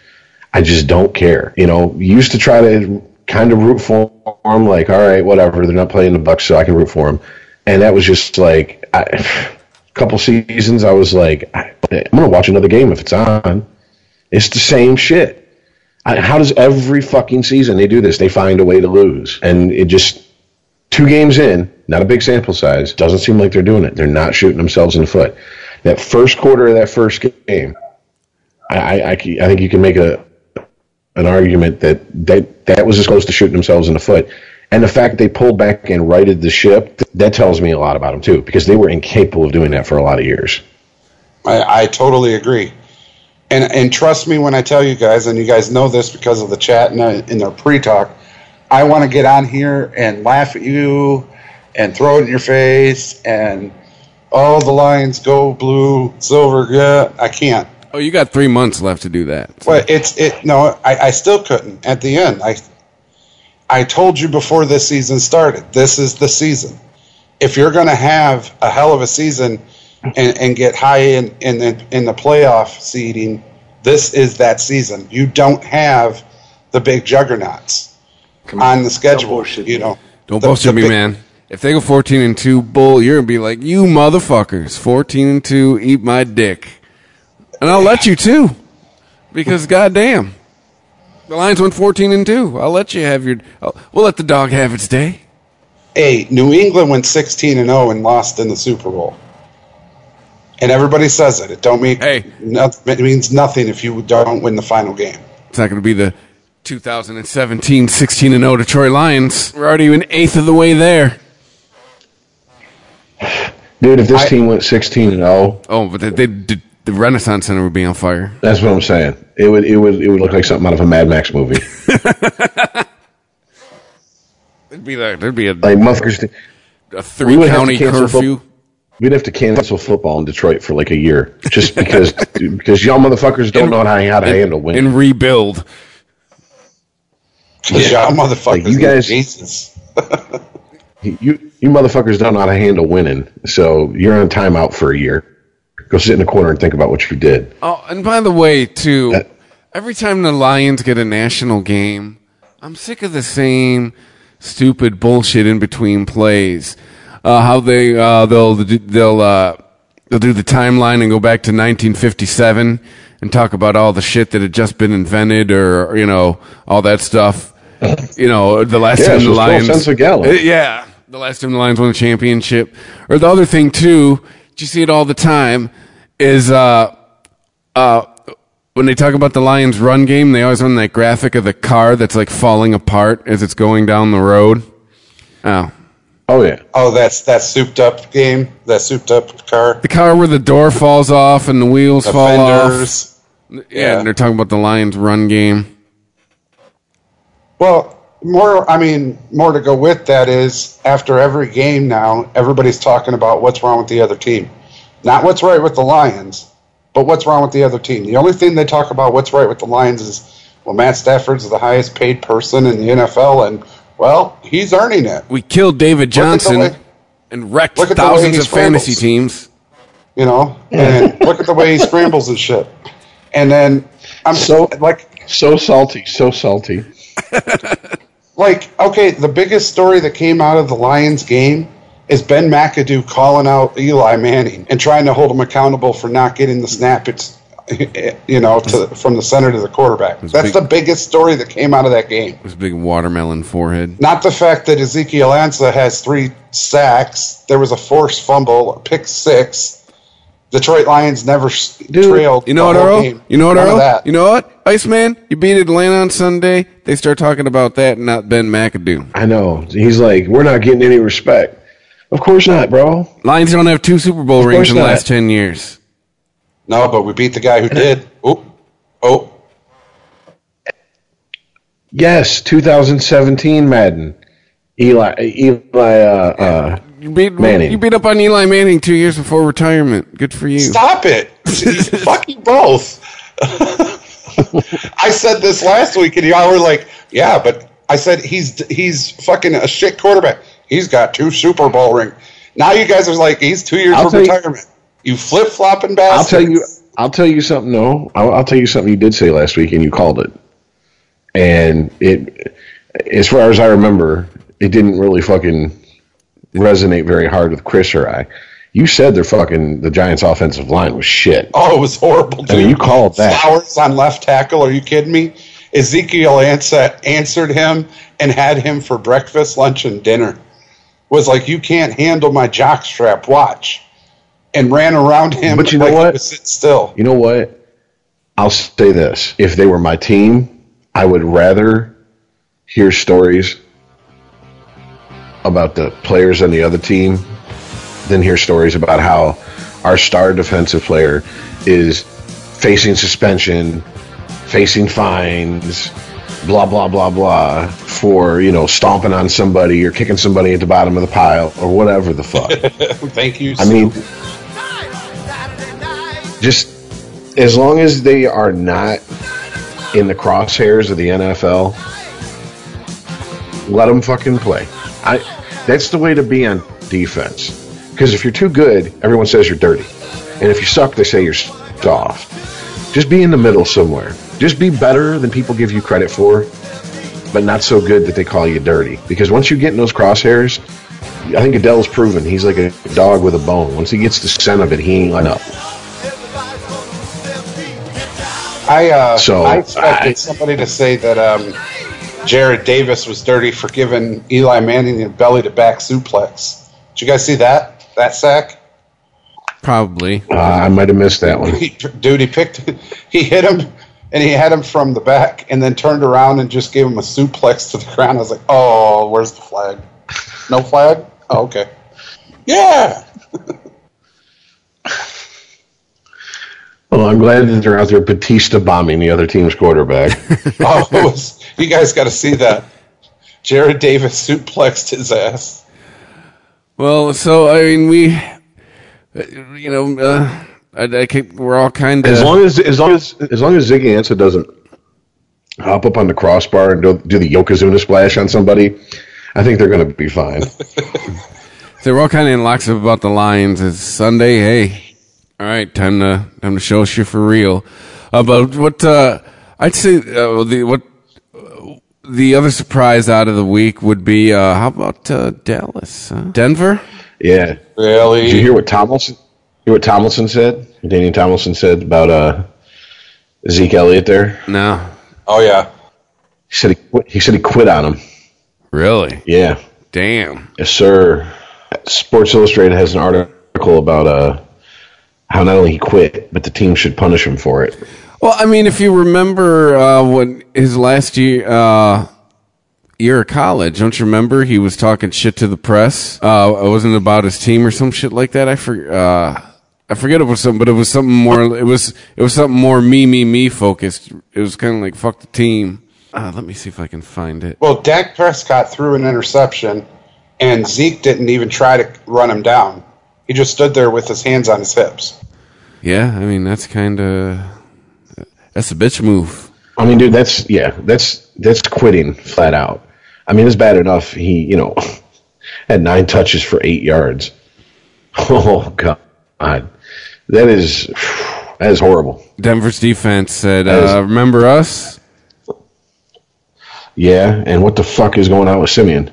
Speaker 3: I just don't care. You know, used to try to kind of root for them, like all right, whatever, they're not playing the Bucks, so I can root for them, and that was just like I, a <sighs> couple seasons. I was like, I, I'm gonna watch another game if it's on. It's the same shit. I, how does every fucking season they do this? They find a way to lose, and it just two games in, not a big sample size, doesn't seem like they're doing it. They're not shooting themselves in the foot. That first quarter of that first game, I, I, I think you can make a an argument that that that was as close to shooting themselves in the foot. And the fact that they pulled back and righted the ship, that tells me a lot about them too, because they were incapable of doing that for a lot of years.
Speaker 4: I, I totally agree. And and trust me when I tell you guys, and you guys know this because of the chat and uh, in their pre-talk, I want to get on here and laugh at you and throw it in your face and all oh, the lines go blue, silver. Yeah, I can't.
Speaker 1: Oh, you got three months left to do that.
Speaker 4: So. Well, it's it. No, I, I still couldn't. At the end, I I told you before this season started. This is the season. If you're going to have a hell of a season and, and get high in in the, in the playoff seeding, this is that season. You don't have the big juggernauts on the schedule. You know,
Speaker 1: don't the, bullshit the me, big, man. If they go fourteen and two, bull, you're gonna be like, you motherfuckers, fourteen and two, eat my dick. And I'll let you too. Because goddamn. The Lions went 14 and 2. I'll let you have your I'll, we'll let the dog have its day.
Speaker 4: Hey, New England went 16 and 0 and lost in the Super Bowl. And everybody says it. It don't mean
Speaker 1: hey.
Speaker 4: it means nothing if you don't win the final game.
Speaker 1: It's not going to be the 2017 16 and 0 Detroit Lions. We're already an eighth of the way there.
Speaker 3: Dude, if this I, team went 16 and 0.
Speaker 1: Oh, but they, they did the Renaissance Center would be on fire.
Speaker 3: That's what I'm saying. It would it would it would look like something out of a Mad Max movie. <laughs>
Speaker 1: There'd be like there'd be a
Speaker 3: like motherfuckers.
Speaker 1: A three county curfew.
Speaker 3: Fo- we'd have to cancel football in Detroit for like a year just because <laughs> because y'all motherfuckers don't and, know how, how to
Speaker 1: and,
Speaker 3: handle winning
Speaker 1: and rebuild.
Speaker 4: Yeah, y'all motherfuckers. Like you guys. Jesus. <laughs>
Speaker 3: you you motherfuckers don't know how to handle winning, so you're on timeout for a year. Go sit in a corner and think about what you did.
Speaker 1: Oh, and by the way, too, that, every time the Lions get a national game, I'm sick of the same stupid bullshit in between plays. Uh, how they uh, they'll they'll uh, they'll do the timeline and go back to 1957 and talk about all the shit that had just been invented or you know all that stuff. You know, the last
Speaker 3: yeah,
Speaker 1: time the Lions. Uh, yeah, the last time the Lions won the championship, or the other thing too you see it all the time, is uh, uh, when they talk about the Lions' run game, they always run that graphic of the car that's like falling apart as it's going down the road. Oh.
Speaker 3: Oh yeah.
Speaker 4: Oh, that's that souped up game. That souped up car.
Speaker 1: The car where the door falls off and the wheels the fall fenders. off. Yeah, yeah. they're talking about the Lions' run game.
Speaker 4: Well, more i mean more to go with that is after every game now everybody's talking about what's wrong with the other team. Not what's right with the lions but what's wrong with the other team. The only thing they talk about what's right with the lions is well matt stafford's the highest paid person in the nfl and well he's earning it.
Speaker 1: We killed david johnson way, and wrecked thousands of fantasy teams.
Speaker 4: You know and <laughs> look at the way he scrambles and shit. And then i'm so like
Speaker 3: so salty so salty <laughs>
Speaker 4: like okay, the biggest story that came out of the Lions game is Ben McAdoo calling out Eli Manning and trying to hold him accountable for not getting the snap. It's <laughs> you know to, from the center to the quarterback. That's big, the biggest story that came out of that game.
Speaker 1: His big watermelon forehead.
Speaker 4: Not the fact that Ezekiel Ansah has three sacks. There was a forced fumble, a pick six. Detroit Lions never Dude, trailed.
Speaker 1: You know what, Earl? Game. You know what, Earl? You know what, Iceman? You beat Atlanta on Sunday. They start talking about that, and not Ben McAdoo.
Speaker 3: I know. He's like, we're not getting any respect. Of course not, bro.
Speaker 1: Lions don't have two Super Bowl rings in the last ten years.
Speaker 4: No, but we beat the guy who did. Oh, oh.
Speaker 3: Yes, 2017 Madden. Eli, Eli, uh, uh,
Speaker 1: you beat Manning. You beat up on Eli Manning two years before retirement. Good for you.
Speaker 4: Stop it! <laughs> <laughs> Fuck you both. <laughs> I said this last week, and y'all were like, "Yeah," but I said he's he's fucking a shit quarterback. He's got two Super Bowl rings. Now you guys are like, he's two years
Speaker 3: I'll
Speaker 4: from
Speaker 3: tell you-
Speaker 4: retirement. You, flip flopping
Speaker 3: I'll
Speaker 4: bastards.
Speaker 3: tell you. I'll tell you something. No, I'll, I'll tell you something you did say last week, and you called it. And it, as far as I remember, it didn't really fucking resonate very hard with Chris or I. You said their fucking the Giants' offensive line was shit.
Speaker 4: Oh, it was horrible. Dude.
Speaker 3: I mean, you called that.
Speaker 4: Flowers on left tackle. Are you kidding me? Ezekiel Ansah, answered him and had him for breakfast, lunch, and dinner. Was like, you can't handle my jockstrap. Watch, and ran around him.
Speaker 3: But you know
Speaker 4: like he
Speaker 3: what?
Speaker 4: was still.
Speaker 3: You know what? I'll say this: if they were my team, I would rather hear stories about the players on the other team then hear stories about how our star defensive player is facing suspension, facing fines, blah blah blah blah for you know stomping on somebody or kicking somebody at the bottom of the pile or whatever the fuck. <laughs>
Speaker 4: Thank you.
Speaker 3: I mean, just as long as they are not in the crosshairs of the NFL, let them fucking play. I that's the way to be on defense. Because if you're too good, everyone says you're dirty, and if you suck, they say you're soft. Just be in the middle somewhere. Just be better than people give you credit for, but not so good that they call you dirty. Because once you get in those crosshairs, I think Goodell's proven he's like a dog with a bone. Once he gets the scent of it, he ain't letting up.
Speaker 4: I uh,
Speaker 3: So,
Speaker 4: I expected
Speaker 3: I-
Speaker 4: somebody to say that um, Jarrad Davis was dirty for giving Eli Manning a belly to back suplex. Did you guys see that that sack?
Speaker 1: Probably.
Speaker 3: Uh, I might have missed that one.
Speaker 4: He, dude, he picked, he hit him, and he had him from the back, and then turned around and just gave him a suplex to the ground. I was like, oh, where's the flag? No flag? Oh, okay. Yeah. <laughs>
Speaker 3: Well, I'm glad that they're out there Batista bombing the other team's quarterback. <laughs>
Speaker 4: Oh, it was, you guys got to see that. Jarrad Davis suplexed his ass.
Speaker 1: Well, so I mean, we, uh, you know, uh, I, I keep, we're all kind of as
Speaker 3: long as as long as as long as Ziggy Ansah doesn't hop up on the crossbar and do, do the Yokozuna splash on somebody, I think they're going to be fine. <laughs>
Speaker 1: So we're all kind of in lockstep about the Lions. It's Sunday. Hey, all right, time to time to show us you're for real. Uh, but what uh, I'd say uh, the what uh, the other surprise out of the week would be uh, how about uh, Dallas, huh? Denver?
Speaker 3: Yeah.
Speaker 4: Really?
Speaker 3: Did you hear what Tomlinson? Hear what Tomlinson said? Daniel Tomlinson said about uh, Zeke Elliott there.
Speaker 1: No,
Speaker 4: Oh yeah.
Speaker 3: He said he quit, he said he quit on him.
Speaker 1: really?
Speaker 3: Yeah.
Speaker 1: Damn.
Speaker 3: Yes, sir. Sports Illustrated has an article about uh, how not only he quit, but the team should punish him for it.
Speaker 1: Well, I mean, if you remember uh, when his last year uh, year of college, don't you remember he was talking shit to the press? Uh, it wasn't about his team or some shit like that. I for, uh, I forget it was something, but it was something more. It was it was something more me me me focused. It was kind of like fuck the team. Uh, let me see if I can find it.
Speaker 4: Well, Dak Prescott threw an interception, and Zeke didn't even try to run him down. He just stood there with his hands on his hips.
Speaker 1: Yeah, I mean that's kind of that's a bitch move.
Speaker 3: I mean, dude, that's yeah, that's that's quitting flat out. I mean, it's bad enough he, you know, <laughs> had nine touches for eight yards. <laughs> Oh God, that is <sighs> that is horrible.
Speaker 1: Denver's defense said,
Speaker 3: is-
Speaker 1: uh, "Remember us?
Speaker 3: Yeah, and what the fuck is going on with Siemian?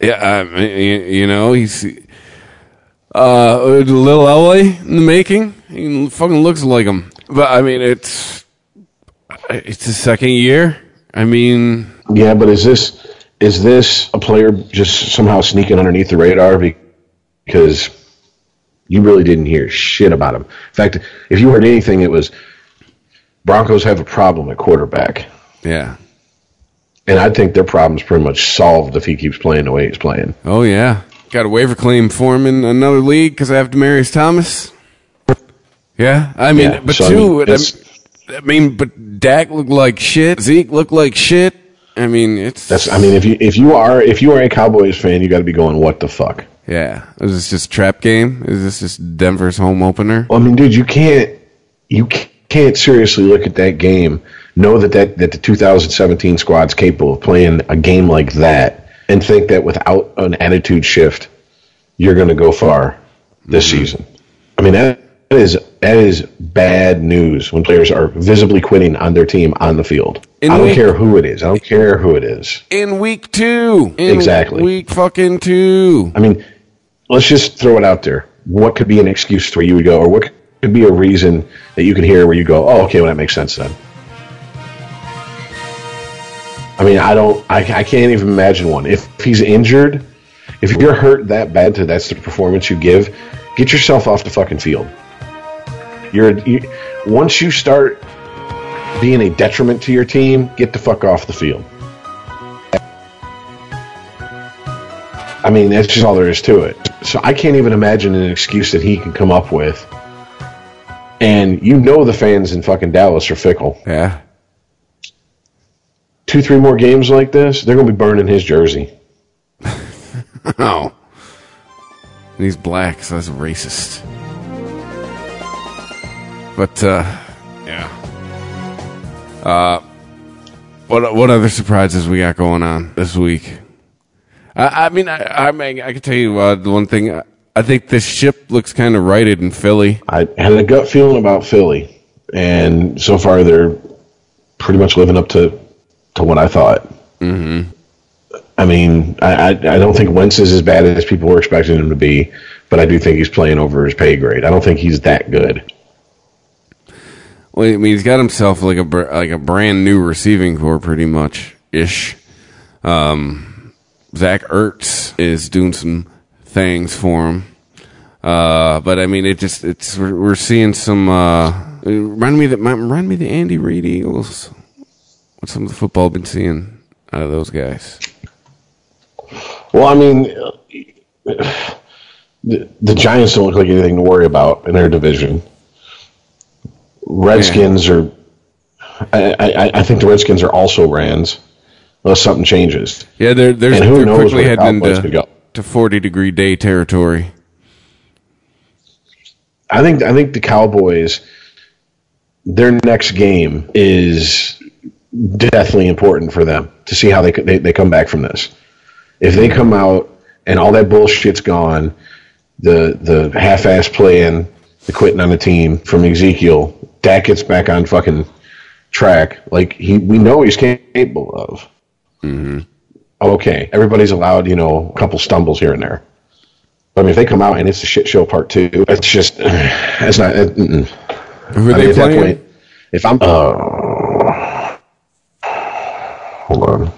Speaker 1: Yeah, I mean, you, you know, he's uh, little LA in the making. He fucking looks like him. But I mean, it's it's his second year. I mean,
Speaker 3: Yeah, but is this is this a player just somehow sneaking underneath the radar because you really didn't hear shit about him? In fact, if you heard anything, it was Broncos have a problem at quarterback,
Speaker 1: yeah.
Speaker 3: and I think their problem's pretty much solved if he keeps playing the way he's playing.
Speaker 1: Oh yeah, got a waiver claim for him in another league because I have Demaryius Thomas. Yeah, I mean,
Speaker 3: Yeah,
Speaker 1: but
Speaker 3: so,
Speaker 1: two. I
Speaker 3: it's-
Speaker 1: I mean, but Dak looked like shit. Zeke looked like shit. I mean, it's
Speaker 3: That's I mean, if you if you are if you are a Cowboys fan, you got to be going, what the fuck?
Speaker 1: yeah. Is this just trap game? Is this just Denver's home opener?
Speaker 3: Well, I mean, dude, you can't you can't seriously look at that game, know that that, that the 2017 squad's capable of playing a game like that, and think that without an attitude shift, you're going to go far this mm-hmm. season. I mean, that is that is bad news when players are visibly quitting on their team on the field.
Speaker 1: In
Speaker 3: I don't
Speaker 1: week-
Speaker 3: care who it is. I don't care who it is.
Speaker 1: In week two. In
Speaker 3: Exactly.
Speaker 1: Week fucking two.
Speaker 3: I mean, let's just throw it out there. What could be an excuse where you would go, or what could be a reason that you could hear where you go, oh, okay, well, that makes sense then. I mean, I don't, I, I can't even imagine one. If he's injured, if you're hurt that bad to that's the performance you give, get yourself off the fucking field. You're, you, once you start being a detriment to your team, get the fuck off the field. I mean, that's just all there is to it. So I can't even imagine an excuse that he can come up with. And you know the fans in fucking Dallas are fickle.
Speaker 1: Yeah.
Speaker 3: Two, three more games like this, they're going to be burning his jersey. <laughs>
Speaker 1: Oh. And he's black, so that's racist. But uh yeah. Uh what what other surprises we got going on this week? I, I mean, I, I mean, I can tell you uh, the one thing. I, I think this ship looks kind of righted in Philly.
Speaker 3: I had a gut feeling about Philly, and so far they're pretty much living up to, to what I thought. Mm-hmm. I mean, I, I, I don't think Wentz is as bad as people were expecting him to be, but I do think he's playing over his pay grade. I don't think he's that good.
Speaker 1: Well, I mean, he's got himself like a like a brand new receiving corps, pretty much ish. Um, Zach Ertz is doing some things for him, uh, but I mean, it just it's we're, we're seeing some. Uh, remind me that remind me the Andy Reid Eagles. What some of the football been seeing out of those guys.
Speaker 3: Well, I mean, the, the Giants don't look like anything to worry about in their division. Redskins are. I, I, I think the Redskins are also Rans, unless something changes.
Speaker 1: Yeah, they're they're,
Speaker 3: And who
Speaker 1: they're
Speaker 3: knows
Speaker 1: quickly heading into to forty degree day territory.
Speaker 3: I think I think the Cowboys, their next game is definitely important for them to see how they they, they come back from this. If they come out and all that bullshit's gone, the the half-ass playing, the quitting on the team from Ezekiel, Dak gets back on fucking track like he we know he's capable of. Okay, everybody's allowed you know a couple stumbles here and there. But I mean, if they come out and it's a shit show part two, it's just <sighs> it's not. It.
Speaker 1: Who are
Speaker 3: I
Speaker 1: they
Speaker 3: mean, at that
Speaker 1: playing?
Speaker 3: point, if I'm, uh, hold on,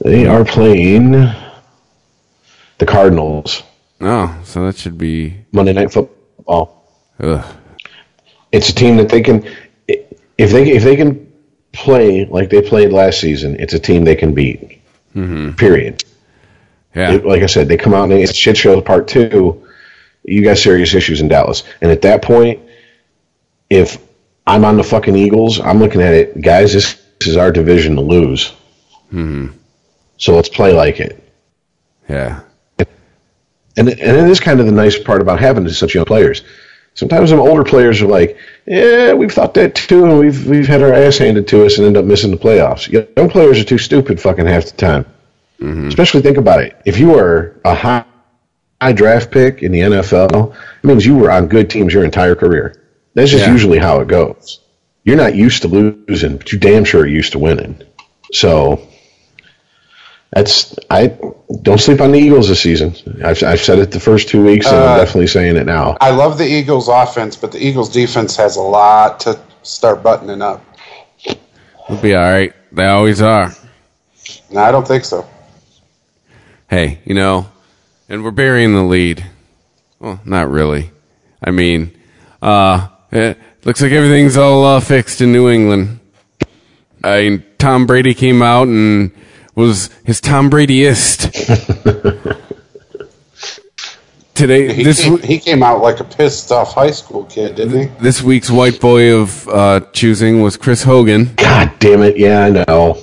Speaker 3: they are playing the Cardinals
Speaker 1: Oh, so that should be.
Speaker 3: Monday Night Football.
Speaker 1: Ugh.
Speaker 3: It's a team that they can, if they if they can play like they played last season, it's a team they can beat. Mm-hmm. Period.
Speaker 1: Yeah.
Speaker 3: It- like I said, they come out and it's shit show part two. You got serious issues in Dallas, and at that point, if I'm on the fucking Eagles, I'm looking at it, guys. This, this is our division to lose. Hmm. So let's play like it.
Speaker 1: yeah.
Speaker 3: And and it is kind of the nice part about having such young players. Sometimes some older players are like, "Yeah, we've thought that too, and we've we've had our ass handed to us and end up missing the playoffs." Young players are too stupid fucking half the time. Mm-hmm. Especially think about it. If you were a high, high draft pick in the NFL, it means you were on good teams your entire career. That's just
Speaker 1: Yeah.
Speaker 3: usually how it goes. You're not used to losing, but you damn sure are used to winning. So that's I don't sleep on the Eagles this season. I've, I've said it the first two weeks, and
Speaker 4: Uh,
Speaker 3: I'm definitely saying it now.
Speaker 4: I love the Eagles' offense, but the Eagles' defense has a lot to start buttoning up.
Speaker 1: We'll be all right. They always are.
Speaker 4: No, I don't think so.
Speaker 1: Hey, you know, and we're burying the lead. Well, not really. I mean, uh, it looks like everything's all uh, fixed in New England. I mean, Tom Brady came out and was his Tom Bradyist. <laughs> Today,
Speaker 4: He,
Speaker 1: this
Speaker 4: came,
Speaker 1: w-
Speaker 4: he came out like a pissed off high school kid, didn't he?
Speaker 1: this week's white boy of uh, choosing was Chris Hogan.
Speaker 3: God damn it! Yeah, I know.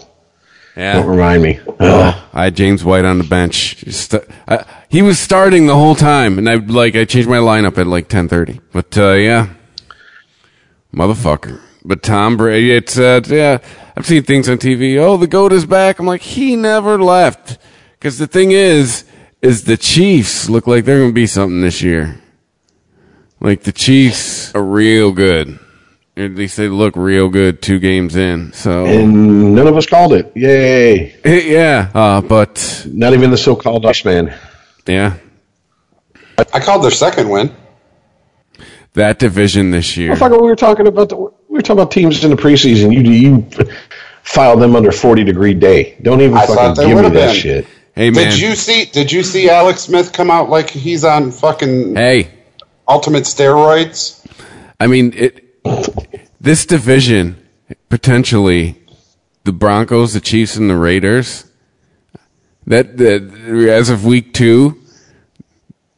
Speaker 1: Yeah.
Speaker 3: Don't remind me. Ugh.
Speaker 1: I had James White on the bench. Just, uh, I, he was starting the whole time, and I like I changed my lineup at like ten thirty. But uh, yeah, motherfucker, But Tom Brady, it's uh, yeah. I've seen things on TV. Oh, the goat is back. I'm like, he never left. Because the thing is, is the Chiefs look like they're going to be something this year. Like the Chiefs are real good. At least they look real good two games in. So
Speaker 3: And none of us called it. Yay. <laughs>
Speaker 1: yeah, uh, but
Speaker 3: Not even the so called Dutchman.
Speaker 1: yeah,
Speaker 4: I called their second win.
Speaker 1: That division this year.
Speaker 3: Motherfucker, we were talking about the, we were talking about teams in the preseason. You you file them under forty degree day. Don't even
Speaker 4: I
Speaker 3: fucking give me
Speaker 4: would've
Speaker 3: that
Speaker 4: been.
Speaker 3: shit.
Speaker 1: Hey man,
Speaker 4: Did you see? Did you see Alex Smith come out like he's on fucking
Speaker 1: hey,
Speaker 4: ultimate steroids?
Speaker 1: I mean it. This division potentially the Broncos, the Chiefs, and the Raiders. That that as of week two,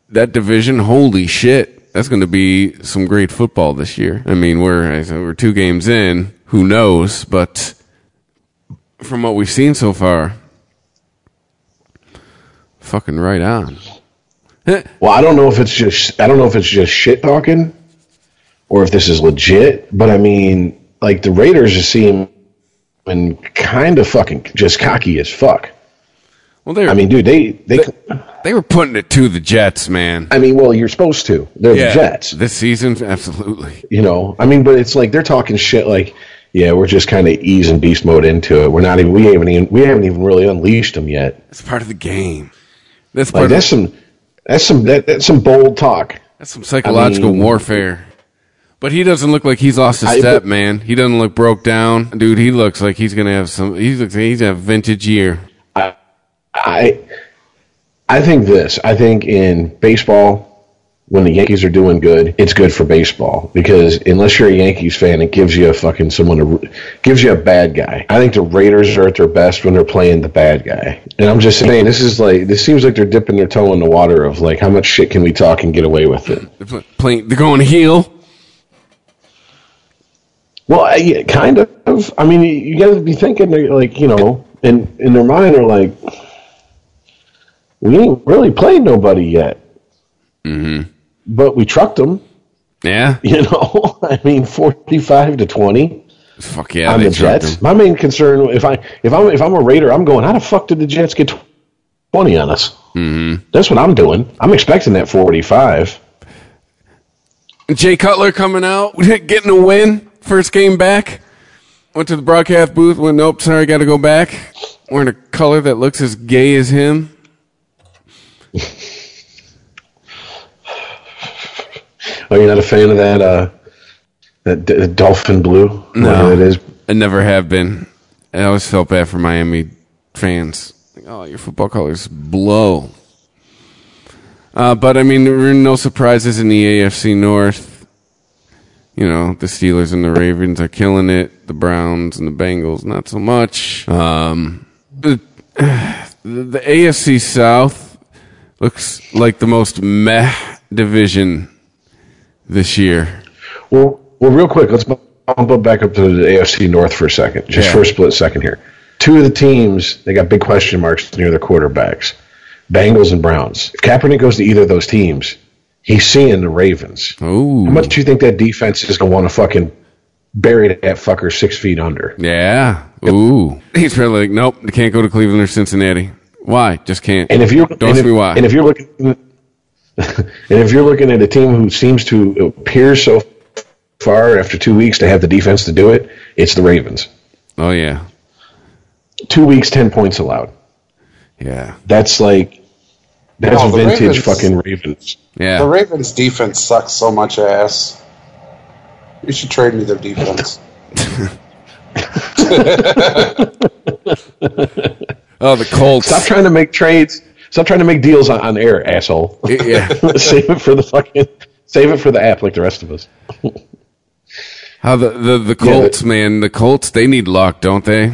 Speaker 1: that division, holy shit, that's going to be some great football this year. I mean, we're we're two games in. Who knows? But from what we've seen so far, fucking right on.
Speaker 3: Well, I don't know if it's just I don't know if it's just shit talking or if this is legit, but I mean, like the Raiders just seem and kind of fucking just cocky as fuck.
Speaker 1: Well, they
Speaker 3: I mean, dude, they they,
Speaker 1: they were putting it to the Jets, man.
Speaker 3: I mean, well, you're supposed to. They're the Jets.
Speaker 1: This season, absolutely.
Speaker 3: You know, I mean, but it's like they're talking shit like, yeah, we're just kind of easing beast mode into it. We're not even we haven't even we haven't even really unleashed them yet.
Speaker 1: It's part of the game. That's
Speaker 3: Like
Speaker 1: part
Speaker 3: that's
Speaker 1: of,
Speaker 3: some that's some that, that's some bold talk.
Speaker 1: that's some psychological
Speaker 3: I mean-
Speaker 1: warfare. But he doesn't look like he's lost a step,
Speaker 3: but-
Speaker 1: man. He doesn't look broke down, dude. He looks like he's gonna have some. He looks like he's gonna have a vintage year.
Speaker 3: I I think this. I think in baseball, when the Yankees are doing good, it's good for baseball because unless you're a Yankees fan, it gives you a fucking someone to gives you a bad guy. I think the Raiders are at their best when they're playing the bad guy. And I'm just saying, this is like this seems like they're dipping their toe in the water of like how much shit can we talk and get away with it.
Speaker 1: They're playing. They're going heel.
Speaker 3: Well, I, yeah, kind of. I mean, you, got to be thinking they're like you know, in in their mind are like, we ain't really played nobody yet, mm-hmm. but we trucked them.
Speaker 1: Yeah. <laughs>
Speaker 3: You know, <laughs> I mean, forty-five to twenty
Speaker 1: Fuck yeah.
Speaker 3: on the Jets.
Speaker 1: him.
Speaker 3: My main concern, if I if I'm if I'm a Raider, I'm going. How the fuck did the Jets get twenty on us? Mm-hmm. That's what I'm doing. I'm expecting that forty-five.
Speaker 1: Jay Cutler coming out, <laughs> getting a win, first game back. Went to the broadcast booth. Went, nope, sorry, got to go back. Wearing a color that looks as gay as him.
Speaker 3: Are you not a fan of that? Uh, that d- dolphin blue? No, it is.
Speaker 1: I never have been. I always felt bad for Miami fans. Like, oh, your football colors blow. Uh, but I mean, there were no surprises in the AFC North. You know, the Steelers and the Ravens are killing it. The Browns and the Bengals, not so much. Um, the, <sighs> the AFC South looks like the most meh division this year.
Speaker 3: Well, well, real quick, let's bump up back up to the AFC North for a second, just
Speaker 1: Yeah.
Speaker 3: for a split second here. Two of the teams they got big question marks near their quarterbacks, Bengals and Browns. If Kaepernick goes to either of those teams, he's seeing the Ravens.
Speaker 1: Ooh.
Speaker 3: How much do you think that defense is gonna want to fucking bury that fucker six feet under?
Speaker 1: Yeah. Ooh. He's probably like, nope, they can't go to Cleveland or Cincinnati. Why? Just can't.
Speaker 3: And if you
Speaker 1: Don't
Speaker 3: and
Speaker 1: ask me why.
Speaker 3: and if you're looking, <laughs> and if you're looking at a team who seems to appear so far after two weeks to have the defense to do it, it's the Ravens.
Speaker 1: oh yeah,
Speaker 3: Two weeks, ten points allowed.
Speaker 1: yeah,
Speaker 3: That's like that's
Speaker 4: No,
Speaker 3: vintage
Speaker 4: Ravens-
Speaker 3: fucking Ravens.
Speaker 1: Yeah. The.
Speaker 4: Ravens' defense sucks so much ass. You should trade me their defense. <laughs> <laughs>
Speaker 1: Oh, the Colts.
Speaker 3: Stop trying to make trades. Stop trying to make deals on, on air, asshole.
Speaker 1: yeah. <laughs>
Speaker 3: save it for the fucking save it for the app like the rest of us.
Speaker 1: How the the, the Colts, man, the Colts, they need luck, don't they?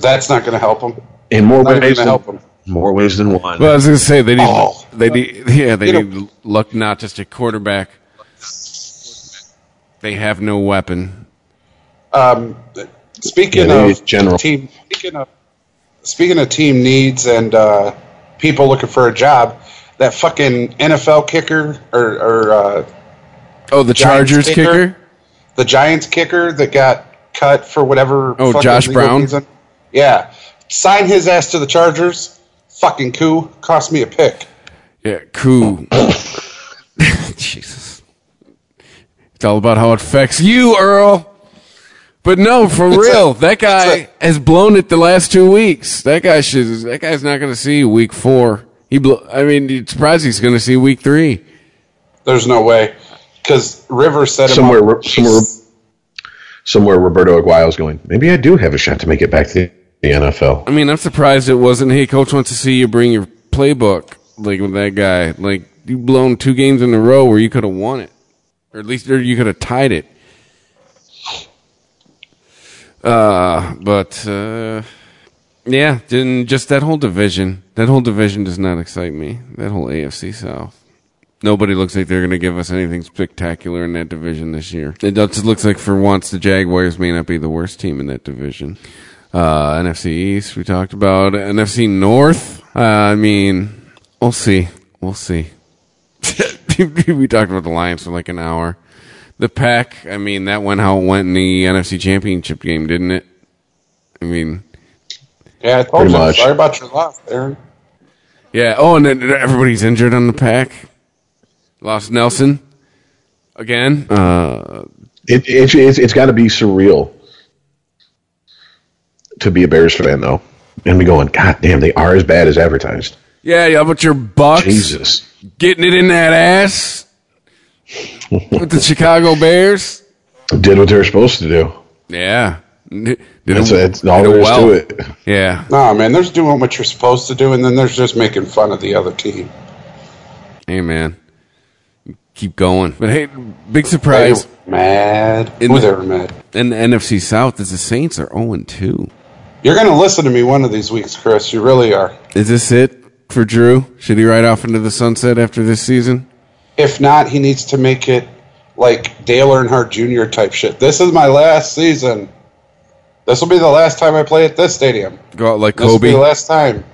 Speaker 4: That's not going to help them.
Speaker 3: In more
Speaker 4: Not
Speaker 3: ways
Speaker 4: going to help
Speaker 3: than,
Speaker 4: them.
Speaker 3: more ways than one.
Speaker 1: Well, I was gonna say they need
Speaker 4: Oh.
Speaker 1: they need yeah they
Speaker 4: You know-
Speaker 1: need luck, not just a quarterback. They have no weapon.
Speaker 4: Um, speaking
Speaker 3: Yeah,
Speaker 4: of
Speaker 3: general.
Speaker 4: team, speaking of speaking of team needs and uh, people looking for a job, that fucking NFL kicker or, or uh,
Speaker 1: Oh, the
Speaker 4: Giants
Speaker 1: Chargers kicker.
Speaker 4: the Giants kicker that got cut for whatever.
Speaker 1: Oh,
Speaker 4: fucking
Speaker 1: Josh Brown?
Speaker 4: reason. Yeah, sign his ass to the Chargers. Fucking Koo cost me a pick.
Speaker 1: Yeah, cool. <coughs> Jesus. It's all about how it affects you, Earl. But no, for
Speaker 4: It's
Speaker 1: real,
Speaker 4: a-
Speaker 1: that guy
Speaker 4: it's
Speaker 1: has blown it the last two weeks. That guy should. That guy's not going to see week four. He, blo- I mean, you're surprised he's going to see week three.
Speaker 4: There's no way because Rivers set him
Speaker 3: Somewhere,
Speaker 4: up.
Speaker 3: somewhere, somewhere. Roberto Aguayo's going. Maybe I do have a shot to make it back to the NFL.
Speaker 1: I mean, I'm surprised it wasn't. Hey, coach wants to see you bring your playbook. Like with that guy, like you blown two games in a row where you could have won it, or at least or you could have tied it. Uh, but uh, yeah, then just that whole division. That whole division does not excite me. That whole AFC South. Nobody looks like they're going to give us anything spectacular in that division this year. It just looks like for once the Jaguars may not be the worst team in that division. Uh, NFC East, we talked about. NFC North, uh, I mean, we'll see. We'll see. <laughs> we talked about the Lions for like an hour. The Pack, I mean, that went how it went in the NFC Championship game, didn't it? I mean,
Speaker 4: Yeah, I told you.
Speaker 3: much.
Speaker 4: Sorry about your loss, Aaron.
Speaker 1: yeah. Oh, and then everybody's injured on the Pack. Lost Nelson again. Uh,
Speaker 3: It, it, it's it's got to be surreal to be a Bears fan, though, and be going, God damn, they are as bad as advertised.
Speaker 1: yeah, yeah, but your Bucks
Speaker 3: Jesus.
Speaker 1: getting it in that ass with the Chicago Bears.
Speaker 3: Did what they were supposed to do.
Speaker 1: Yeah, did
Speaker 3: That's,
Speaker 1: it-
Speaker 3: that's all
Speaker 1: did
Speaker 3: there is
Speaker 1: well.
Speaker 3: to it.
Speaker 1: Yeah,
Speaker 4: Nah, man, there's doing what you're supposed to do, and then there's just making fun of the other team.
Speaker 1: hey man, keep going. But hey, big surprise
Speaker 4: were mad.
Speaker 1: In
Speaker 4: Who
Speaker 1: the-
Speaker 4: they were mad.
Speaker 1: in the NFC South is the Saints are oh zero two.
Speaker 4: You're going to listen to me one of these weeks, Chris. You really are.
Speaker 1: Is this it for Drew? Should he ride off into the sunset after this season?
Speaker 4: If not, he needs to make it like Dale Earnhardt Jr. type shit. This is my last season. This will be the last time I play at this stadium.
Speaker 1: Go out like
Speaker 4: This will be
Speaker 1: Kobe.
Speaker 4: the last time.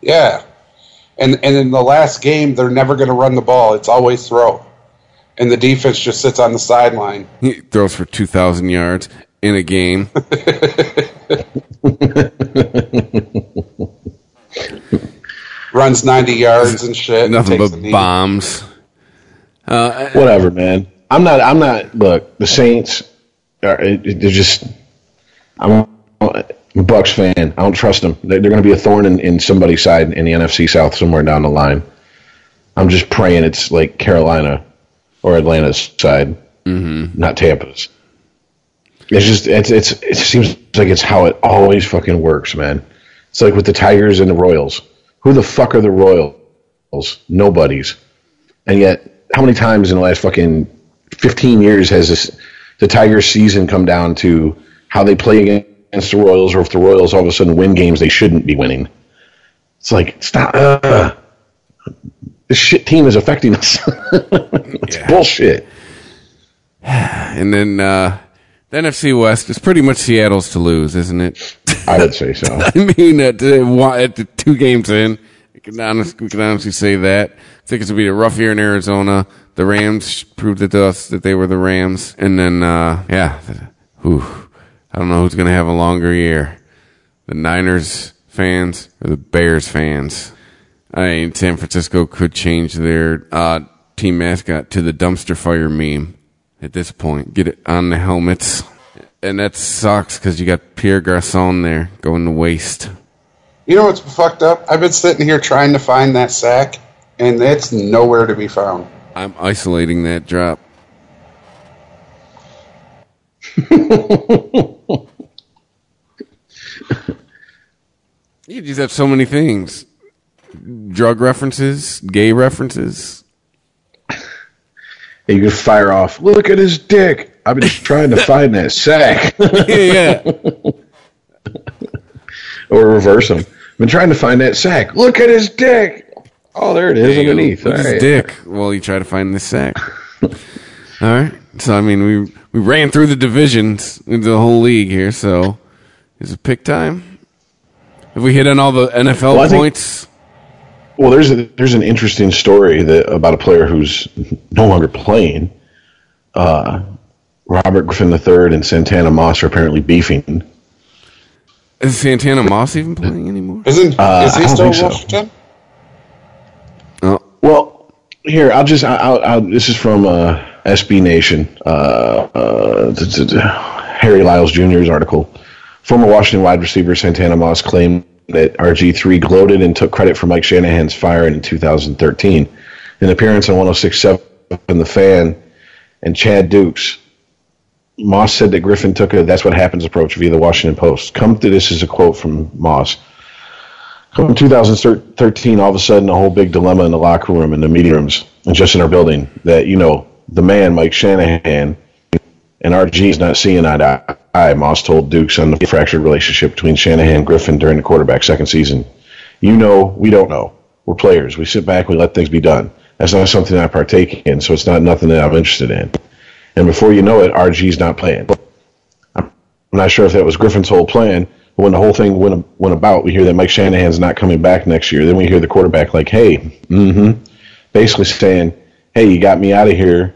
Speaker 4: Yeah. And and in the last game, they're never going to run the ball. It's always throw. And the defense just sits on the sideline.
Speaker 1: He throws for two thousand yards in a game. <laughs> <laughs>
Speaker 4: Runs 90 yards and shit.
Speaker 1: Nothing but
Speaker 4: the
Speaker 1: bombs.
Speaker 3: Whatever, man. I'm not. I'm not. Look, the Saints are. They're just. I'm a Bucks fan. I don't trust them. They're, they're going to be a thorn in, in somebody's side in the NFC South somewhere down the line. I'm just praying it's like Carolina or Atlanta's side, mm-hmm. not Tampa's. It's just it's it's it seems like it's how it always fucking works, man. It's like with the Tigers and the Royals. Who the fuck are the Royals? Nobody's. And yet, how many times in the last fucking 15 years has this, the Tigers season come down to how they play against the Royals, or if the Royals all of a sudden win games they shouldn't be winning? It's like, stop. Uh, this shit team is affecting us. <laughs> it's bullshit. <sighs>
Speaker 1: And then uh, the NFC West is pretty much Seattle's to lose, isn't it?
Speaker 3: I would <laughs> say so.
Speaker 1: I mean, at, at two games in, can, honest, we can honestly say that. I think it's to be a rough year in Arizona. The Rams proved it to us that they were the Rams. And then, uh, yeah, whew, I don't know who's to have a longer year. The Niners fans or the Bears fans. I mean, San Francisco could change their uh, team mascot to the dumpster fire meme at this point. Get it on the helmets. And that sucks because you got Pierre Garcon there going to waste.
Speaker 4: You know what's fucked up? I've been sitting here trying to find that sack, and it's nowhere to be found.
Speaker 1: I'm isolating that drop. <laughs> you just have so many things drug references, gay references.
Speaker 3: And You could fire off, look at his dick. I've been trying to find that sack. <laughs>
Speaker 1: yeah, yeah.
Speaker 3: or reverse them. Been trying to find that sack. Look at his dick. Oh, there it is underneath.
Speaker 1: Look at his
Speaker 3: right.
Speaker 1: dick. Well, you try to find this sack. <laughs> All right. So I mean, we we ran through the divisions the whole league here. So is it pick time? Have we hit on all the NFL
Speaker 3: Well, I think-
Speaker 1: points?
Speaker 3: Well, there's a, there's an interesting story that about a player who's <laughs> no longer playing. Uh, Robert Griffin III and Santana Moss are apparently beefing.
Speaker 1: Is Santana Moss even playing anymore?
Speaker 4: Isn't
Speaker 3: Uh,
Speaker 4: is he still in
Speaker 3: so.
Speaker 4: Washington?
Speaker 1: Oh,
Speaker 3: Well, here I'll just I'll, I'll, this is from uh, SB Nation, uh, uh, Harry Lyles Jr.'s article. Former Washington wide receiver Santana Moss claimed that RG3 gloated and took credit for Mike Shanahan's firing in 2013. An appearance on 106.7 in The Fan and Chad Dukes. Moss said that Griffin took a "that's what happens" approach via the Washington Post. Come to this is a quote from Moss. Come 2013, all of a sudden, a whole big dilemma in the locker room, in the meeting rooms, and just in our building that, you know, the man, Mike Shanahan, and RG is not seeing eye to eye. Moss told Dukes on the fractured relationship between Shanahan and Griffin during the quarterback second season. You know, we don't know. We're players. We sit back, we let things be done. That's not something I partake in, so it's not nothing that I'm interested in. And before you know it, RG's not playing. I'm not sure if that was Griffin's whole plan. But when the whole thing went, went about, we hear that Mike Shanahan's not coming back next year. Then we hear the quarterback like, "Hey, mm-hmm," basically saying, "Hey, you got me out of here.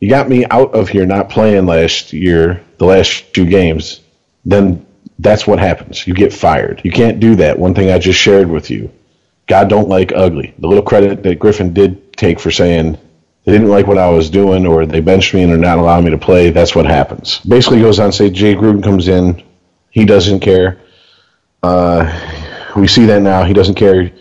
Speaker 3: You got me out of here not playing last year, the last two games." Then that's what happens. You get fired. You can't do that. One thing I just shared with you. God don't like ugly. The little credit that Griffin did take for saying they didn't like what I was doing or they benched me and are not allowing me to play, that's what happens. Basically goes on to say Jay Gruden comes in, he doesn't care. Uh, we see that now. He doesn't care.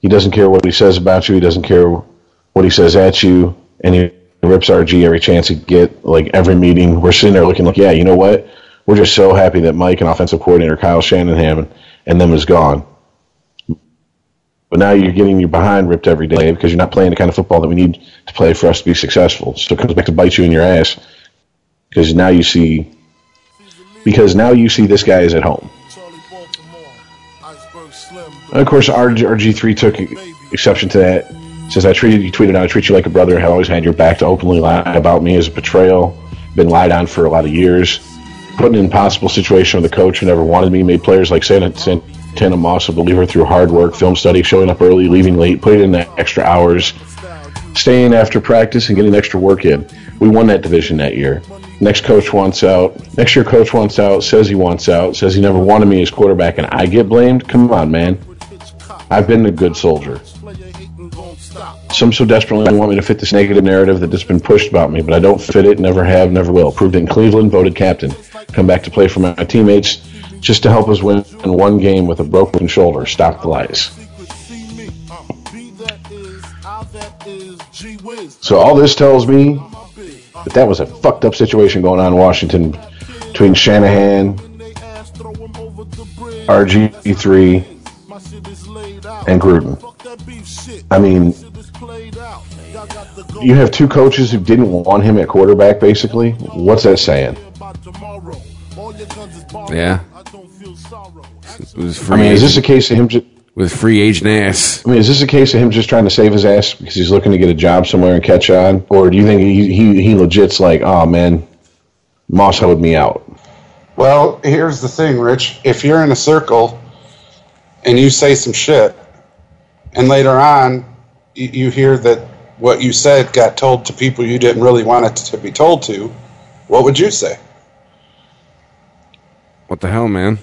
Speaker 3: He doesn't care what he says about you. He doesn't care what he says at you. And he rips RG every chance he get. Like every meeting, we're sitting there looking like, yeah, you know what? We're just so happy that Mike and offensive coordinator Kyle Shanahan and them is gone. But now you're getting your behind ripped every day because you're not playing the kind of football that we need to play for us to be successful. So it comes back to bite you in your ass because now you see because now you see this guy is at home. And of course, RG, RG3 took exception to that. Says I treated you tweeted I treat you like a brother. Have always had your back to openly lie about me as a betrayal. Been lied on for a lot of years. Put in an impossible situation with a coach who never wanted me. Made players like Santa, Santana Moss a believer through hard work, film study, showing up early, leaving late, putting in the extra hours, staying after practice, and getting extra work in. We won that division that year. Next coach wants out. Next year, coach wants out. Says he wants out. Says he never wanted me as quarterback, and I get blamed. Come on, man. I've been a good soldier. Some so desperately want me to fit this negative narrative that has been pushed about me, but I don't fit it, never have, never will. Proved in Cleveland, voted captain. Come back to play for my teammates just to help us win one game with a broken shoulder. Stop the lies. So all this tells me that that was a fucked up situation going on in Washington between Shanahan, RG3, and Gruden. I mean, you have two coaches who didn't want him at quarterback, basically. What's that saying?
Speaker 1: yeah. It was free
Speaker 3: I mean, is this a case of him just.
Speaker 1: with free agent ass.
Speaker 3: I mean, is this a case of him just trying to save his ass because he's looking to get a job somewhere and catch on, or do you think he he, he legit's like, oh man, Moss hoed me out?
Speaker 4: Well, here's the thing, Rich. If you're in a circle and you say some shit, and later on you, you hear that what you said got told to people you didn't really want it to be told to, what would you say?
Speaker 1: What the hell, man?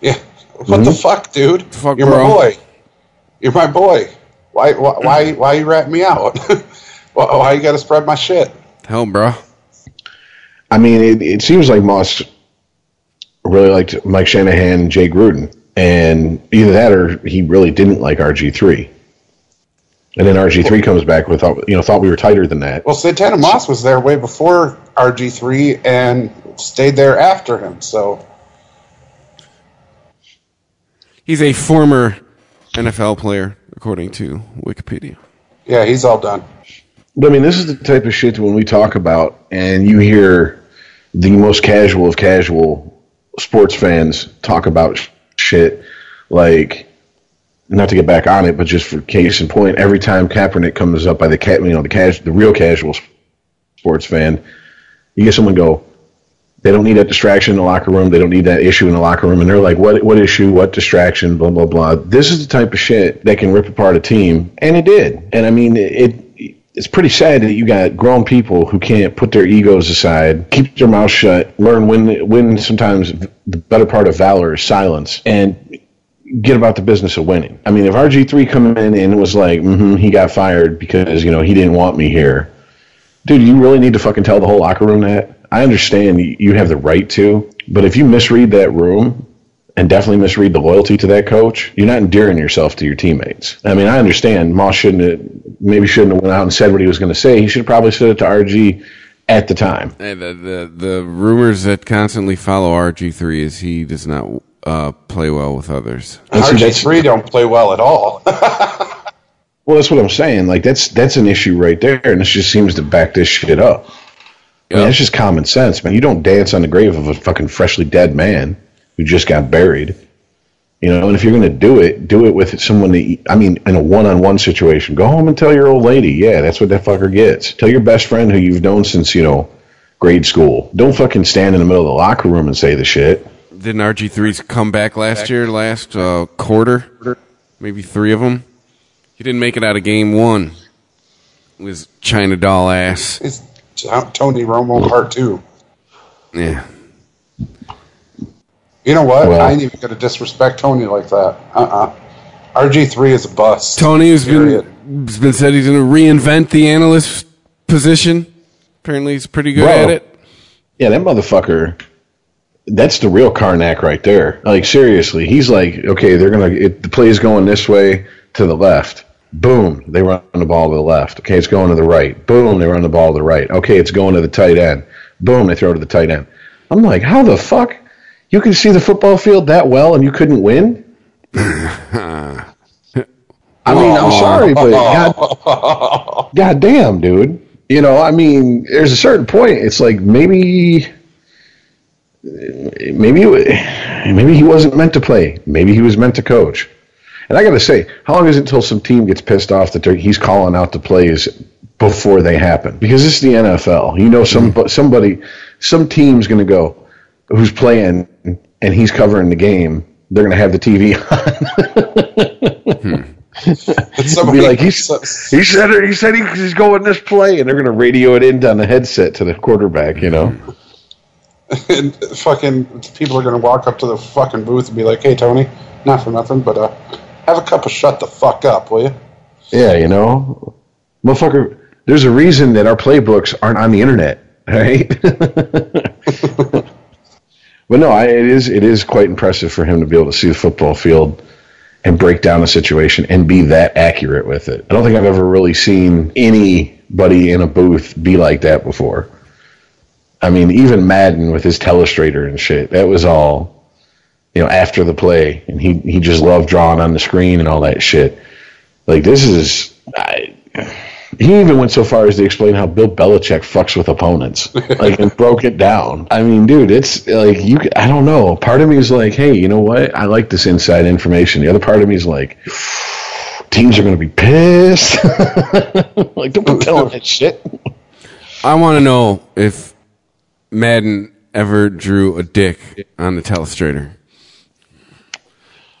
Speaker 4: Yeah. What the mm-hmm. fuck, dude?
Speaker 1: Fuck,
Speaker 4: You're
Speaker 1: bro.
Speaker 4: my boy. You're my boy. Why? Why? Mm. Why, why you rat me out? <laughs> why, why you got to spread my shit?
Speaker 1: Hell, bro.
Speaker 3: I mean, it, it seems like Moss really liked Mike Shanahan and Jay Gruden, and either that or he really didn't like RG three. And then RG three comes back with, you know, thought we were tighter than that.
Speaker 4: Well, Santana Moss was there way before RG3 and stayed there after him. So
Speaker 1: He's a former NFL player, according to Wikipedia.
Speaker 4: yeah, he's all done.
Speaker 3: But I mean, this is the type of shit when we talk about, and you hear the most casual of casual sports fans talk about sh- shit like, not to get back on it, but just for case in point, every time Kaepernick comes up by the cat, you know, the cas- the real casual sports fan, you get someone go, they don't need that distraction in the locker room. They don't need that issue in the locker room. And they're like, what, what issue? What distraction? Blah, blah, blah. This is the type of shit that can rip apart a team. And it did. And I mean, it, it's pretty sad that you got grown people who can't put their egos aside, keep their mouth shut, learn when when sometimes the better part of valor is silence, and get about the business of winning. I mean, if RG three come in and was like, mm-hmm, he got fired because you know he didn't want me here, dude, you really need to fucking tell the whole locker room that. I understand you have the right to, but if you misread that room and definitely misread the loyalty to that coach, you're not endearing yourself to your teammates. I mean, I understand Moss shouldn't have, maybe shouldn't have went out and said what he was going to say. He should have probably said it to RG at the time.
Speaker 1: Hey, the, the the rumors that constantly follow RG three is he does not uh, play well with others.
Speaker 3: And see,
Speaker 4: RG three don't play well at all. <laughs>
Speaker 3: Well, that's what I'm saying. Like that's that's an issue right there, and this just seems to back this shit up. I mean, that's just common sense, man. You don't dance on the grave of a fucking freshly dead man who just got buried. You know, and if you're going to do it, do it with someone that, you- I mean, in a one-on-one situation. Go home and tell your old lady. Yeah, that's what that fucker gets. Tell your best friend who you've known since, you know, grade school. Don't fucking stand in the middle of the locker room and say the shit.
Speaker 1: Didn't RG 3's come back last year, last uh, quarter? Maybe three of them. He didn't make it out of game one. It was China doll ass.
Speaker 4: it's Tony Romo part two.
Speaker 1: Yeah.
Speaker 4: You know what?
Speaker 3: Well-
Speaker 4: I ain't even gonna disrespect Tony like that. Uh uh RG three is a bust.
Speaker 1: Tony has
Speaker 4: Period.
Speaker 1: been, has been said he's going to reinvent the analyst position. Apparently, he's pretty good
Speaker 3: Bro.
Speaker 1: at it.
Speaker 3: Yeah, that motherfucker. That's the real Carnac right there. Like seriously, he's like, okay, they're gonna. It, the play's going this way to the left. Boom, they run the ball to the left. Okay, it's going to the right. Boom, they run the ball to the right. Okay, it's going to the tight end. Boom, they throw to the tight end. I'm like, how the fuck? You can see the football field that well and you couldn't win? <laughs> I mean, I'm sorry, but <laughs> God, God damn, dude. You know, I mean, there's a certain point. It's like maybe, maybe, maybe he wasn't meant to play. Maybe he was meant to coach. And I got to say, how long is it until some team gets pissed off that they're, he's calling out the plays before they happen? Because this is the NFL. You know, some mm-hmm. somebody, some team's going to go who's playing and he's covering the game. They're going to have the TV <laughs> on. Hmm.
Speaker 4: Somebody, <laughs>
Speaker 3: be like, he's, he said he said he, he's going this play, and they're going to radio it in down the headset to the quarterback. You know, hmm. <laughs>
Speaker 4: and fucking people are gonna walk up to the fucking booth and be like, "Hey, Tony, not for nothing, but uh, have a cup of shut the fuck up, will you?"
Speaker 3: yeah, you know, motherfucker. There's a reason that our playbooks aren't on the internet, <laughs> right? but no, I, it is it is quite impressive for him to be able to see the football field and break down a situation and be that accurate with it. I don't think I've ever really seen anybody in a booth be like that before. I mean, even Madden with his telestrator and shit, that was all, you know, after the play, and he he just loved drawing on the screen and all that shit. Like this is, I, he even went so far as to explain how Bill Belichick fucks with opponents, <laughs> like and broke it down. I mean, dude, it's like you. I don't know. Part of me is like, hey, you know what? I like this inside information. The other part of me is like. Teams are going to be pissed. <laughs> like, don't be telling that shit.
Speaker 1: I want to know if Madden ever drew a dick on the telestrator.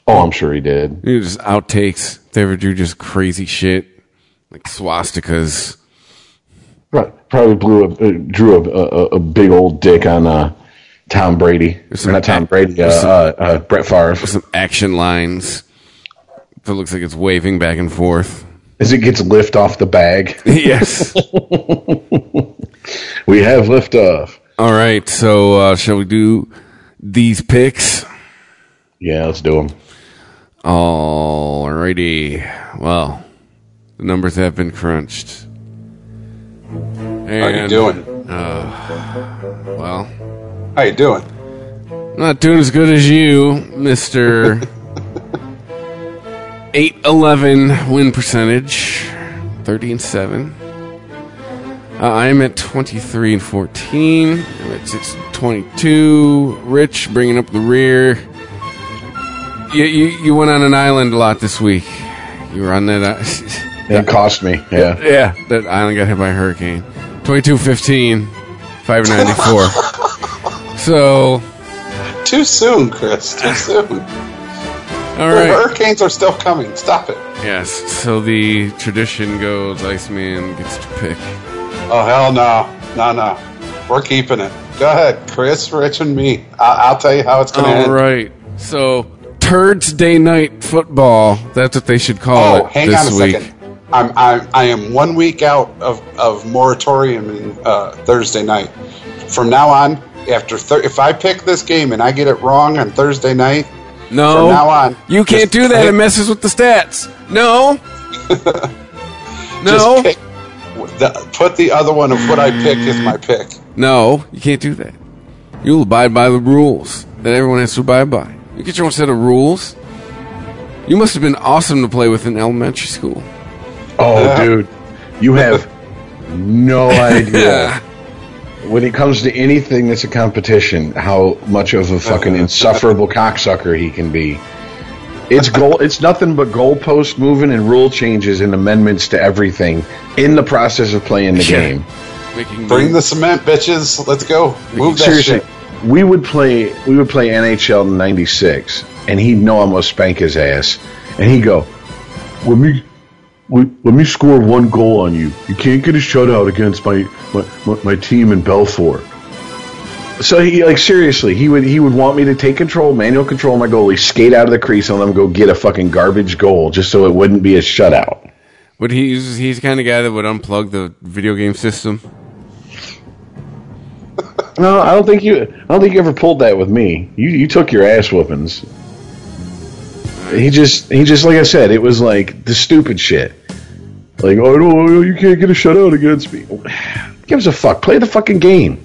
Speaker 3: Oh, I'm sure he did.
Speaker 1: You know, just outtakes. They ever drew just crazy shit like swastikas.
Speaker 3: Pro- Probably blew a, uh, drew a, a, a big old dick on uh, Tom Brady.
Speaker 1: There's
Speaker 3: not
Speaker 1: some-
Speaker 3: Tom Brady, uh,
Speaker 1: some-
Speaker 3: uh, uh, Brett Favre.
Speaker 1: Some action lines. It looks like it's waving back and forth.
Speaker 3: As it gets lift off the bag, <laughs>
Speaker 1: yes. <laughs>
Speaker 3: we have lift off.
Speaker 1: All right. So uh, shall we do these picks?
Speaker 3: Yeah, let's do them.
Speaker 1: Alrighty. Well, the numbers have been crunched.
Speaker 4: How you doing?
Speaker 1: Uh, Well,
Speaker 4: How you doing?
Speaker 1: not doing as good as you, Mister. <laughs> Eight eleven win percentage, thirty and seven. Uh, I'm at twenty three and fourteen. I'm at six twenty-two. Rich bringing up the rear. You, you you went on an island a lot this week. You were on that. Uh, <laughs>
Speaker 3: It cost me. Yeah.
Speaker 1: Yeah, that island got hit by a hurricane. 2215, 594. <laughs> so,
Speaker 4: Too soon, Chris. Too <laughs> soon.
Speaker 1: All
Speaker 4: The
Speaker 1: right.
Speaker 4: hurricanes are still coming. Stop it.
Speaker 1: Yes. So the tradition goes Iceman gets to pick.
Speaker 4: Oh hell no, no, no. We're keeping it. Go ahead, Chris, Rich, and me. I- I'll tell you how it's going to end.
Speaker 1: right. So Turds Day Night Football. That's what they should call
Speaker 4: Oh,
Speaker 1: it
Speaker 4: hang
Speaker 1: this
Speaker 4: on a
Speaker 1: week.
Speaker 4: second. I'm, I'm I am one week out of, of moratorium in uh, Thursday night. From now on, after thir- if I pick this game and I get it wrong on Thursday night,
Speaker 1: No.
Speaker 4: From now on,
Speaker 1: you can't do that.
Speaker 4: pick-
Speaker 1: It messes with the stats. No. <laughs> no.
Speaker 4: just pick, the, put the other one of what I pick is my pick.
Speaker 1: No, you can't do that. You'll abide by the rules that everyone has to abide by. You get your own set of rules. You must have been awesome to play with in elementary school.
Speaker 3: Oh, uh-huh. dude, you have no <laughs> idea when it comes to anything that's a competition how much of a fucking uh-huh. insufferable cocksucker he can be. It's goal. It's nothing but goalpost moving and rule changes and amendments to everything in the process of playing the
Speaker 1: Yeah.
Speaker 3: game.
Speaker 1: Making
Speaker 4: Bring the cement, bitches. Let's go. Move that
Speaker 3: Seriously,
Speaker 4: shit.
Speaker 3: We would play. We would play NHL in '96, and he'd know I'm gonna spank his ass, and he'd go, "Let me, let, me score one goal on you. You can't get a shutout against my my, my, team in Belfort." So he like seriously, he would he would want me to take control, manual control my goalie, skate out of the crease, and let him go get a fucking garbage goal, just so it wouldn't be a shutout.
Speaker 1: But he's he's the kind of guy that would unplug the video game system.
Speaker 3: No, I don't think you. I don't think you ever pulled that with me. You you took your ass whoopings. He just he just like I said, it was like the stupid shit. Like oh no, oh, you can't get a shutout against me. Gives a fuck. Play the fucking game.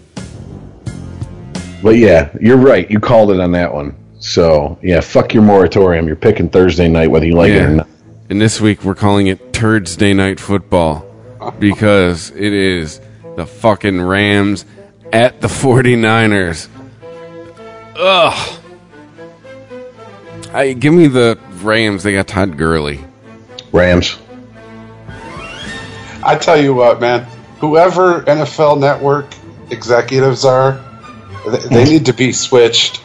Speaker 3: But yeah, you're right. You called it on that one. So yeah, fuck your moratorium. You're picking Thursday night whether you like it or not.
Speaker 1: And this week we're calling it Turds Day Night Football <laughs> because it is the fucking Rams at the 49ers. Ugh. I give me the Rams. They got Todd Gurley.
Speaker 3: Rams.
Speaker 4: I tell you what, man. Whoever NFL Network executives are, they, they need to be switched.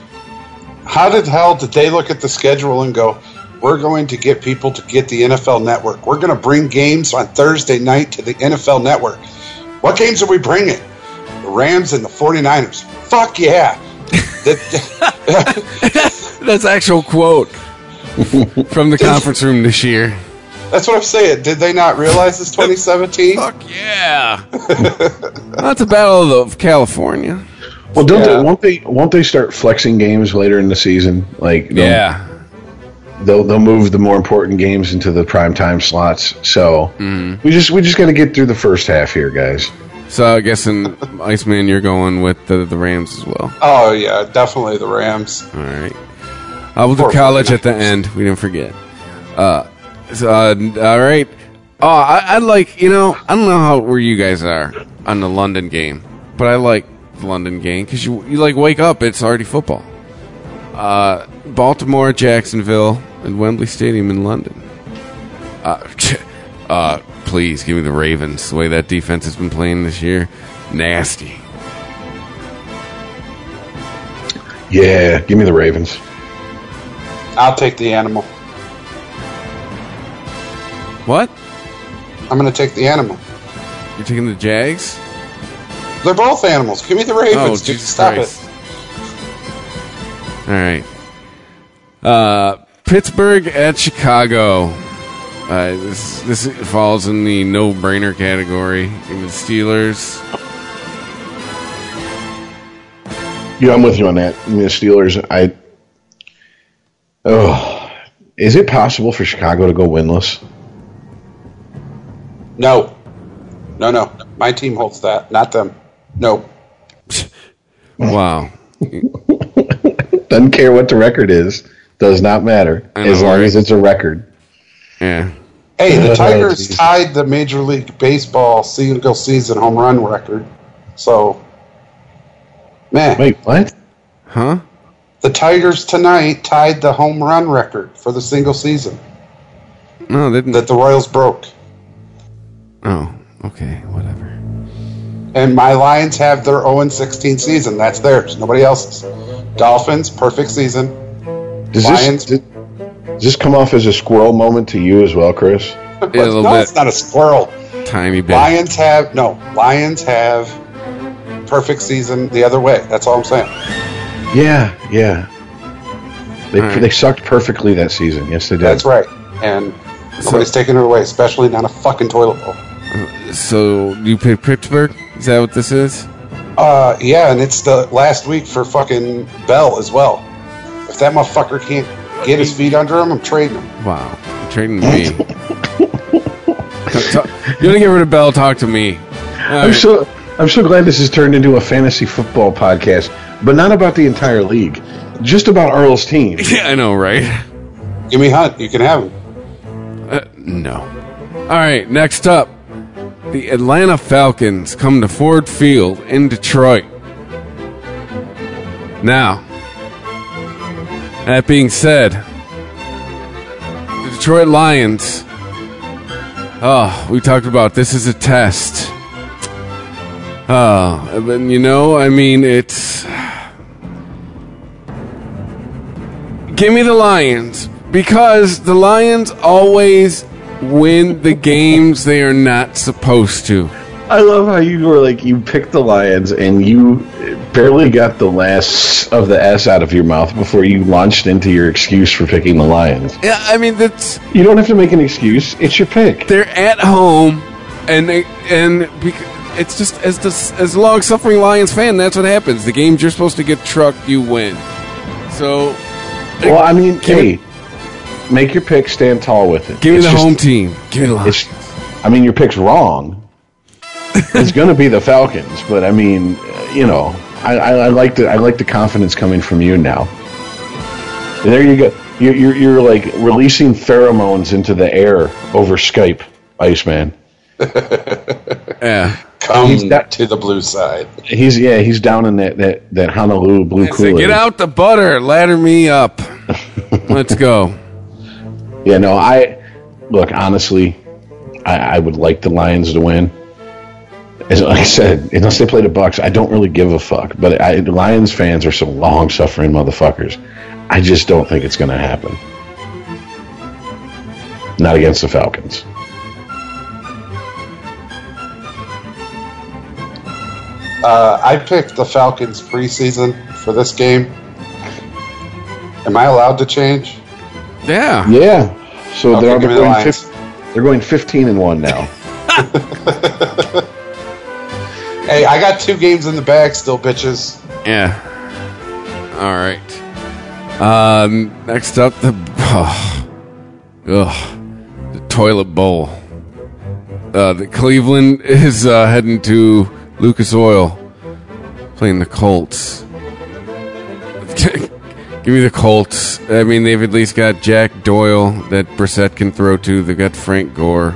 Speaker 4: How the hell did they look at the schedule and go, "We're going to get people to get the NFL Network. We're going to bring games on Thursday night to the NFL Network." What games are we bringing? The Rams and the 49ers. Fuck yeah. <laughs>
Speaker 1: That's actual quote from the conference room this year.
Speaker 4: that's what I'm saying. Did they not realize it's 2017?
Speaker 1: Fuck yeah! That's a battle of California.
Speaker 3: Well, don't
Speaker 4: Yeah.
Speaker 3: they, won't they won't they start flexing games later in the season? Like they'll-
Speaker 1: Yeah.
Speaker 3: they'll they'll move the more important games into the prime time slots. So mm-hmm. we just we just got to get through the first half here, guys.
Speaker 1: So I guess in Iceman, you're going with the, the Rams as well.
Speaker 4: Oh yeah, definitely the Rams.
Speaker 1: All right. Uh, we'll do
Speaker 4: Poor
Speaker 1: college at the end. We didn't forget. Uh, so, uh, all right. Oh, I, I like, you know, I don't know how where you guys are on the London game, but I like the London game because you, you like wake up, it's already football. Uh, Baltimore, Jacksonville, and Wembley Stadium in London. Uh, <laughs> uh, please give me the Ravens. The way that defense has been playing this year, nasty.
Speaker 3: Yeah, give me the Ravens.
Speaker 4: I'll take the animal.
Speaker 1: What?
Speaker 4: I'm going to take the animal.
Speaker 1: You're taking the Jags?
Speaker 4: They're both animals. Give me the Ravens.
Speaker 1: Oh,
Speaker 4: dude.
Speaker 1: Jesus
Speaker 4: Stop
Speaker 1: Christ.
Speaker 4: it.
Speaker 1: All right. Uh, Pittsburgh at Chicago. Uh, this this falls in the no-brainer category. Give the Steelers.
Speaker 3: Yeah, I'm with you on that. I mean, the Steelers. I. Oh, is it possible for Chicago to go winless?
Speaker 4: No. No, no. My team holds that, not them. No. <laughs>
Speaker 1: Wow. <laughs>
Speaker 3: Doesn't care what the record is. Does not matter
Speaker 1: know,
Speaker 3: as long
Speaker 1: right?
Speaker 3: as it's a record.
Speaker 1: Yeah.
Speaker 4: Hey, the Tigers
Speaker 3: geez.
Speaker 4: tied the Major League Baseball single season home run record. So, man,
Speaker 3: Wait, what?
Speaker 1: Huh?
Speaker 4: the Tigers tonight tied the home run record for the single season
Speaker 1: No, they didn't.
Speaker 4: that the Royals broke.
Speaker 1: oh, okay, whatever.
Speaker 4: And my Lions have their 0 16 season. That's theirs. Nobody else's. Dolphins, perfect season.
Speaker 3: Does
Speaker 4: Lions.
Speaker 3: this Does this come off as a squirrel moment to you as well, Chris?
Speaker 1: a little
Speaker 4: no,
Speaker 1: bit.
Speaker 4: it's not a squirrel.
Speaker 1: Tiny bit.
Speaker 4: Lions have no. Lions have perfect season the other way. That's all I'm saying.
Speaker 3: Yeah, yeah. They,
Speaker 1: All right.
Speaker 3: they sucked perfectly that season. Yes, they did.
Speaker 4: That's right. And nobody's taking it away, especially not a fucking toilet bowl.
Speaker 1: So you pick Pittsburgh? Is that what this is?
Speaker 4: Uh, yeah, and it's the last week for fucking Bell as well. If that motherfucker can't get his feet under him, I'm trading him.
Speaker 1: Wow. You're trading me. <laughs> Talk- you want to get rid of Bell? Talk to me. All
Speaker 3: I'm
Speaker 1: right.
Speaker 3: so I'm so glad this has turned into a fantasy football podcast, but not about the entire league, just about Earl's team. <laughs>
Speaker 1: Yeah, I know, right?
Speaker 4: Give me Hunt. You can have him.
Speaker 1: Uh, no. All right, next up. The Atlanta Falcons come to Ford Field in Detroit. Now, that being said, the Detroit Lions. Oh, we talked about this is a test. Oh, but you know, I mean, it's. Give me the Lions because the Lions always win the games they are not supposed to.
Speaker 3: I love how you were like you picked the Lions and you barely got the last of the S out of your mouth before you launched into your excuse for picking the Lions.
Speaker 1: Yeah, I mean that's
Speaker 3: You don't have to make an excuse; it's your pick.
Speaker 1: they're at home, and they, and it's just as the as long suffering Lions fan, that's what happens. The games you're supposed to get trucked, you win. So,
Speaker 3: Well, I mean, hey, make your pick, stand tall with it.
Speaker 1: give me
Speaker 3: It's
Speaker 1: the
Speaker 3: just-
Speaker 1: home team. Give me the Lions.
Speaker 3: I mean, your pick's wrong. It's going to be the Falcons, but I mean, uh, you know, I, I, I like the I like the confidence coming from you now. There you go. You're, you're you're like releasing pheromones into the air over Skype, Iceman. <laughs>
Speaker 1: Yeah.
Speaker 4: Come
Speaker 3: He's
Speaker 4: to the blue side.
Speaker 3: He's yeah, he's down in that that that Honolulu blue
Speaker 1: Say, get out the butter, ladder me up. <laughs> Let's go.
Speaker 3: Yeah, no, I look honestly, I, I would like the Lions to win. As like I said, unless they play the Bucks, I don't really give a fuck. But I, Lions fans are some long suffering motherfuckers. I just don't think it's going to happen. Not against the Falcons.
Speaker 4: Uh, I picked the Falcons preseason for this game. Am I allowed to change?
Speaker 1: Yeah.
Speaker 3: Yeah. So
Speaker 4: Okay,
Speaker 3: they're,
Speaker 4: give me the
Speaker 3: going
Speaker 4: Lions.
Speaker 3: fif- they're going fifteen and one now. <laughs> <laughs>
Speaker 4: Hey, I got two games in the bag still, bitches.
Speaker 1: Yeah. All right. Um, next up, the oh, ugh, the toilet bowl. Uh, the Cleveland is uh, heading to Lucas Oil, playing the Colts. <laughs> Give me the Colts. I mean, they've at least got Jack Doyle that Brissett can throw to. They've got Frank Gore.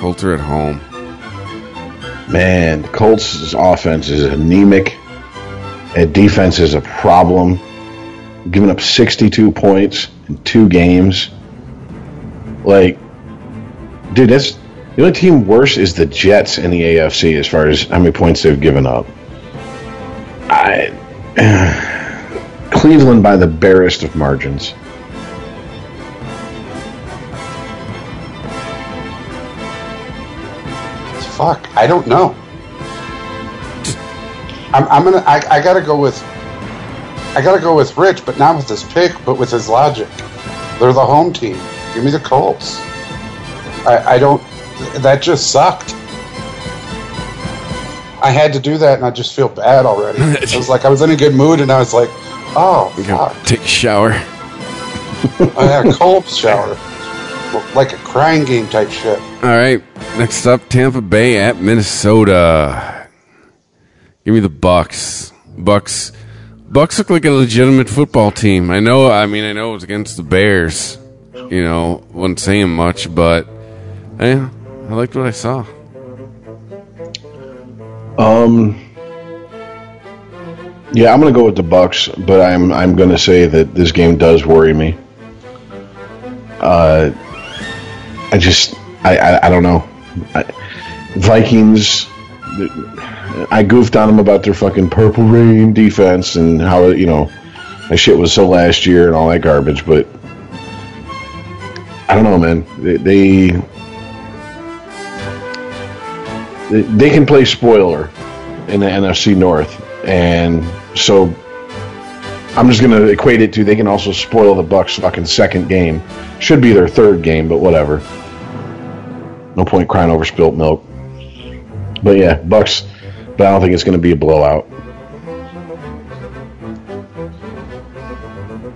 Speaker 1: Colts are at home.
Speaker 3: Man, Colts' offense is anemic. And defense is a problem. Giving up 62 points in two games. Like, dude, that's the only team worse is the Jets in the AFC as far as how many points they've given up. I <sighs> Cleveland by the barest of margins.
Speaker 4: Fuck, I don't know. I'm, I'm gonna. I, I gotta go with. I gotta go with Rich, but not with his pick, but with his logic. They're the home team. Give me the Colts. I, I don't. That just sucked. I had to do that, and I just feel bad already. <laughs> it was like I was in a good mood, and I was like, "Oh, fuck!
Speaker 1: Take a shower. <laughs>
Speaker 4: I had a Colts <laughs> shower, like a crying game type shit."
Speaker 1: All right. Next up, Tampa Bay at Minnesota. Give me the Bucks. Bucks. Bucks look like a legitimate football team. I know. I mean, I know it was against the Bears. You know, wasn't saying much, but yeah, I liked what I saw.
Speaker 3: Um. Yeah, I'm gonna go with the Bucks, but I'm I'm gonna say that this game does worry me. Uh, I just I I, I don't know. I, Vikings. I goofed on them about their fucking purple rain defense and how you know that shit was so last year and all that garbage, but I don't know, man. They, they they, can play spoiler in the NFC North, and so I'm just gonna equate it to they can also spoil the Bucks' fucking second game. Should be their third game, but whatever. No point crying over spilt milk. But yeah, Bucks. But I don't think it's gonna be a blowout.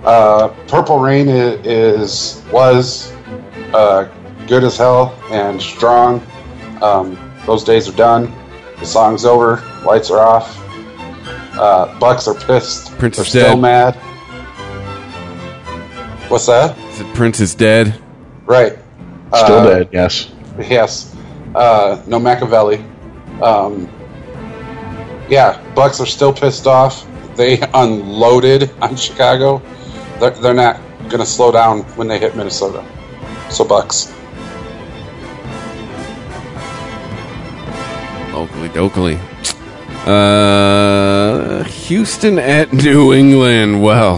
Speaker 4: Uh, Purple Rain i- is was uh, good as hell and strong. Um, those days are done. The song's over. Lights are off. Uh, Bucks are pissed.
Speaker 1: Prince
Speaker 4: They're
Speaker 1: is
Speaker 4: still
Speaker 1: dead.
Speaker 4: mad. What's that?
Speaker 1: Is it Prince is dead?
Speaker 4: Right.
Speaker 3: Still
Speaker 4: Uh,
Speaker 3: dead, yes. <laughs>
Speaker 4: Yes. Uh, no Machiavelli. Um, yeah, Bucks are still pissed off. They <laughs> unloaded on Chicago. They're, they're not going to slow down when they hit Minnesota. So Bucks.
Speaker 1: Oakley dokley. Uh, Houston at New England. Well,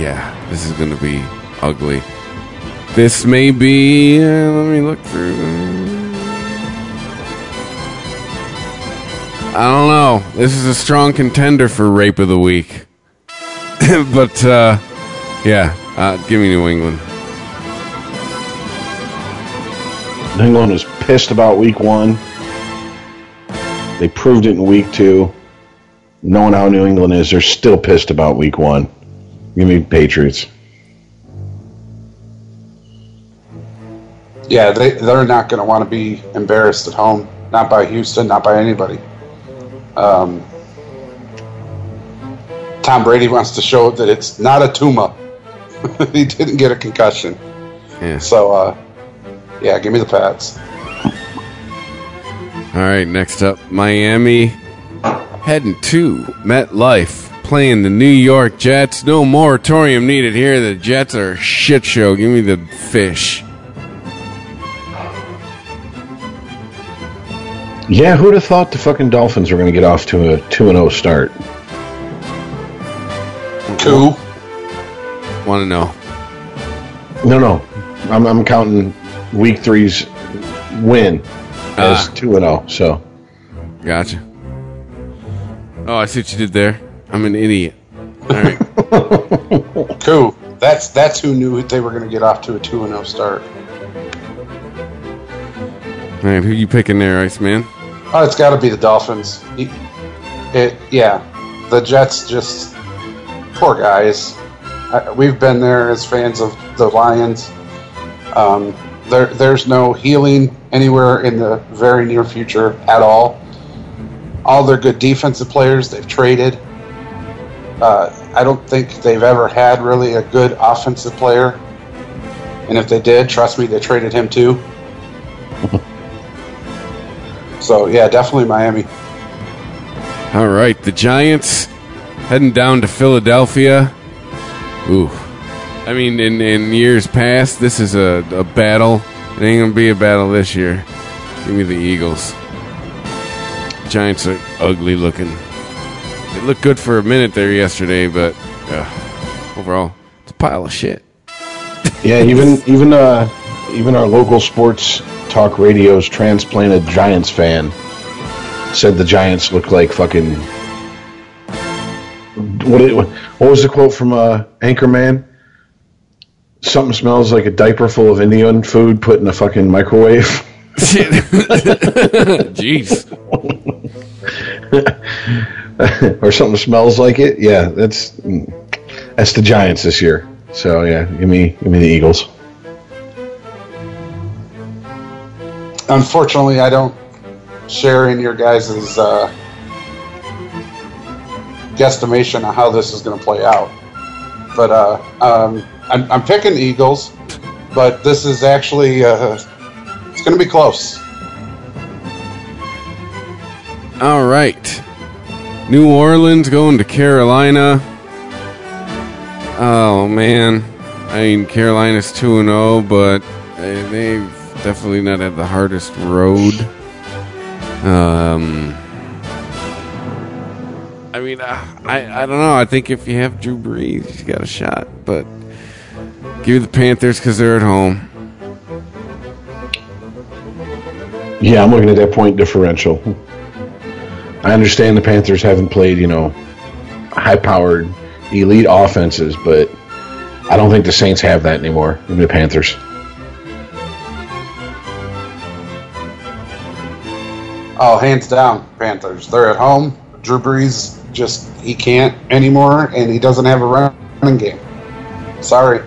Speaker 1: yeah, this is going to be ugly. This may be. Uh, let me look through. I don't know. This is a strong contender for rape of the week. <laughs> but uh, yeah, uh, give me New England.
Speaker 3: New England was pissed about week one. They proved it in week two. Knowing how New England is, they're still pissed about week one. Give me Patriots.
Speaker 4: Yeah, they, they're not going to want to be embarrassed at home. Not by Houston, not by anybody. Um, Tom Brady wants to show that it's not a tumor. <laughs> he didn't get a concussion.
Speaker 1: Yeah.
Speaker 4: So, uh, yeah, give me the Pats.
Speaker 1: All right, next up, Miami heading to MetLife, playing the New York Jets. No moratorium needed here. The Jets are a shit show. Give me the fish.
Speaker 3: Yeah, who'd have thought the fucking Dolphins were going to get off to a 2 0 start?
Speaker 4: Two.
Speaker 1: Want to know?
Speaker 3: No, no. I'm, I'm counting week three's win as
Speaker 1: Ah.
Speaker 3: 2 0. So,
Speaker 1: Gotcha. Oh, I see what you did there. I'm an idiot. All right. <laughs>
Speaker 4: Cool. That's that's who knew they were going to get off to a two and zero start.
Speaker 1: All right, who you picking there, Iceman?
Speaker 4: Oh, it's got to be the Dolphins. He- It, yeah, the Jets just poor guys. I, we've been there as fans of the Lions. Um, there, there's no healing anywhere in the very near future at all. All their good defensive players they've traded. Uh, I don't think they've ever had really a good offensive player. And if they did, trust me, they traded him too. <laughs> so yeah, definitely Miami.
Speaker 1: All right, the Giants heading down to Philadelphia. Ooh. I mean, in, in years past, this is a, a battle. It ain't going to be a battle this year. Give me the Eagles. Giants are ugly looking. They looked good for a minute there yesterday, but uh, overall, it's a pile of shit.
Speaker 3: yeah, even even uh, even our local sports talk radio's transplanted Giants fan said the Giants look like fucking. What, it, what was the quote from uh, Anchorman? Something smells like a diaper full of Indian food put in a fucking microwave. <laughs> <laughs>
Speaker 1: Jeez. <laughs>
Speaker 3: or something smells like it. Yeah, that's that's the Giants this year. So yeah, give me give me the Eagles.
Speaker 4: Unfortunately, I don't share in your guys' uh, guesstimation of how this is going to play out. But uh, um, I'm, I'm picking Eagles, but this is actually uh, it's going to be close.
Speaker 1: All right. New Orleans going to Carolina. Oh man. I mean Carolina's 2 and 0, but they- they've definitely not at the hardest road. Um I mean, uh, I I don't know. I think if you have Drew Brees, you got a shot, but Give the Panthers because they're at home.
Speaker 3: Yeah, I'm looking at that point differential. I understand the Panthers haven't played, you know, high powered, elite offenses, but I don't think the Saints have that anymore. The Panthers.
Speaker 4: Oh, hands down, Panthers. They're at home. Drew Brees just he can't anymore, and he doesn't have a running game. Sorry.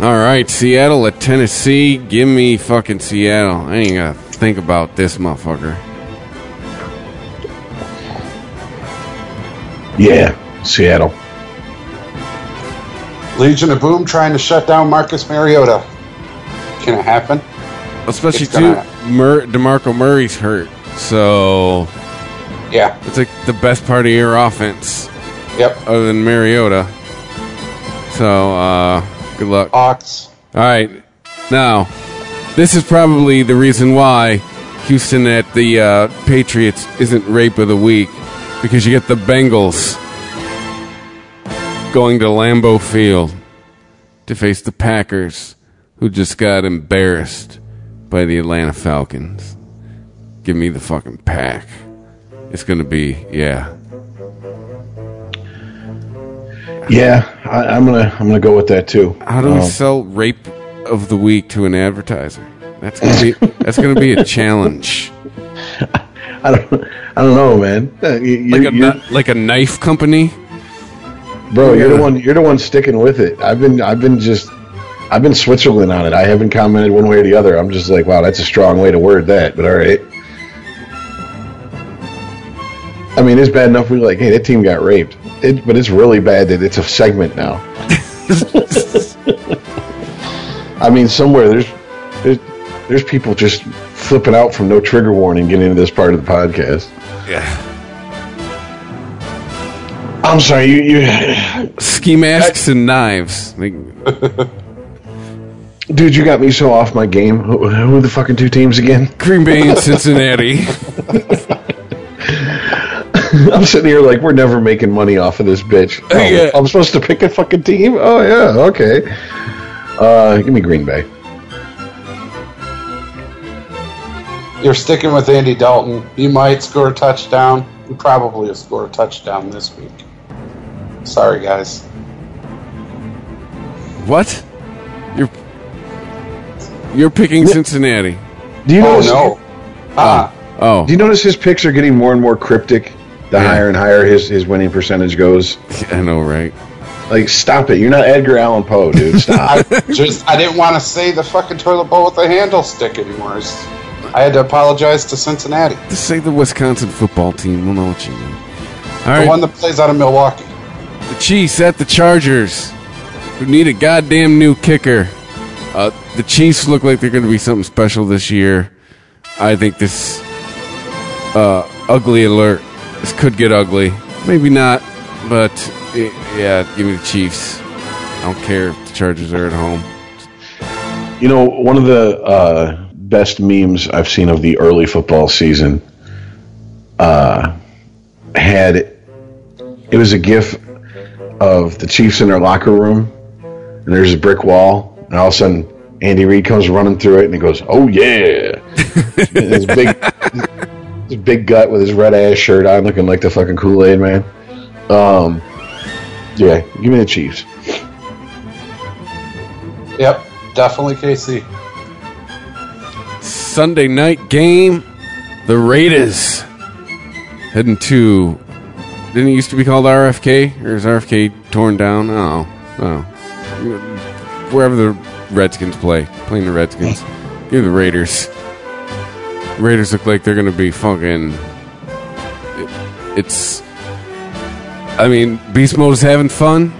Speaker 1: All right, Seattle at Tennessee. Give me fucking Seattle. I ain't gonna think about this motherfucker.
Speaker 3: Yeah, Seattle.
Speaker 4: Legion of Boom trying to shut down Marcus Mariota. Can it happen?
Speaker 1: Especially
Speaker 4: It's
Speaker 1: too,
Speaker 4: gonna-
Speaker 1: Mur- Demarco Murray's hurt, so
Speaker 4: Yeah.
Speaker 1: it's like the best part of your offense,
Speaker 4: Yep.
Speaker 1: other than Mariota. So, uh, good luck.
Speaker 4: Hawks.
Speaker 1: All right, now this is probably the reason why Houston at the uh, Patriots isn't rape of the week because you get the Bengals going to Lambeau Field to face the Packers, who just got embarrassed by the Atlanta Falcons. Give me the fucking pack. It's gonna be yeah.
Speaker 3: Yeah, I, I'm gonna I'm gonna go with that too.
Speaker 1: How do we
Speaker 3: Um,
Speaker 1: sell rape of the week to an advertiser? That's gonna be that's gonna be a <laughs> challenge.
Speaker 3: I don't I don't know, man. Uh, you-
Speaker 1: Like a
Speaker 3: you're-
Speaker 1: like a knife company.
Speaker 3: bro, you're
Speaker 1: Yeah.
Speaker 3: the one. You're the one sticking with it. I've been I've been just I've been Switzerland on it. I haven't commented one way or the other. I'm just like, wow, that's a strong way to word that. But all right. I mean, it's bad enough we're like, hey, that team got raped. It, but it's really bad that it's a segment now. <laughs> I mean, somewhere there's there's there's people just flipping out from no trigger warning getting into this part of the podcast.
Speaker 1: Yeah.
Speaker 3: I'm sorry, you you <sighs>
Speaker 1: Ski masks and knives. <laughs> Like,
Speaker 3: dude, you got me so off my game. Who, who are the fucking two teams again?
Speaker 1: Green Bay and Cincinnati. <laughs>
Speaker 3: I'm sitting here like we're never making money off of this bitch. Oh,
Speaker 1: Yeah.
Speaker 3: I'm supposed to pick a fucking team? Oh yeah, okay. Uh, give me Green Bay.
Speaker 4: You're sticking with Andy Dalton. You might score a touchdown. You probably will score a touchdown this week. Sorry, guys.
Speaker 1: What? You're you're picking Cincinnati.
Speaker 3: Do you
Speaker 4: Oh
Speaker 3: notice?
Speaker 4: no. Ah,
Speaker 1: Oh,
Speaker 3: Do you notice his picks are getting more and more cryptic? The
Speaker 1: Yeah.
Speaker 3: higher and higher his, his winning percentage goes. <laughs>
Speaker 1: I know, right?
Speaker 3: Like, stop it! You're not Edgar Allan Poe, dude. <laughs> Stop.
Speaker 4: I just I didn't want to say the fucking toilet bowl with the handle stick anymore. It's- I had to apologize to Cincinnati,
Speaker 1: Just say the Wisconsin football team. We'll know what you mean. All
Speaker 4: the
Speaker 1: right,
Speaker 4: one that plays out of Milwaukee.
Speaker 1: the Chiefs at the Chargers, who need a goddamn new kicker. Uh, the Chiefs look like they're going to be something special this year. I think this uh, ugly alert. This could get ugly. Maybe not, but eh, yeah, give me the Chiefs. I don't care if the Chargers are at home.
Speaker 3: You know, one of the uh, best memes I've seen of the early football season uh, had it was a gif of the Chiefs in their locker room, and there's a brick wall, and all of a sudden Andy Reid comes running through it, and he goes, "Oh yeah!" And <laughs> his big, his big gut with his red ass shirt on, looking like the fucking Kool Aid man. Um, yeah, give me the Chiefs.
Speaker 4: Yep, definitely KC.
Speaker 1: Sunday night game, the Raiders heading to. Didn't it used to be called RFK, or is RFK torn down? Oh, oh, wherever the Redskins play, playing the Redskins. Give the Raiders. Raiders look like they're gonna be fucking. it- it's. I mean, Beast Mode is having fun.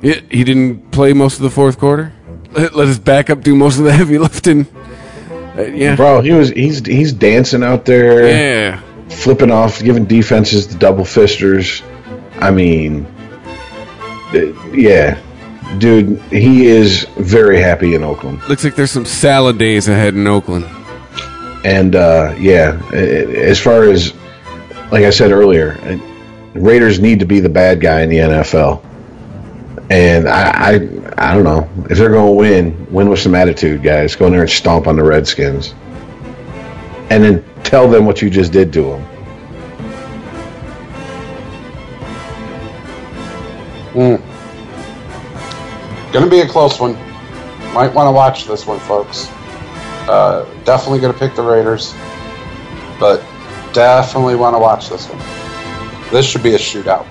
Speaker 1: He, he didn't play most of the fourth quarter. Let, let his backup do most of the <laughs> heavy lifting. Uh, yeah.
Speaker 3: Bro, he was he's he's dancing out there.
Speaker 1: Yeah.
Speaker 3: flipping off, giving defenses the double fisters. I mean, yeah, dude, he is very happy in Oakland,
Speaker 1: Looks like there's some salad days ahead in Oakland.
Speaker 3: and uh, yeah, as far as like I said earlier, uh, Raiders need to be the bad guy in the NFL. And I, I, I don't know if they're going to win. Win with some attitude, guys. Go in there and stomp on the Redskins, and then tell them what you just did to them.
Speaker 4: Going to be a close one. Might want to watch this one, folks. Uh, definitely to pick the Raiders, but definitely want to watch this one. This should be a shootout.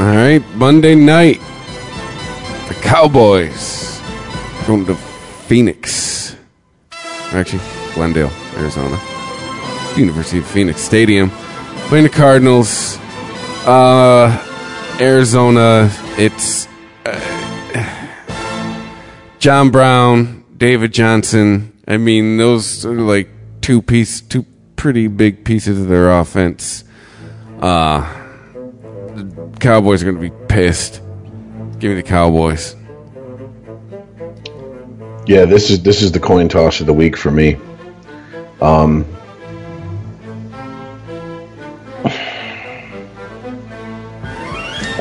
Speaker 1: All right, Monday night, the Cowboys going to Phoenix. Actually, Glendale, Arizona. University of Phoenix Stadium. Playing the Cardinals. Uh, Arizona, it's uh, John Brown, David Johnson. I mean, those are like two piece, two pretty big pieces of their offense. Uh, the Cowboys are going to be pissed. Give me the Cowboys.
Speaker 3: Yeah, this is this is the coin toss of the week for me. Um,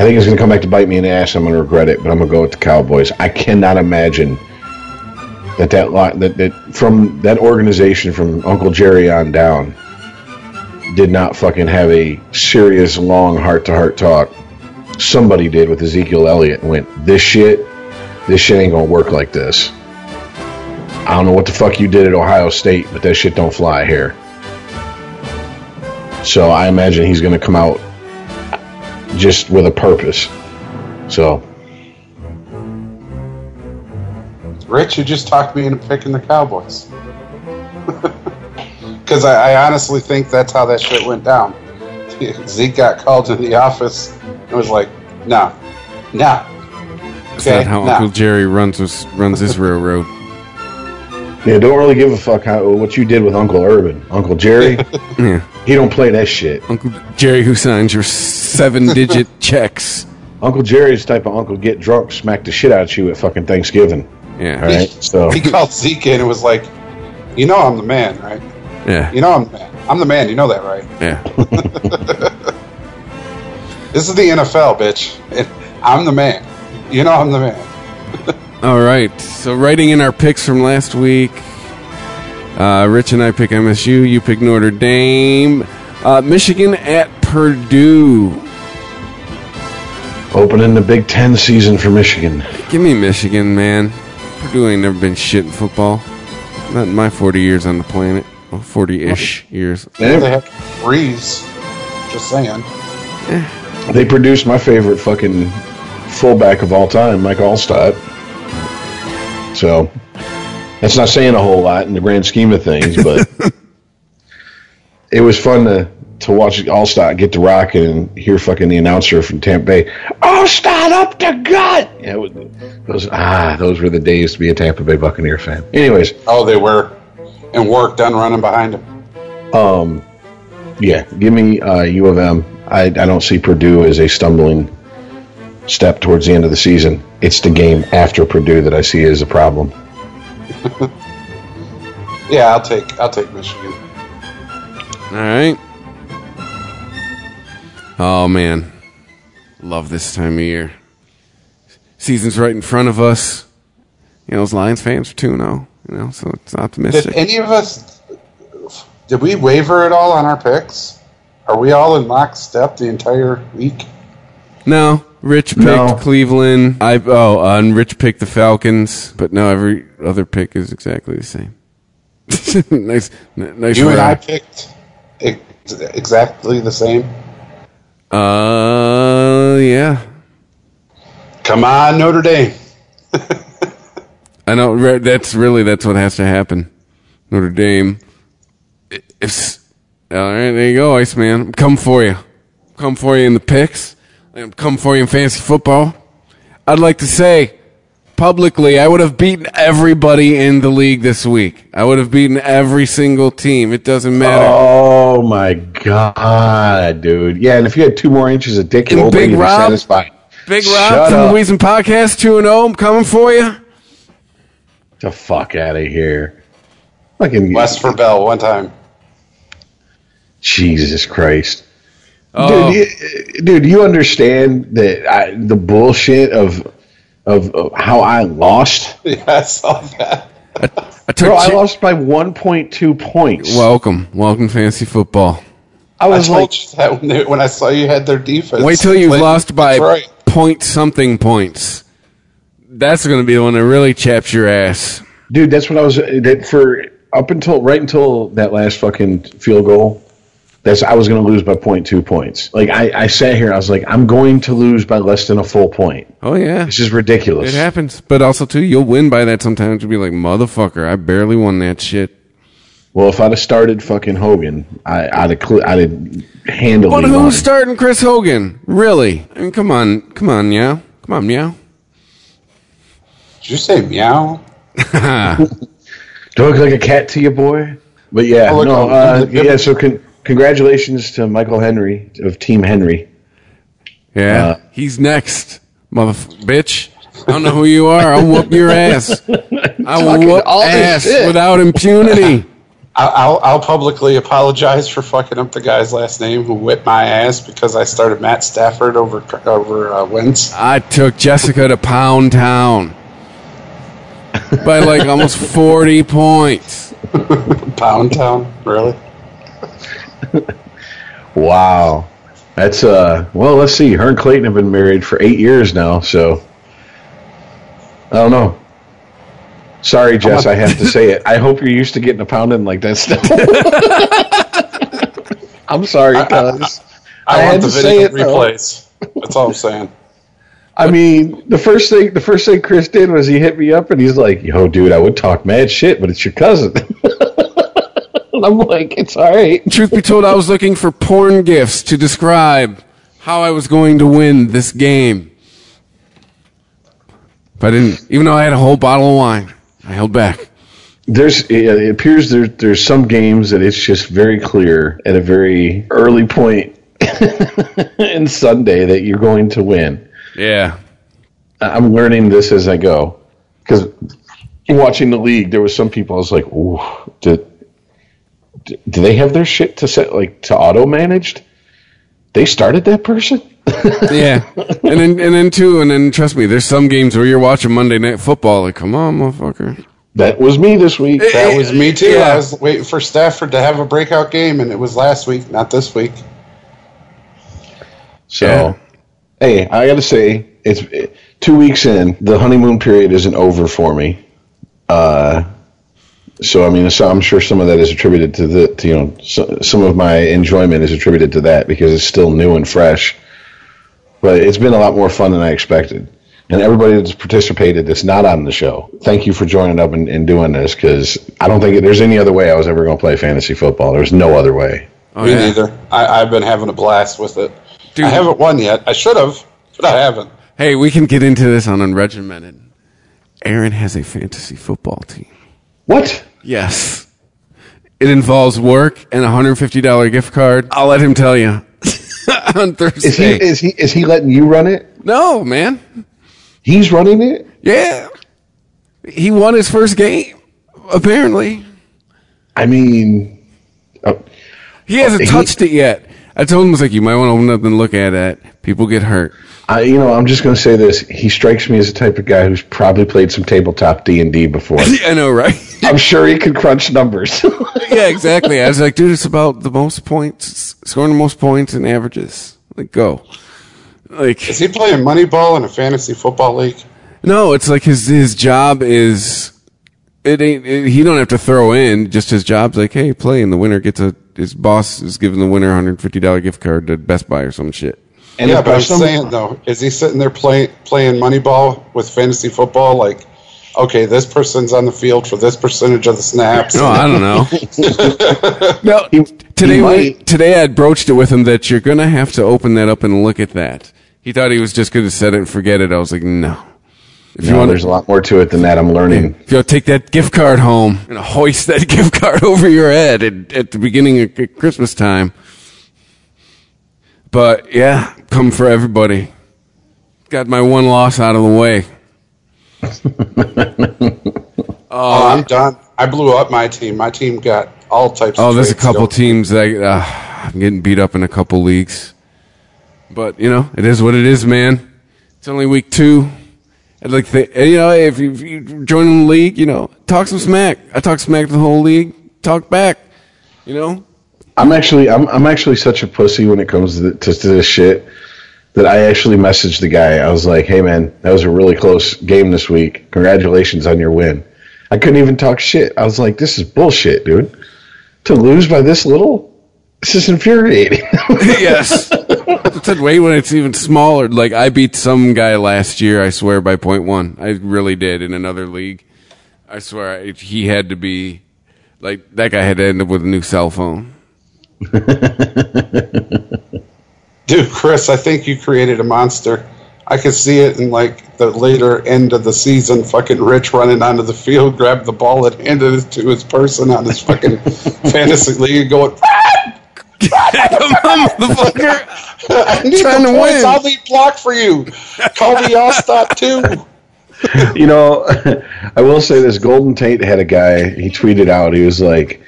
Speaker 3: I think it's going to come back to bite me in the ass. I'm going to regret it, but I'm going to go with the Cowboys. I cannot imagine that that lot that, that from that organization from Uncle Jerry on down did not fucking have a serious long heart to heart talk. Somebody did with Ezekiel Elliott and went, "This shit, this shit ain't going to work like this." I don't know what the fuck you did at Ohio State, but that shit don't fly here. So I imagine he's going to come out just with a purpose. So
Speaker 4: Rich, you just talked me into picking the Cowboys. <laughs> Because I, I honestly think that's how that shit went down. <laughs> Zeke got called to the office and was like, nah, no."
Speaker 1: Is that how Uncle Jerry runs his, runs his <laughs> railroad?
Speaker 3: yeah, don't really give a fuck how what you did with Uncle Urban, Uncle Jerry.
Speaker 1: Yeah.
Speaker 3: He don't play that shit.
Speaker 1: Uncle Jerry who signs your seven <laughs> digit checks.
Speaker 3: Uncle Jerry's type of uncle get drunk, smack the shit out of you at fucking Thanksgiving.
Speaker 1: Yeah.
Speaker 3: All right, <laughs> so
Speaker 4: He called Zeke in and was like, "You know I'm the man, right?
Speaker 1: Yeah.
Speaker 4: You know I'm the man. I'm the man. You know that, right?
Speaker 1: Yeah. <laughs>
Speaker 4: This is the NFL, bitch. I'm the man. You know I'm the man."
Speaker 1: All right. So writing in our picks from last week, uh, Rich and I pick MSU. You pick Notre Dame. Uh, Michigan at Purdue.
Speaker 3: opening the Big Ten season for Michigan.
Speaker 1: Give me Michigan, man. Purdue ain't never been shit in football. Not in my 40 years on the planet. Well, 40-ish years.
Speaker 4: They have Brees. Just saying.
Speaker 3: They produced my favorite fucking fullback of all time, Mike Alstott. So that's not saying a whole lot in the grand scheme of things, but <laughs> it was fun to to watch Alstott get to rocking and hear fucking the announcer from Tampa Bay, Alstott up the gut. Yeah, it was, those ah, those were the days to be a Tampa Bay Buccaneer fan. Anyways,
Speaker 4: Oh, they were. And work done running behind him.
Speaker 3: um, yeah, give me uh, U of M. I, I don't see Purdue as a stumbling step towards the end of the season. It's the game after Purdue that I see as a problem. <laughs>
Speaker 4: Yeah, I'll take I'll take Michigan.
Speaker 1: All right. Oh man, love this time of year. Season's right in front of us. You know, as Lions fans are two zero. Oh, you know, so it's
Speaker 4: Did
Speaker 1: optimistic.
Speaker 4: any of us did we waver at all on our picks? Are we all in lockstep the entire week?
Speaker 1: No, Rich picked
Speaker 3: No.
Speaker 1: Cleveland. I oh, uh, and Rich picked the Falcons. But no, every other pick is exactly the same. <laughs> nice, n- nice.
Speaker 4: You and I
Speaker 1: round.
Speaker 4: picked ex- exactly the same.
Speaker 1: Uh, yeah.
Speaker 4: Come on, Notre Dame.
Speaker 1: I know re- that's really that's what has to happen. Notre Dame. I- If all right, there you go, Iceman. I'm coming for you. Come for you in the picks. I'm coming for you in fantasy football. I'd like to say publicly, I would have beaten everybody in the league this week. I would have beaten every single team. It doesn't matter.
Speaker 3: Oh my god, dude! Yeah, and if you had two more inches of dick,
Speaker 1: And
Speaker 3: you'd
Speaker 1: Big
Speaker 3: be
Speaker 1: Rob-
Speaker 3: satisfied.
Speaker 1: Big
Speaker 3: Shut
Speaker 1: Rob from
Speaker 3: up.
Speaker 1: the Weezen Podcast, 2 and 0. I'm coming for you.
Speaker 3: the fuck out of here! Fucking
Speaker 4: West for Bell one time.
Speaker 3: Jesus Christ!
Speaker 1: Oh.
Speaker 3: Dude, you, dude, you understand that I, the bullshit of, of of how I lost? <laughs>
Speaker 4: Yeah, I saw that.
Speaker 1: I took
Speaker 3: Bro, I lost by 1.2 points.
Speaker 1: Welcome, welcome, to fantasy football.
Speaker 3: I
Speaker 4: I
Speaker 3: was
Speaker 4: told
Speaker 3: like,
Speaker 4: you that when, they, when I saw you had their defense.
Speaker 1: Wait till you've lost by
Speaker 4: Detroit.
Speaker 1: point something points. That's going to be the one that really chaps your ass.
Speaker 3: dude, that's what I was that for up until right until that last fucking field goal. That's I was going to lose by 0.2 points. Like I, I sat here, I was like, I'm going to lose by less than a full point.
Speaker 1: Oh yeah,
Speaker 3: This is ridiculous.
Speaker 1: it happens. But also too, you'll win by that sometimes. You'll be like, motherfucker, I barely won that shit.
Speaker 3: Well, if I'd have started fucking Hogan, I, I'd have cl- I'd have handled.
Speaker 1: But who's starting Chris Hogan? Really? I mean, come on, come on, meow, come on, meow.
Speaker 4: Did you say meow? <laughs> <laughs>
Speaker 3: Do I look like a cat to you, boy? But yeah,
Speaker 4: Oh, look,
Speaker 3: no, uh,
Speaker 4: look, look.
Speaker 3: yeah. So con- congratulations to Michael Henry of Team Henry.
Speaker 1: Yeah,
Speaker 3: Uh,
Speaker 1: he's next, mother bitch. I don't know who you are. I'll whoop your ass. I will whoop
Speaker 3: all
Speaker 1: ass
Speaker 3: shit.
Speaker 1: without impunity. <laughs>
Speaker 4: I- I'll, I'll publicly apologize for fucking up the guy's last name who whipped my ass because I started Matt Stafford over over uh, Wentz.
Speaker 1: I took Jessica to Pound Town by like <laughs> almost 40 points.
Speaker 4: Pound Town, really? <laughs>
Speaker 3: Wow, that's uh. Well, let's see. Her and Clayton have been married for eight years now, so I don't know. Sorry, Jess, I have to say it. <laughs> I hope you're used to getting a pounding like that still. <laughs> I'm sorry, cuz.
Speaker 4: I,
Speaker 3: I
Speaker 4: want
Speaker 3: had
Speaker 4: the
Speaker 3: to say
Speaker 4: video
Speaker 3: it, though.
Speaker 4: replays. That's all I'm saying.
Speaker 3: I mean, the first thing the first thing Chris did was he hit me up and he's like, "Yo, dude, I would talk mad shit, but it's your cousin." And <laughs> I'm like, "It's all right."
Speaker 1: Truth be told, I was looking for porn gifts to describe how I was going to win this game. But I didn't, even though I had a whole bottle of wine, I held back.
Speaker 3: There's it appears there there's some games that it's just very clear at a very early point <laughs> in Sunday that you're going to win.
Speaker 1: Yeah.
Speaker 3: I'm learning this as I go because watching the league, there was some people I was like, "Ooh, did do they have their shit to set like to auto managed? They started that person." <laughs>
Speaker 1: Yeah. and then, and then too, and then trust me, there's some games where you're watching Monday Night Football, like, come on, motherfucker.
Speaker 3: That was me this week.
Speaker 4: That was me too.
Speaker 1: Yeah.
Speaker 4: I was waiting for Stafford to have a breakout game, and it was last week, not this week.
Speaker 3: So,
Speaker 1: Yeah.
Speaker 3: hey, I got to say, it's it, two weeks in. The honeymoon period isn't over for me. Uh, so I mean, so I'm sure some of that is attributed to the, to, you know, so, some of my enjoyment is attributed to that because it's still new and fresh. But it's been a lot more fun than I expected. And everybody that's participated that's not on the show, thank you for joining up and, and doing this because I don't think there's any other way I was ever going to play fantasy football. There's no other way.
Speaker 1: Oh,
Speaker 4: me
Speaker 1: yeah.
Speaker 4: neither. I, I've been having a blast with it.
Speaker 1: Dude.
Speaker 4: I haven't won yet. I should have, but I haven't.
Speaker 1: Hey, we can get into this on Unregimented. Aaron has a fantasy football team.
Speaker 3: What?
Speaker 1: Yes. It involves work and a $150 gift card. I'll let him tell you <laughs> on Thursday.
Speaker 3: Is he is he is he letting you run it?
Speaker 1: no, man.
Speaker 3: He's running it.
Speaker 1: Yeah. He won his first game, apparently.
Speaker 3: I mean, uh,
Speaker 1: He hasn't
Speaker 3: He-
Speaker 1: touched it yet. I told him, I was like, you might want to open up and look at it. People get hurt.
Speaker 3: I you know I'm just going to say this. He strikes me as the type of guy who's probably played some tabletop D and D before. <laughs>
Speaker 1: I know, right? <laughs>
Speaker 3: I'm sure he could crunch numbers. <laughs>
Speaker 1: yeah, exactly. I was like, dude, it's about the most points, scoring the most points and averages. Like, go. Like,
Speaker 4: Is he playing Moneyball in a fantasy football league?
Speaker 1: No, it's like his his job is it ain't it, he don't have to throw in. Just his job's like, hey, play, and the winner gets a his boss is giving the winner a hundred fifty dollar gift card to Best Buy or some shit.
Speaker 3: and
Speaker 4: yeah, but I'm
Speaker 3: some-
Speaker 4: saying though, is he sitting there playing playing Moneyball with fantasy football? Like, okay, this person's on the field for this percentage of the snaps.
Speaker 1: No, I don't know. <laughs> no,
Speaker 3: He-
Speaker 1: today
Speaker 3: he
Speaker 1: we,
Speaker 3: might-
Speaker 1: today I broached it with him that you're gonna have to open that up and look at that. He thought he was just gonna set it and forget it. I was like, no. If you
Speaker 3: no,
Speaker 1: want,
Speaker 3: there's a lot more to it than that. I'm learning.
Speaker 1: if you'll take that gift card home and hoist that <laughs> gift card over your head at, at the beginning of Christmas time. But yeah, come for everybody. Got my one loss out of the way. <laughs>
Speaker 4: Oh, I'm done. I blew up my team. My team got all types.
Speaker 1: Oh, there's a couple teams that uh, I'm getting beat up in a couple leagues. But you know, it is what it is, man. It's only week two. I'd like to, you know, if you, if you join the league, you know, talk some smack. I talk smack to the whole league. Talk back. You know,
Speaker 3: I'm actually I'm I'm actually such a pussy when it comes to, to, to this shit that I actually messaged the guy. I was like, "Hey man, that was a really close game this week. Congratulations on your win." I couldn't even talk shit. I was like, "This is bullshit, dude. To lose by this little, this is infuriating." <laughs>
Speaker 1: yes. It's a way when it's even smaller. Like I beat some guy last year. I swear by point one. I really did in another league. I swear he had to be like that guy had to end up with a new cell phone. <laughs>
Speaker 4: Dude, Chris, I think you created a monster. I could see it in like the later end of the season. Fucking Rich running onto the field, grabbed the ball and handed it to his person on his fucking <laughs> fantasy league, going,
Speaker 1: Come on, <laughs> motherfucker!
Speaker 4: "I need
Speaker 1: Trying
Speaker 4: the
Speaker 1: to
Speaker 4: points.
Speaker 1: win.
Speaker 4: I'll lead block for you. Call me Alstott too."
Speaker 3: you know, <laughs> I will say this: Golden Tate had a guy. He tweeted out. He was like,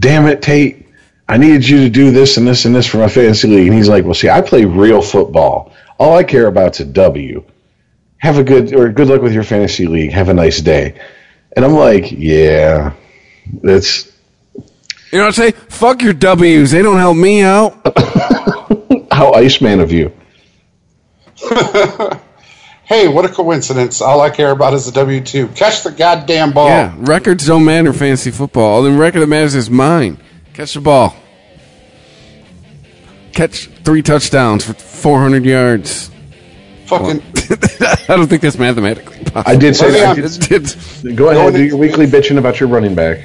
Speaker 3: "Damn it, Tate! I needed you to do this and this and this for my fantasy league." And he's like, "Well, see, I play real football. All I care about's a W. Have a good or good luck with your fantasy league. Have a nice day." And I'm like, "Yeah, that's
Speaker 1: You know what I say? Fuck your W's. They don't help me out. <laughs>
Speaker 3: how Iceman of you." <laughs>
Speaker 4: Hey, what a coincidence! All I care about is the W two. Catch the goddamn ball.
Speaker 1: Yeah, records don't matter in fantasy football. The record that matters is mine. Catch the ball. Catch three touchdowns for 400 yards.
Speaker 4: Fucking <laughs>
Speaker 1: I don't think that's mathematically possible.
Speaker 3: I did say that. I did- Go ahead, and do your weekly bitching about your running back.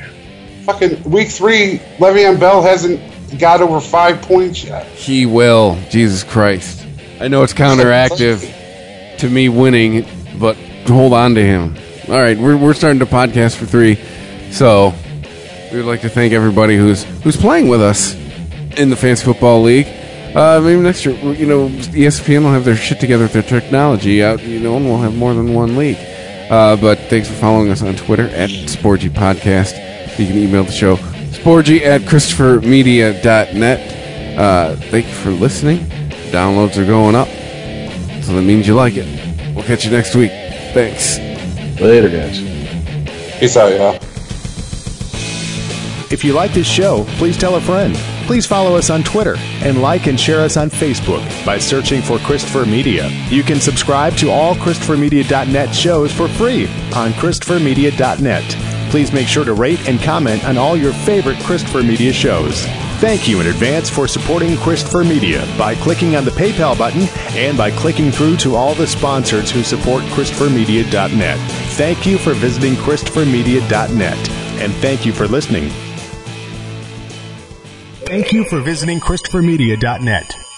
Speaker 4: Fucking week three. Le'Veon Bell hasn't got over five points yet.
Speaker 1: He will. Jesus Christ. I know it's counteractive to me winning, but hold on to him. All right, we're, we're starting to podcast for three. So we would like to thank everybody who's who's playing with us in the Fantasy Football League. Uh, maybe next year, you know, ESPN will have their shit together with their technology out, you know, and we'll have more than one league. Uh, but thanks for following us on Twitter at Sporgy Podcast. You can email the show, sporgy at christophermedia.net. Uh, thank you for listening. Downloads are going up, so that means you like it. We'll catch you next week. Thanks.
Speaker 3: Later, guys.
Speaker 4: Peace out, y'all.
Speaker 2: If you like this show, please tell a friend. Please follow us on Twitter and like and share us on Facebook by searching for Christopher Media. You can subscribe to all ChristopherMedia.net shows for free on ChristopherMedia.net. Please make sure to rate and comment on all your favorite Christopher Media shows. Thank you in advance for supporting Christopher Media by clicking on the PayPal button and by clicking through to all the sponsors who support ChristopherMedia.net. Thank you for visiting ChristopherMedia.net and thank you for listening. Thank you for visiting ChristopherMedia.net.